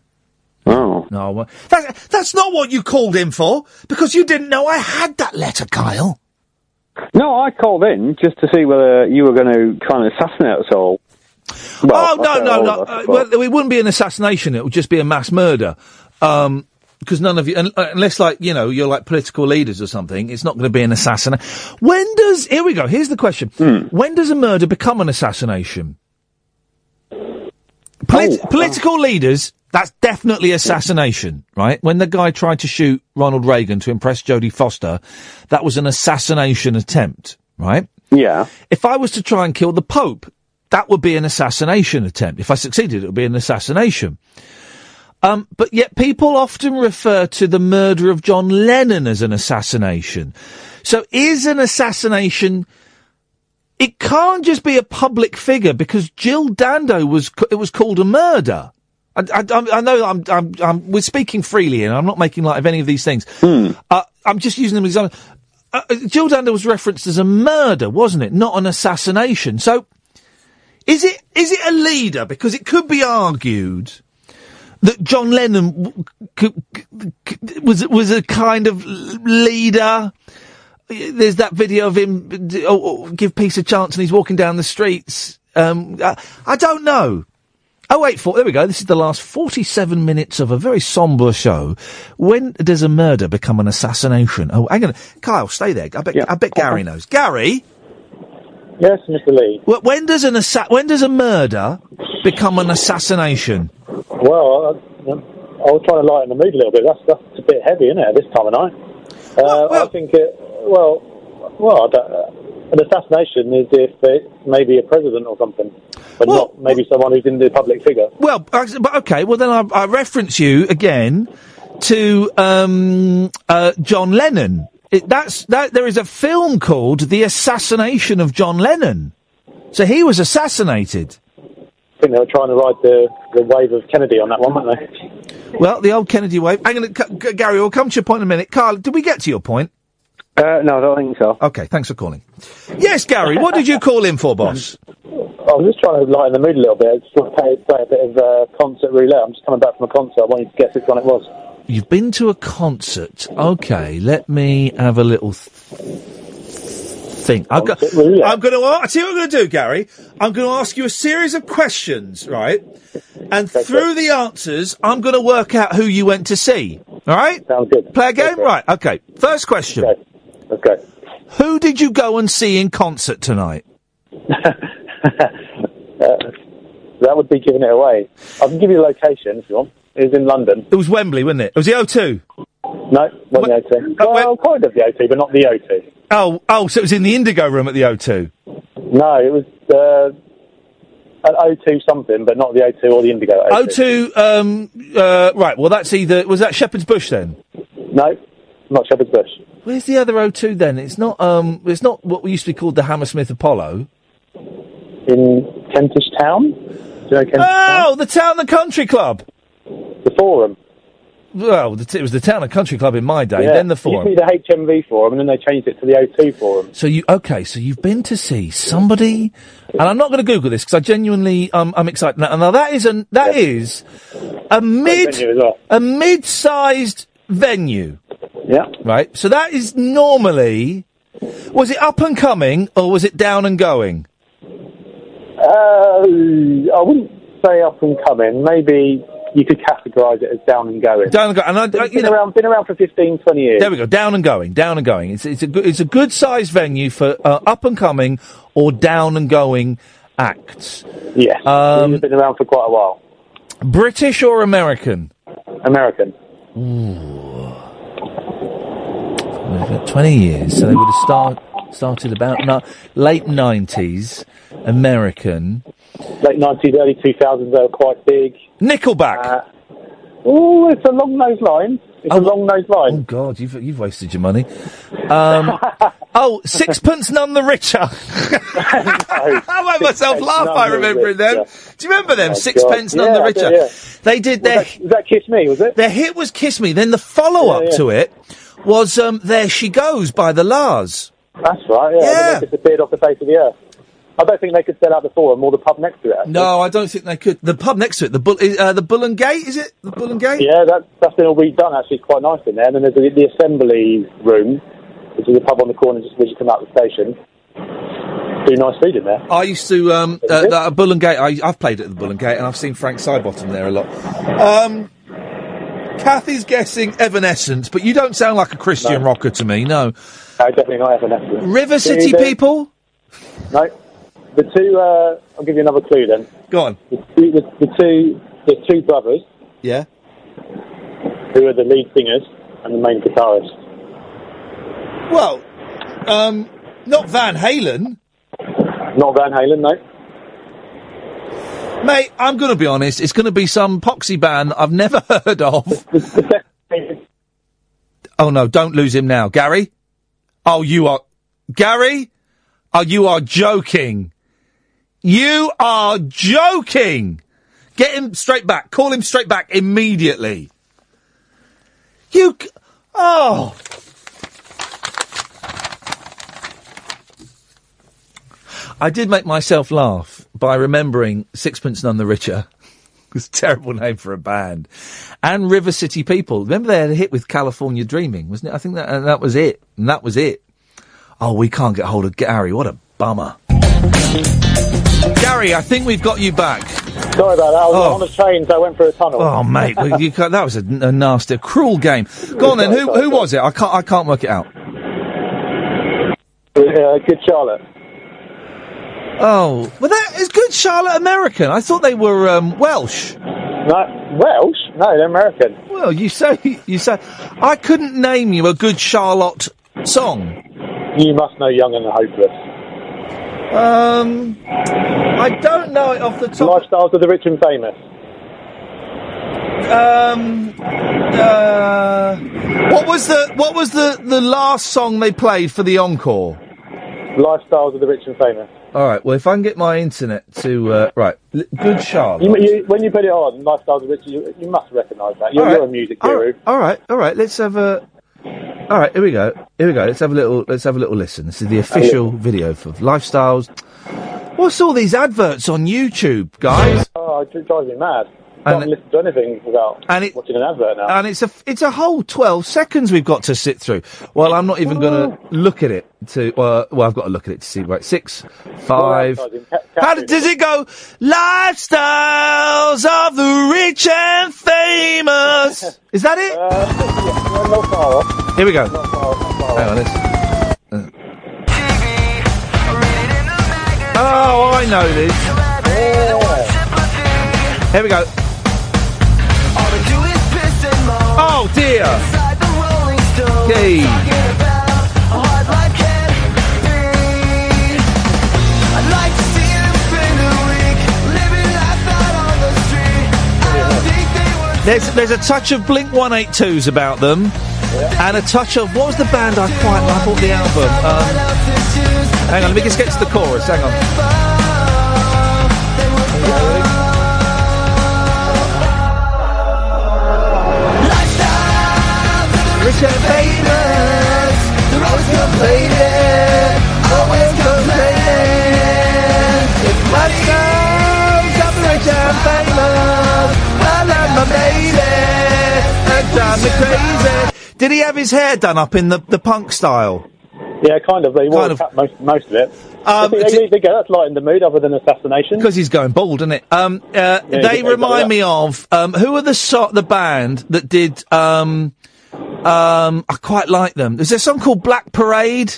Oh. No. Well, that, that's not what you called in for because you didn't know I had that letter, Kyle. No, I called in just to see whether you were going to try and assassinate us all. Well, oh no, no, no. us, Uh, well, it wouldn't be an assassination. It would just be a mass murder. Um, because none of you, uh, unless like you know, you're like political leaders or something, it's not going to be an assassination. When does? Here we go. Here's the question: Hmm. When does a murder become an assassination? Polit- Oh, political leaders, that's definitely assassination, right? When the guy tried to shoot Ronald Reagan to impress Jodie Foster, that was an assassination attempt, right? Yeah. If I was to try and kill the Pope, that would be an assassination attempt. If I succeeded, it would be an assassination. Um, but yet people often refer to the murder of John Lennon as an assassination. So is an assassination? It can't just be a public figure because Jill Dando was it was called a murder. I, I, I'm- know I'm, I'm, I'm we're speaking freely and I'm not making light of any of these things. Uh, I'm just using them as example. Uh, uh, Jill Dando was referenced as a murder, wasn't it? Not an assassination. So is it is it a leader? Because it could be argued that John Lennon w- c- c- c- was was a kind of leader. There's that video of him oh, oh, give peace a chance, and he's walking down the streets. Um, I, I don't know. Oh wait, four, there we go. This is the last 47 minutes of a very sombre show. When does a murder become an assassination? Oh, hang on, Kyle, stay there. I bet, I bet Gary knows. Gary. Yes, Mr. Lee. When does an assa- when does a murder become an assassination? Well, I, I was trying to lighten the mood a little bit. That's that's a bit heavy, isn't it, at this time of night? Uh, I think it. Well, well, I don't, uh, an assassination is if it's maybe a president or something, but not maybe someone who's in the public figure. Well, uh, but okay. Well, then I, I reference you again to um, uh, John Lennon. It, that's that. There is a film called "The Assassination of John Lennon." So he was assassinated. I think they were trying to ride the, the wave of Kennedy on that one, weren't they? Well, the old Kennedy wave. Hang on, G- G- Gary. We'll come to your point in a minute. Carl, did we get to your point? Uh, no, I don't think so. Okay, thanks for calling. Yes, Gary. What did you call in for, boss? I was just trying to lighten the mood a little bit. Just want to play, play a bit of uh, concert roulette. I'm just coming back from a concert. I want you to guess which one it was. You've been to a concert. Okay, let me have a little th- think. I've got, I'm going to. I tell what I'm going to do, Gary. I'm going to ask you a series of questions, right? And through the answers, I'm going to work out who you went to see. All right? Sounds good. Play a game, right? Okay. First question. Okay. Who did you go and see in concert tonight? Uh, that would be giving it away. I can give you the location if you want. It was in London. It was Wembley, wasn't it? It was the O2. No, not the O2. Well, kind of the O2, but not the O2. Oh, oh, so it was in the Indigo room at the O2. No, it was uh, an O2 something, but not the O2 or the Indigo O2. O2, um, uh, right, well, that's either, was that Shepherd's Bush then? No, not Shepherd's Bush. Where's the other O2 then? It's not, um, it's not what we used to be called the Hammersmith Apollo. In Kentish Town? Do you know Kentish Oh, the Town and Country Club. The Forum. Well, the t- it was the Town and Country Club in my day, Yeah. then the It Forum. used to be the HMV Forum, and then they changed it to the O2 Forum. So you okay? So you've been to see somebody, and I'm not going to Google this because I genuinely um, I'm excited. Now, now that is a that is a mid venue as well. a mid-sized venue. Yeah. Right. So that is normally was it up and coming or was it down and going? Uh, I wouldn't say up and coming. Maybe you could categorise it as down and going. Down and going. And I, I, you been know, around, been around for 15, 20 years. There we go. Down and going. Down and going. It's it's a good it's a good sized venue for uh, up and coming or down and going acts. Yes. Um, They've been around for quite a while. British or American? American. About 20 years, so they would have start, started about no, late 90s, American. Late 90s, early 2000s, they were quite big. Nickelback. Uh, oh, it's along those lines. It's along those lines. Oh, God, you've, you've wasted your money. Um, oh, Sixpence None the Richer. I made myself laugh by the remembering them. Richer. Do you remember them? Oh, Sixpence God. None the Yeah, I Richer. yeah. They did Was their. that- was that Kiss Me, was it? Their hit was Kiss Me. Then the follow up Yeah, yeah. to it was um, There She Goes by the La's. That's right, yeah. Yeah. They disappeared off the face of the earth. I don't think they could sell out the forum or the pub next to it. actually. No, I don't think they could. The pub next to it, the Bull, uh, the Bull and Gate, is it? The Bull and Gate? Yeah, that, that's been all redone actually. It's quite nice in there. And then there's the, the assembly room, which is a pub on the corner just as you come out of the station. Do nice food in there. I used to um, uh, Bull and Gate. I, I've played at the Bull and Gate, and I've seen Frank Sidebottom there a lot. Um, Kathy's guessing Evanescence, but you don't sound like a Christian rocker to me. No. No, definitely not Evanescence. River City the- people. No. The two, uh, I'll give you another clue then. Go on. The, two- the, the two, the two brothers Yeah. who are the lead singers and the main guitarist. Well, um, not Van Halen. Not Van Halen, no. Mate, I'm going to be honest. It's going to be some poxy band I've never heard of. oh no! Don't lose him now, Gary. Oh, you are Gary. Oh, you are joking. You are joking. Get him straight back. Call him straight back immediately. You. c- Oh. I did make myself laugh by remembering Sixpence None the Richer. It's a terrible name for a band. And River City People. Remember they had a hit with California Dreaming, wasn't it? I think that, and that was it. And that was it. Oh, we can't get hold of Gary. What a bummer. Gary, I think we've got you back. Sorry about that. I was Oh. on a train, so I went through a tunnel. Oh, mate, well, you that was a, a nasty, a cruel game. Go on then. Who who was it? I can't I can't work it out. Uh, good Charlotte. Oh, well, that is good. Charlotte American. I thought they were um, Welsh. No, Welsh? No, they're American. Well, you say you say. I couldn't name you a good Charlotte song. You must know Young and the Hopeless. Um, I don't know it off the top. Lifestyles of the Rich and Famous. Um, uh, what was the what was the the last song they played for the encore? Lifestyles of the Rich and Famous. All right. Well, if I can get my internet to uh, right, L- good Charlotte. You, you, when you put it on, Lifestyles of the Rich, you, you must recognise that. You're, right. you're a music guru. all right, all right. Let's have a. All right, here we go. Here we go. Let's have a little. Let's have a little listen. This is the official video for lifestyles. What's all these adverts on YouTube, guys? Oh, it drives me mad. And- Can't listen to anything without And it- watching an advert now. And it's a it's a whole twelve seconds we've got to sit through. Well, I'm not even going to look at it to. Uh, well, I've got to look at it to see. Right, six, five. How does it go? Lifestyles of the rich and famous. Is that it? Uh, not far off. Here we go. Not far, not far Hang on, off. Oh, I know this. Here we go. Oh dear. There's there's a touch of Blink 182s about them, and a touch of what was the band I quite I bought the album. Um, hang on, let me just get to the chorus. Hang on. Rich and famous, they're always complaining, always complaining. It's lifestyles of the rich and famous. I love my baby, and crazy. Did he have his hair done up in the, the punk style? Yeah, kind of. They Kind kind of. most most of it. Um, think they, they go, that's lighting the mood, other than assassination. Because he's going bald, isn't it? Um, uh, Yeah, they remind me of um, who are the so- the band that did um, um, I quite like them. Is there a song called Black Parade?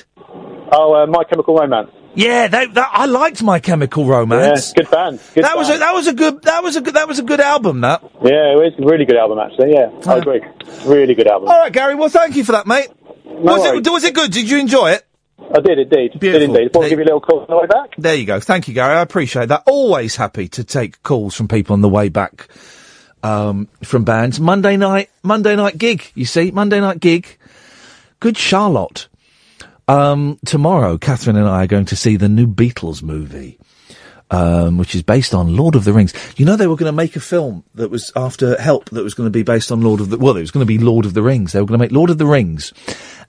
Oh, uh, My Chemical Romance. Yeah, they, that, I liked My Chemical Romance. Yeah, good band. Good that was a, that was a good that was a good that was a good album. That. Yeah, it was a really good album, actually. Yeah, I agree. Really good album. All right, Gary. Well, thank you for that, mate. was worries. it was it good? Did you enjoy it? I did indeed. Did indeed. I'd give you a little call on the way back. There you go. Thank you, Gary. I appreciate that. Always happy to take calls from people on the way back um, from bands. Monday night, Monday night gig. You see, Monday night gig. Good Charlotte. Um, tomorrow, Catherine and I are going to see the new Beatles movie. Um, which is based on Lord of the Rings. You know, they were going to make a film that was after Help that was going to be based on Lord of the, well, it was going to be Lord of the Rings. They were going to make Lord of the Rings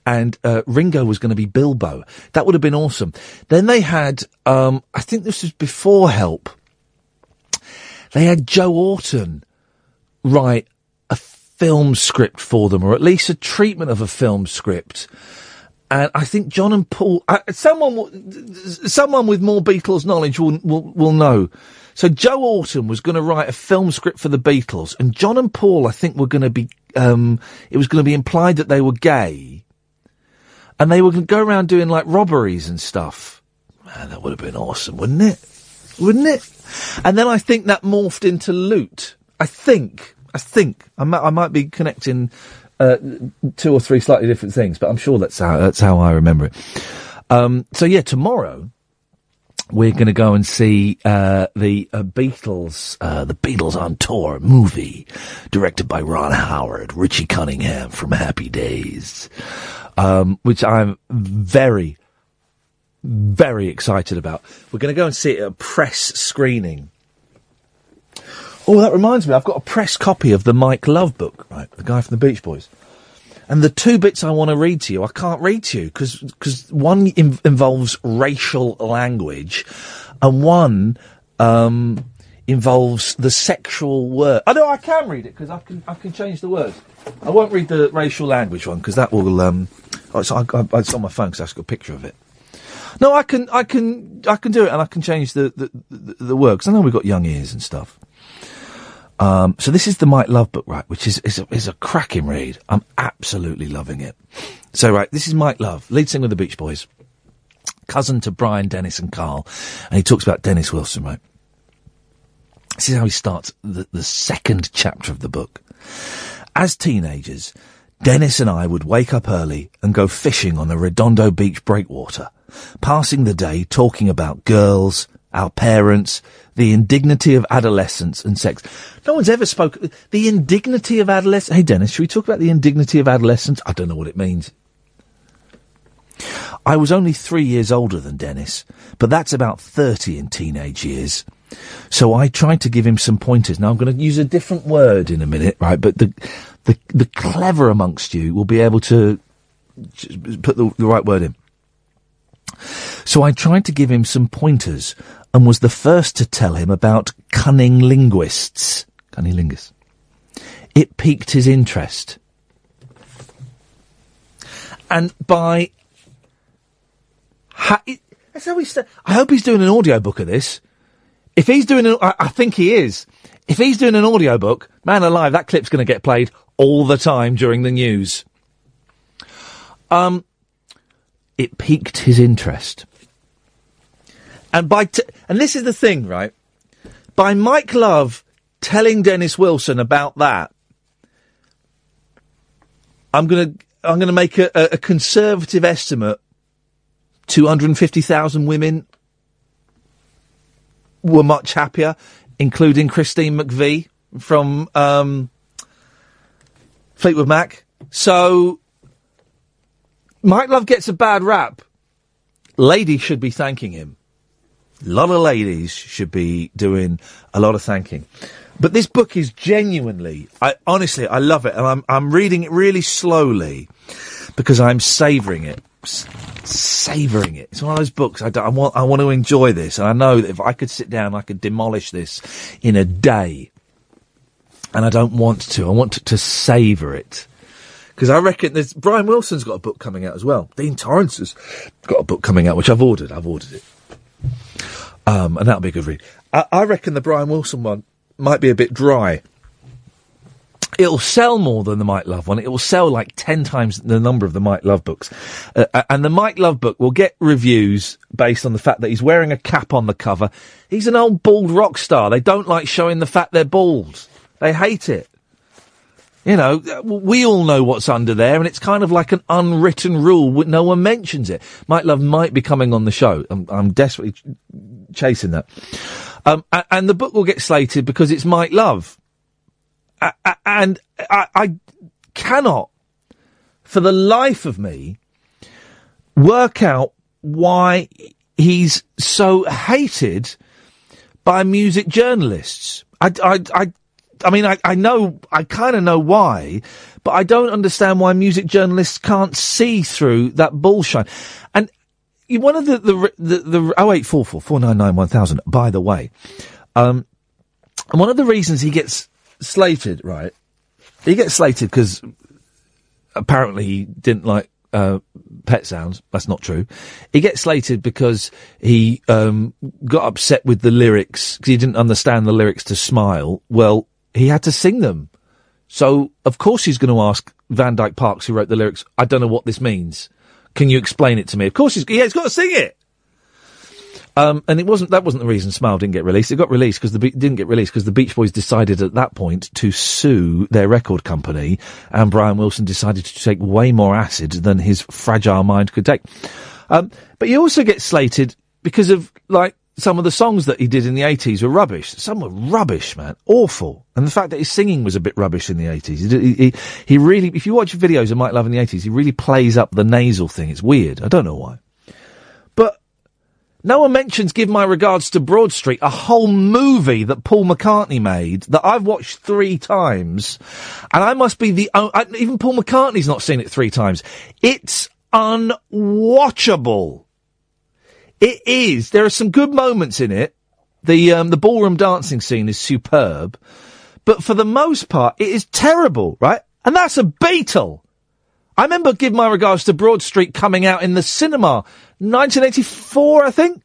and, uh, Ringo was going to be Bilbo. That would have been awesome. Then they had, um, I think this was before Help. They had Joe Orton write a film script for them, or at least a treatment of a film script. And I think John and Paul, uh, someone, someone with more Beatles knowledge will, will, will know. So Joe Orton was going to write a film script for the Beatles, and John and Paul, I think, were going to be, um, it was going to be implied that they were gay, and they were going to go around doing like robberies and stuff. Man, that would have been awesome, wouldn't it? Wouldn't it? And then I think that morphed into loot. I think, I think, I might, be connecting uh, two or three slightly different things, but I'm sure that's how that's how I remember it. Um, so yeah, tomorrow we're going to go and see uh, the uh, Beatles, uh, the Beatles on tour movie, directed by Ron Howard, Richie Cunningham from Happy Days, um, which I'm very, very excited about. We're going to go and see it at a press screening. Oh, that reminds me, I've got a press copy of the Mike Love book, right? The guy from the Beach Boys. And the two bits I want to read to you, I can't read to you because one in- involves racial language, and one um, involves the sexual word. Oh no, I can read it because I can I can change the words. I won't read the racial language one because that will. Um, oh, it's, I, I, it's on my phone because I've got a picture of it. No, I can I can I can do it and I can change the the, the, the word 'cause I know we've got young ears and stuff. Um, so this is the Mike Love book, right, which is, is, a, is a cracking read. I'm absolutely loving it. So, right, this is Mike Love, lead singer of the Beach Boys, cousin to Brian, Dennis and Carl, and he talks about Dennis Wilson, right? This is how he starts the, the second chapter of the book. As teenagers, Dennis and I would wake up early and go fishing on the Redondo Beach breakwater, passing the day talking about girls, our parents, the indignity of adolescence and sex. No one's ever spoken the indignity of adolescence. Hey Dennis, should we talk about the indignity of adolescence? I don't know what it means. I was only three years older than Dennis, but that's about 30 in teenage years. So I tried to give him some pointers. Now I'm going to use a different word in a minute, right? But the, the, the clever amongst you will be able to put the, the right word in. So I tried to give him some pointers and was the first to tell him about cunning linguists. Cunning linguists. It piqued his interest. And by ha- that's how we st- I hope he's doing an audiobook of this. If he's doing an, I, I think he is. If he's doing an audiobook, man alive, that clip's going to get played all the time during the news. Um, it piqued his interest. And by t- and this is the thing, right? By Mike Love telling Dennis Wilson about that, I'm gonna I'm gonna make a, a, conservative estimate. Two hundred and fifty thousand women were much happier, including Christine McVie from um, Fleetwood Mac. So Mike Love gets a bad rap. Ladies should be thanking him. A lot of ladies should be doing a lot of thanking. But this book is genuinely, I honestly, I love it, and I'm I'm reading it really slowly because I'm savouring it, savouring it. It's one of those books I, I want I want to enjoy this, and I know that if I could sit down, I could demolish this in a day, and I don't want to. I want to, to savour it. Because I reckon there's Brian Wilson's got a book coming out as well. Dean Torrence has got a book coming out, which I've ordered. I've ordered it. Um, and that'll be a good read. I, I reckon the Brian Wilson one might be a bit dry. It'll sell more than the Mike Love one. It will sell like 10 times the number of the Mike Love books. Uh, uh, and the Mike Love book will get reviews based on the fact that he's wearing a cap on the cover. He's an old bald rock star. They don't like showing the fact they're bald. They hate it. You know, we all know what's under there, and it's kind of like an unwritten rule. No one mentions it. Mike Love might be coming on the show. I'm, I'm desperately ch- chasing that. Um, and the book will get slated because it's Mike Love. And I, I cannot, for the life of me, work out why he's so hated by music journalists. I, I, I, I mean, I, I know, I kind of know why, but I don't understand why music journalists can't see through that bullshit. And one of the, the, the, the 0844 499 1000, by the way, um, and one of the reasons he gets slated, right? He gets slated because apparently he didn't like uh, pet sounds. That's not true. He gets slated because he um, got upset with the lyrics because he didn't understand the lyrics to "Smile." Well, he had to sing them, so of course he's going to ask Van Dyke Parks, who wrote the lyrics. I don't know what this means. Can you explain it to me? Of course he's yeah, he's got to sing it. Um, and it wasn't that wasn't the reason Smile didn't get released. It got released because the didn't get released because the Beach Boys decided at that point to sue their record company, and Brian Wilson decided to take way more acid than his fragile mind could take. Um, but you also get slated because of like some of the songs that he did in the 80s were rubbish. Some were rubbish, man. Awful. And the fact that his singing was a bit rubbish in the 80s. He, he, he, really, if you watch videos of Mike Love in the 80s, he really plays up the nasal thing. It's weird. I don't know why. But no one mentions Give My Regards to Broad Street, a whole movie that Paul McCartney made that I've watched three times. And I must be the, even Paul McCartney's not seen it three times. It's unwatchable. It is. There are some good moments in it. The um, the ballroom dancing scene is superb, but for the most part, it is terrible, right? And that's a Beatle. I remember Give My Regards to Broad Street coming out in the cinema, 1984, I think.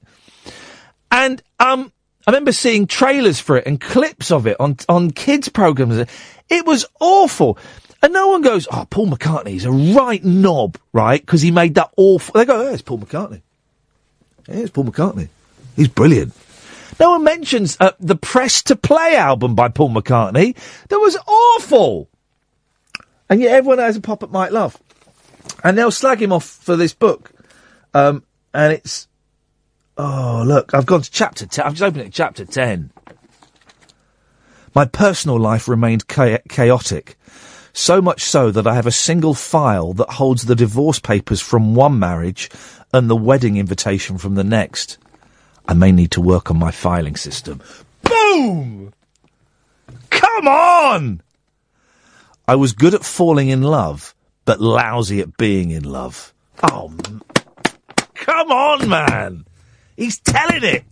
And um, I remember seeing trailers for it and clips of it on on kids programs. It was awful. And no one goes, "Oh, Paul McCartney's a right knob, right?" Because he made that awful. They go, "Oh, it's Paul McCartney." Yeah, it's Paul McCartney. He's brilliant. No one mentions uh, the Press to Play album by Paul McCartney. That was awful. And yet everyone has a pop at Mike Love. And they'll slag him off for this book. Um, and it's. Oh, look, I've gone to chapter 10. I'm just opening at chapter 10. My personal life remained cha- chaotic. So much so that I have a single file that holds the divorce papers from one marriage and the wedding invitation from the next. I may need to work on my filing system. Boom! Come on! I was good at falling in love, but lousy at being in love. Oh, come on, man! He's telling it!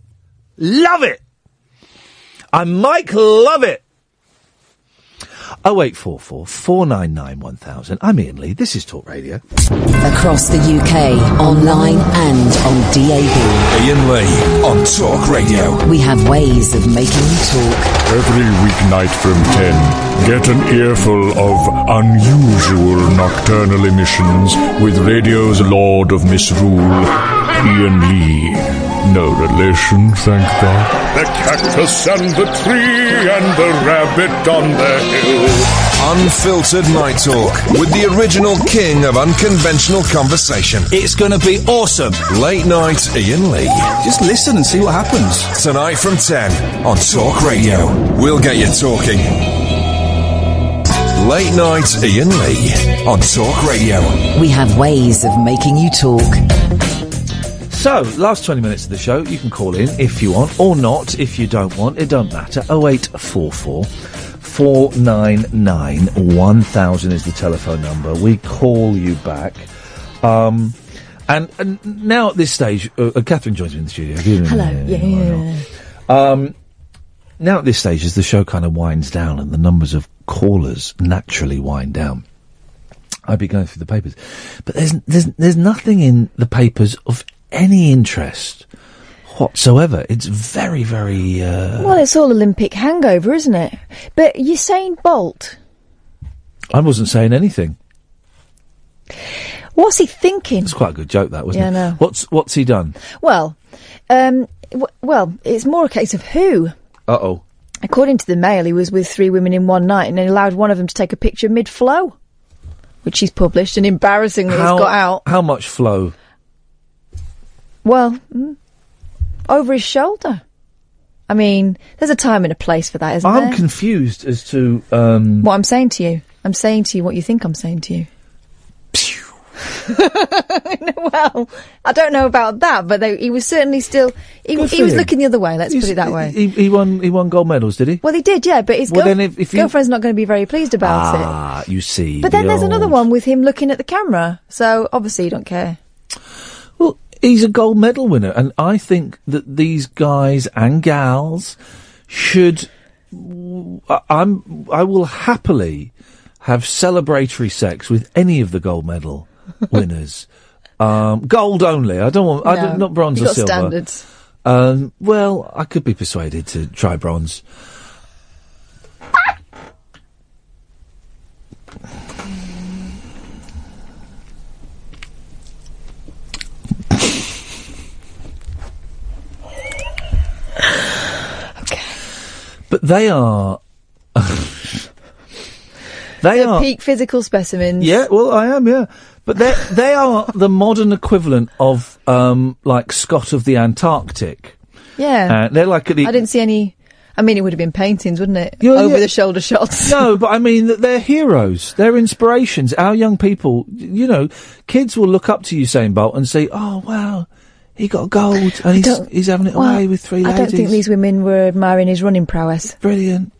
Love it! I'm Mike love it! 0844 499 1000. I'm Iain Lee. This is Talk Radio. Across the UK, online and on DAB. Iain Lee on Talk Radio. We have ways of making you talk. Every weeknight from 10, get an earful of unusual nocturnal emissions with radio's Lord of Misrule, Iain Lee. No relation, thank God. The cactus and the tree and the rabbit on the hill. Unfiltered Night Talk with the original king of unconventional conversation. It's going to be awesome. Late night Iain Lee. Just listen and see what happens. Tonight from 10 on Talk Radio. We'll get you talking. Late night Iain Lee on Talk Radio. We have ways of making you talk. So, last 20 minutes of the show, you can call in if you want, or not if you don't want. It don't matter. 0844 499 1000 is the telephone number. We call you back. Um, and, and now at this stage, uh, uh, Catherine joins me in the studio. Hello. Yeah. Um, now at this stage, as the show kind of winds down and the numbers of callers naturally wind down, I'd be going through the papers, but there's there's there's nothing in the papers of any interest whatsoever. It's very very. Uh, Well, it's all Olympic hangover, isn't it? But Usain Bolt, I wasn't saying anything. what's he thinking? It's quite a good joke, that wasn't Yeah, it? Know. What's what's he done? Well, um, w- well, it's more a case of who. Uh oh. According to the Mail, he was with three women in one night and allowed one of them to take a picture mid-flow, which he's published and embarrassingly How has got out. how much flow? Well, mm, over his shoulder. I mean, there's a time and a place for that, isn't I'm there? confused as to um, what I'm saying to you. I'm saying to you what you think I'm saying to you. well, I don't know about that, but they, he was certainly still. He, he was looking the other way. Let's He's- put it that way. He, he won he won gold medals, did he? well, he did, yeah, but his Well, if- if you- girlfriend's not going to be very pleased about it. ah, you see. But then the there's another one with him looking at the camera. So obviously you don't care. He's a gold medal winner, and I think that these guys and gals should. I- I'm. I will happily have celebratory sex with any of the gold medal winners. um, gold only. I don't want. I don't, not bronze or got silver. standards. Um, well, I could be persuaded to try bronze. They are. they The are. peak physical specimens. Yeah, well, I am. Yeah, but they they are the modern equivalent of um, like Scott of the Antarctic. Yeah. Uh, they're like the I didn't see any. I mean, it would have been paintings, wouldn't it? Yeah, Over yeah. the shoulder shots. no, but I mean that they're heroes. They're inspirations. Our young people, you know, kids will look up to Usain Bolt and say, "Oh wow, he got gold and he's he's having it Well, away with three ladies. I don't think these women were admiring his running prowess. Brilliant.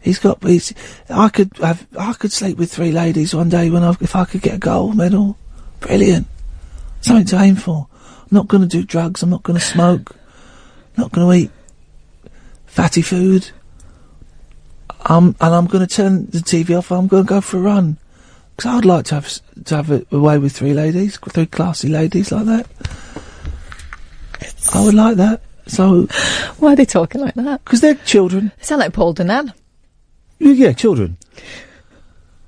He's got. He's, I could have. I could sleep with three ladies one day when I, if I could get a gold medal. Brilliant. Something to aim for. I'm not going to do drugs. I'm not going to smoke. not going to eat fatty food. Um, and I'm going to turn the TV off. I'm going to go for a run. Because I'd like to have to have it away with three ladies, three classy ladies like that. I would like that. So Why are they talking like that? Because they're children. They sound like Paul Danan. Yeah, children.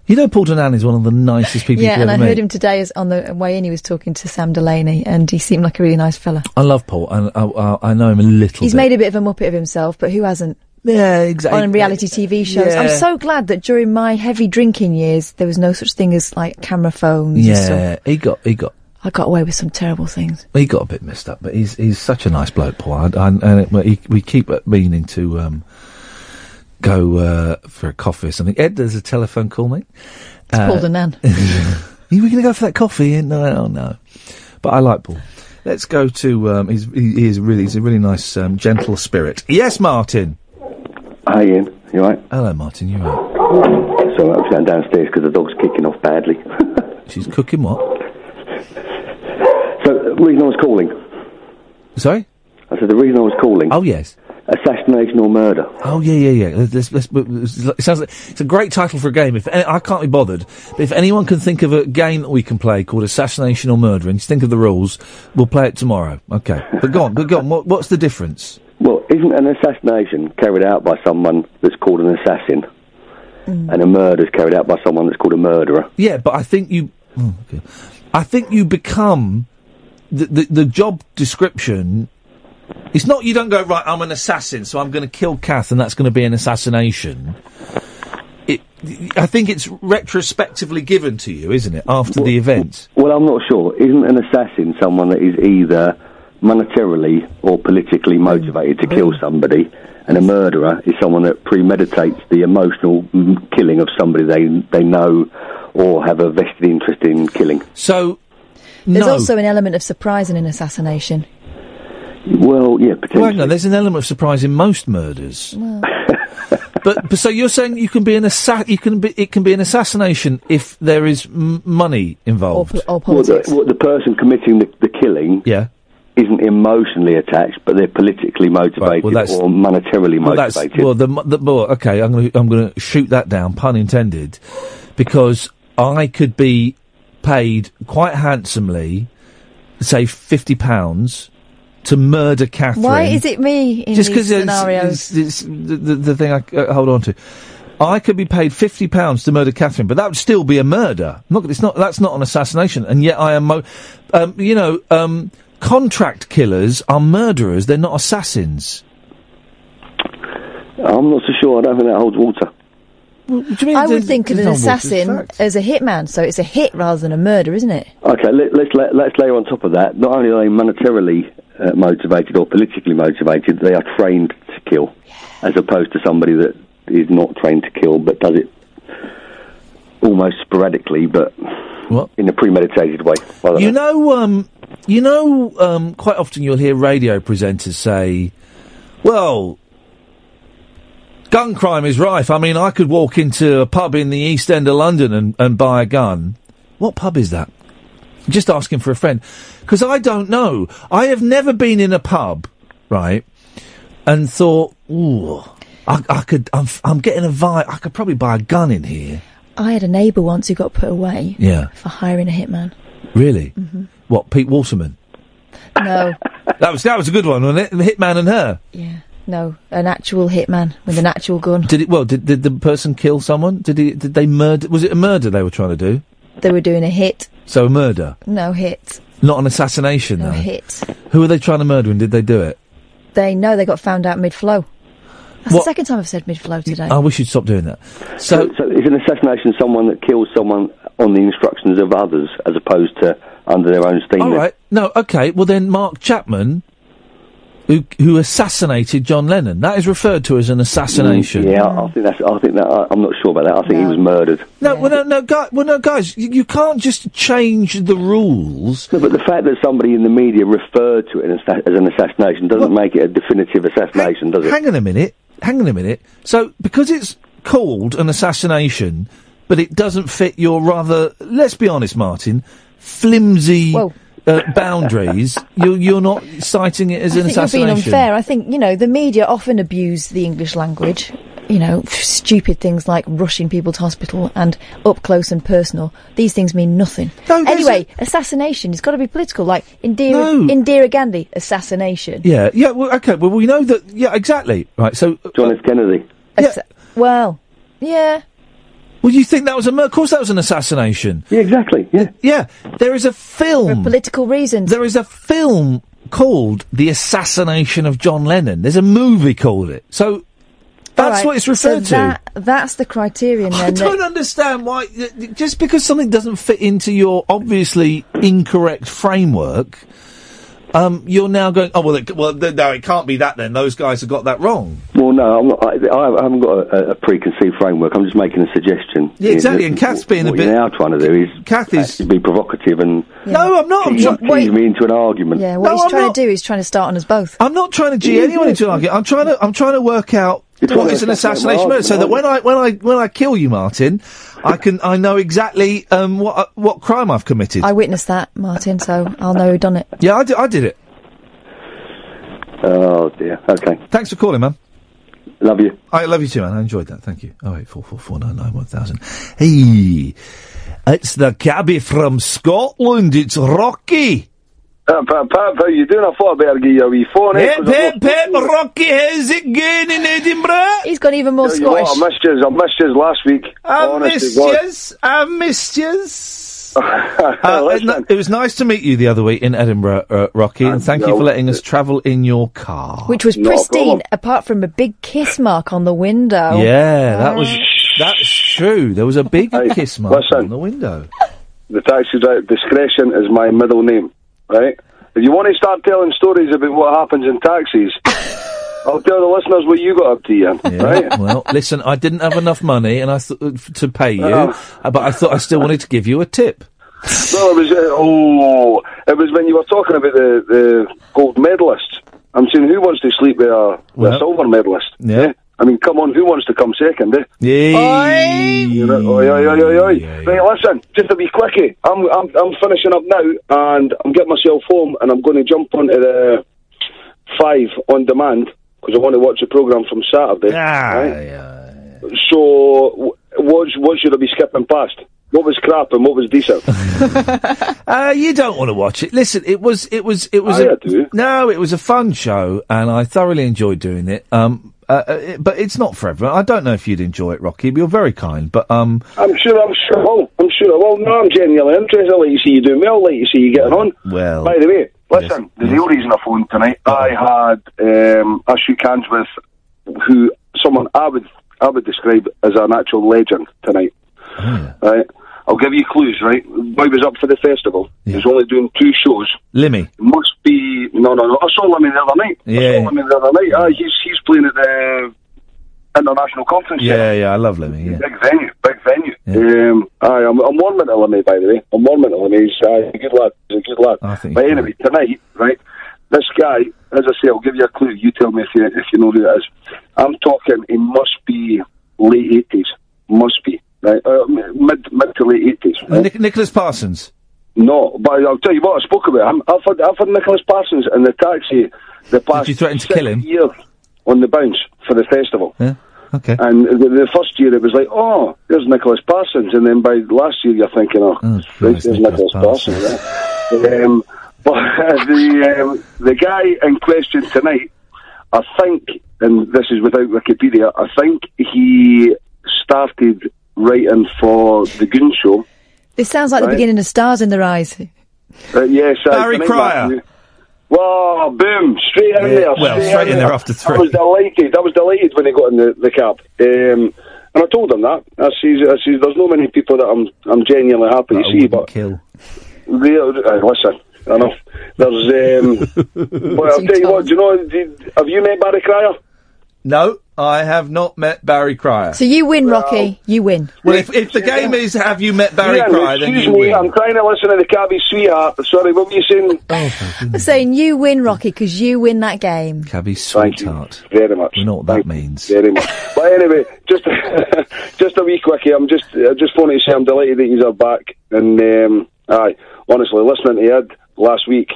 You know, Paul Danan is one of the nicest people yeah, you could and I ever heard him today as on the way in. He was talking to Sam Delaney, and he seemed like a really nice fella. I love Paul, and I, I, I know him a little. He's bit. made a bit of a muppet of himself, but who hasn't? Yeah, exactly. On reality TV shows. I'm Yeah. so glad that during my heavy drinking years, there was no such thing as like camera phones. and stuff. Yeah, he got he got I got away with some terrible things. he got a bit messed up, but he's he's such a nice bloke, Paul. I, I, and it, he, we keep meaning to um, go uh, for a coffee or something. Ed, there's a telephone call, mate. It's Paul Danan. you were going to go for that coffee? No, no, no. But I like Paul. Let's go to. Um, he's he, he is really he's a really nice, um, gentle spirit. Yes, Martin. Hi, Iain. You right? Hello, Martin. You right? So I was going downstairs because the dog's kicking off badly. She's cooking what? So the reason I was calling. Sorry. I said the reason I was calling. Oh yes. Assassination or murder. Oh yeah, yeah, yeah. Let's, let's, let's- it sounds like it's a great title for a game. If any, I can't be bothered, but if anyone can think of a game that we can play called Assassination or Murder, and just think of the rules, we'll play it tomorrow. Okay, but go on, go, go on. What, what's the difference? Well, isn't an assassination carried out by someone that's called an assassin, mm. and a murder is carried out by someone that's called a murderer? Yeah, but I think you, oh, okay. I think you become the, the the job description. It's not you don't go right. I'm an assassin, so I'm going to kill Kath, and that's going to be an assassination. It, I think it's retrospectively given to you, isn't it, after the event? Well, I'm not sure. Isn't an assassin someone that is either monetarily or politically motivated to kill oh. somebody, and a murderer is someone that premeditates the emotional killing of somebody they they know or have a vested interest in killing? So, There's also an element of surprise in an assassination. Well, yeah, potentially. Well, no, there's an element of surprise in most murders. Well, But, but so you're saying you can be an assa- you can be it can be an assassination if there is m- money involved. Well, the, well, the person committing the, the killing yeah. isn't emotionally attached, but they're politically motivated that's- or monetarily well, that's motivated. well, the, the well, okay. I'm going to I'm going to shoot that down, pun intended, because I could be paid quite handsomely, say fifty pounds, to murder Catherine. why is it me in just these because scenarios? it's, it's the, the, the thing I uh, hold on to. I could be paid fifty pounds to murder Catherine, but that would still be a murder. I'm Not, it's not. That's not an assassination, and yet I am. Mo- um, you know, um, contract killers are murderers. They're not assassins. I'm not so sure. I don't think that holds water. I would think of an there's no water, assassin it's as a hitman, so it's a hit rather than a murder, isn't it? Okay, let, let's let, let's layer on top of that. Not only are they monetarily uh, motivated or politically motivated, they are trained to kill, as opposed to somebody that is not trained to kill but does it almost sporadically, but in a premeditated way. I don't You know, um, you know, um, quite often you'll hear radio presenters say, "Well, gun crime is rife. I mean, I could walk into a pub in the East End of London and, and buy a gun. What pub is that? Just asking for a friend, because I don't know. I have never been in a pub, right, and thought, "Ooh, I, I could. I'm, I'm getting a vibe. I could probably buy a gun in here." I had a neighbour once who got put away Yeah, for hiring a hitman. really. Mhm. What, Pete Waterman? No, That was that was a good one, wasn't it? The Hitman and her. yeah, no, an actual hitman with an actual gun. Did it? Well, did, did the person kill someone? Did he? Did they murder? Was it a murder they were trying to do? They were doing a hit. So a murder, No hit. not an assassination. No though. hit. Who were they trying to murder, and did they do it? They know they got found out mid flow. That's What- the second time I've said mid flow today. I wish you'd stop doing that. So, so is an assassination someone that kills someone on the instructions of others, as opposed to under their own steam? All right. No. Okay. Well, then Mark Chapman who, who assassinated John Lennon. That is referred to as an assassination. Mm, Yeah, I, I think that's. I think that. I, I'm not sure about that. I think he was murdered. No, well, no, no, guy, well, no, guys, you, you can't just change the rules. No, but the fact that somebody in the media referred to it as, as an assassination doesn't make it a definitive assassination, does it? Hang on a minute. Hang on a minute. So, because it's called an assassination, but it doesn't fit your rather, let's be honest, Martin, flimsy uh, boundaries, you're, you're not citing it as I an think you're being unfair. I think you know the media often abuse the English language. You know, stupid things like rushing people to hospital and up close and personal. These things mean nothing. No, anyway, assassination has got to be political. Like Indira, No. Indira Gandhi, assassination. Yeah, yeah, well, okay, well, we know that, yeah, exactly. Right, so. John F. Kennedy. Assa- well, yeah. Well, you think that was a mur- Of course, that was an assassination. Yeah, exactly. Yeah. Yeah. There is a film. For political reasons. There is a film called The Assassination of John Lennon. There's a movie called it. So that's All right, what it's referred so That, to. that's the criterion I don't understand why. y- y- Just because something doesn't fit into your obviously incorrect framework, um, you're now going. Oh well, it, well, no, it can't be that. Then those guys have got that wrong. Well, no, I'm not, I, I haven't got a, a preconceived framework. I'm just making a suggestion. Yeah, exactly, You know, and Kath's being a what bit- You're now trying to do is Kath is be provocative and No, I'm not. I'm tease, try- tease me into an argument. yeah, what No, he's I'm trying not- to do is trying to start on us both. I'm not trying to G anyone into an argument. I'm trying to. I'm trying to work out You're what trying is to an assassination murder, so that when I when I when I kill you, Martin, I can I know exactly um, what uh, what crime I've committed. I witnessed that, Martin, so I'll know who done it. yeah, I did, I did it. Oh dear. Okay. Thanks for calling, man. Love you. I love you too, man. I enjoyed that. Thank you. Oh eight four four four nine nine one thousand. Hey, it's the cabbie from Scotland. It's Rocky. Uh, Pep, Pep, how you doing? I thought I better give you a wee phone. eh, Pep, 'cause I'm Pep, Pep, Rocky, how's it going in Edinburgh? He's gone even more Tell you what, I missed yous. I missed yous last week. I Honest missed to God. yous. I missed yous. Uh, it, no- it was nice to meet you the other week in Edinburgh, uh, Rocky, and thank you for letting us travel in your car. Which was pristine, problem. apart from a big kiss mark on the window. Yeah, that was that's true. There was a big kiss mark listen. on the window. The taxi driver, discretion is my middle name, right? If you want to start telling stories about what happens in taxis, I'll tell the listeners what you got up to, Iain, right? well, listen, I didn't have enough money, and I th- to pay you, Oh. uh, but I thought I still wanted to give you a tip. Well, it was uh, oh, it was when you were talking about the the gold medalist. I'm saying, who wants to sleep with a, with a silver medalist? Yeah. I mean, come on, who wants to come second? Eh? Yeah. Know, oi, oi, oi, oi, oi. Right, listen, just a wee quickie. I'm, I'm, I'm finishing up now, and I'm getting myself home, and I'm going to jump onto the five on demand because I want to watch the program from Saturday. right? So, w- what, what should I be skipping past? What was crap and what was decent? Uh, you don't want to watch it. Listen, it was, it was, it was. I a, do. No, it was a fun show, and I thoroughly enjoyed doing it. Um, uh, uh, it- but it's not for everyone. I don't know if you'd enjoy it, Rocky. But you're very kind. But um, I'm sure, I'm sure, well, I'm sure, well, no, I'm genuinely interested. I'd like to see you doing well, I'd like to see you getting on. well, By the way, listen, the real reason I phoned tonight, I had um, I hands with who someone I would I would describe as an actual legend tonight. Right, I'll give you clues. Right, boy was up for the festival. He was only doing two shows. Limmy. Must be no, no, no. I saw Limmy the other night. I Yeah. saw Limmy the other night. Ah, he's he's playing at the international conference. Yeah, yeah, I love Limmy. Yeah. Big venue, big venue. Um, aye, I'm, I'm warming to Limmy, by the way. I'm warming to Limmy. He's uh, a good lad. He's a good lad. I think But anyway, tonight, right, this guy, as I say, I'll give you a clue. You tell me if you, if you know who it is. I'm talking, he must be late 80s. Must be. Right? Uh, mid, mid to late 80s. Right? Nic- Nicholas Parsons. No, but I'll tell you what, I spoke about him. I've had, I've had Nicholas Parsons in the taxi the past you threaten to kill him? years on the bounce for the festival. Yeah. Okay. And the, the first year it was like, oh, there's Nicholas Parsons. And then by last year you're thinking, oh, right, Christ, there's Nicholas Nicholas Parsons. yeah. um, but the, um, the guy in question tonight, I think, and this is without Wikipedia, I think he started writing for The Goon Show. This sounds like the beginning of Stars in Their Eyes. Uh, yes, Barry tonight, Cryer. Matthew. Whoa, boom, straight in Yeah, there. well, straight in there after three. I was delighted. I was delighted when he got in the, the cab. Um, and I told him that. I says, I says, there's no many people that I'm I'm genuinely happy to see, but kill. the, uh, listen, I know. There's, um, well, I'll tell you what, do you know, did, have you met Barry Cryer? No, I have not met Barry Cryer. So you win, Rocky. You win. well, if, if the game is have you met Barry Iain, Cryer, then you me, win. I'm trying to listen to the Cabby Sweetheart. Sorry, what were you saying? I'm saying you win, Rocky, because you win that game. Cabby sweetheart. Very much. You know what that means. Very much. But anyway, just just a wee quickie. I'm just I just wanted to say I'm delighted that he's are back. And um, aye, honestly, listening to Ed last week.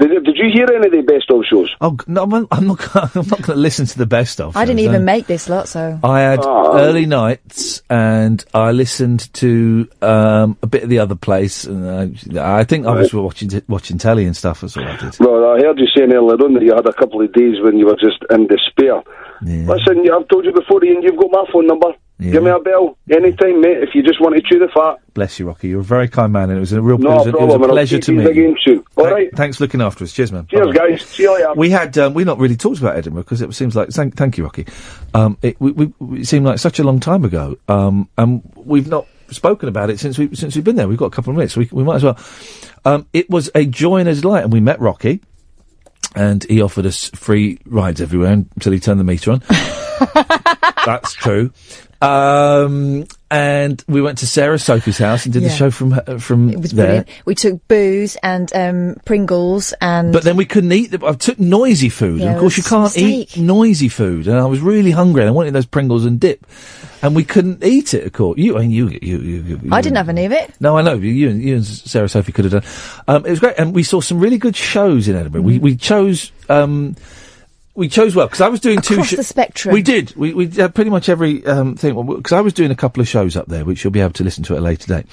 Did, did you hear any of the best of shows? Oh no, I'm, I'm not. I'm not going to listen to the best of. I didn't even no. make this lot, so. I had Oh. early nights, and I listened to um, a bit of the other place, and I, I think I was watching t- watching telly and stuff. That's all I did. Well, I heard you saying earlier on that you had a couple of days when you were just in despair. Listen, I've told you before, Iain, you've got my phone number. Give me a bell anytime, mate, if you just want to chew the fat. Bless you, Rocky. You're a very kind man, and it was a real No it was a, it was problem, a pleasure to these meet you. again soon. All Thank- right. Thanks for looking after us. Cheers, man. Cheers, Bye-bye. guys. See you later. We had um, we not really talked about Edinburgh because it seems like thank, thank you, Rocky. Um, it, we, we, it seemed like such a long time ago, um, and we've not spoken about it since we since we've been there. We've got a couple of minutes, so we, we might as well. Um, it was a joy and a delight, and we met Rocky, and he offered us free rides everywhere until he turned the meter on. That's true. Um, and we went to Sarah Sophie's house and did the show from her- from It was there. brilliant. We took booze and um, Pringles and. But then we couldn't eat. The, I took noisy food, Yeah, and of course you can't eat noisy food. And I was really hungry, and I wanted those Pringles and dip, and we couldn't eat it. Of course, you, I mean, you, you, you, you I didn't have any of it. No, I know you. and- You and Sarah Sophie could have done. Um, it was great, and we saw some really good shows in Edinburgh. We we chose. Um, we chose well because I was doing two Across sho- the spectrum. We did. We we had pretty much every um, thing because I was doing a couple of shows up there, which you'll be able to listen to at a later date.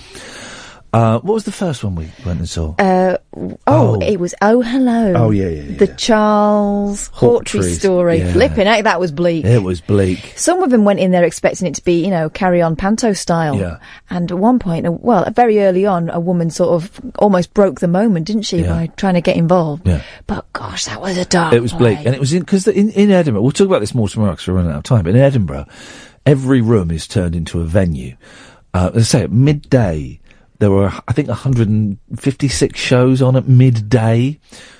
Uh, what was the first one we went and saw? Uh, oh, Oh. it was Oh Hello. Oh, yeah, yeah, yeah. The Charles Hawtrey Hawtrey, story. yeah. Flipping heck, that was bleak. It was bleak. Some of them went in there expecting it to be, you know, carry on panto style. Yeah. And at one point, uh, well, very early on, a woman sort of almost broke the moment, didn't she, Yeah. by trying to get involved? Yeah. But gosh, that was a dark. It was bleak, and it was in because in, in Edinburgh. We'll talk about this more tomorrow because we're running out of time. But in Edinburgh, every room is turned into a venue. Uh, let's say at midday, there were I think 156 shows on at midday.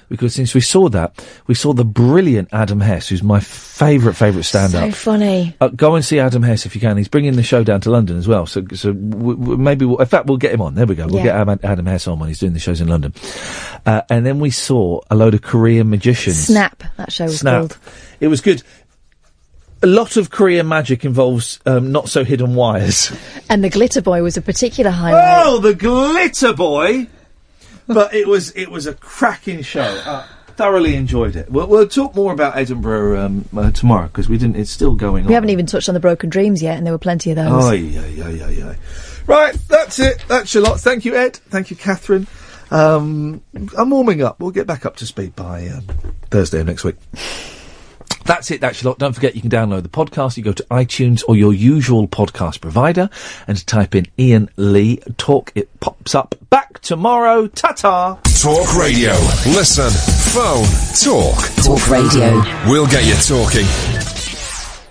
Because since we saw that, we saw the brilliant Adam Hess, who's my favourite favourite stand-up. So funny. Uh, go and see Adam Hess if you can. He's bringing the show down to London as well. So, so w- w- maybe, we'll, in fact, we'll get him on. There we go. We'll Yeah. get Adam, Adam Hess on when he's doing the shows in London. Uh, and then we saw a load of Korean magicians. Snap, that show was Snap. called. It was good. A lot of Korean magic involves um, not so hidden wires. And the Glitter Boy was a particular highlight. Oh, the glitter boy! but it was it was a cracking show. Uh, thoroughly enjoyed it. We'll, we'll talk more about Edinburgh um, uh, tomorrow because we didn't. It's still going on. We haven't even touched on the Broken Dreams yet, and there were plenty of those. Oh, yeah, yeah, yeah, yeah. Right, that's it. That's your lot. Thank you, Ed. Thank you, Catherine. Um, I'm warming up. We'll get back up to speed by um, Thursday of next week. That's it, that's your lot. Don't forget you can download the podcast. You go to iTunes or your usual podcast provider and type in Iain Lee Talk. It pops up. Back tomorrow. Ta-ta. Talk radio. Listen, phone, talk. Talk radio. We'll get you talking.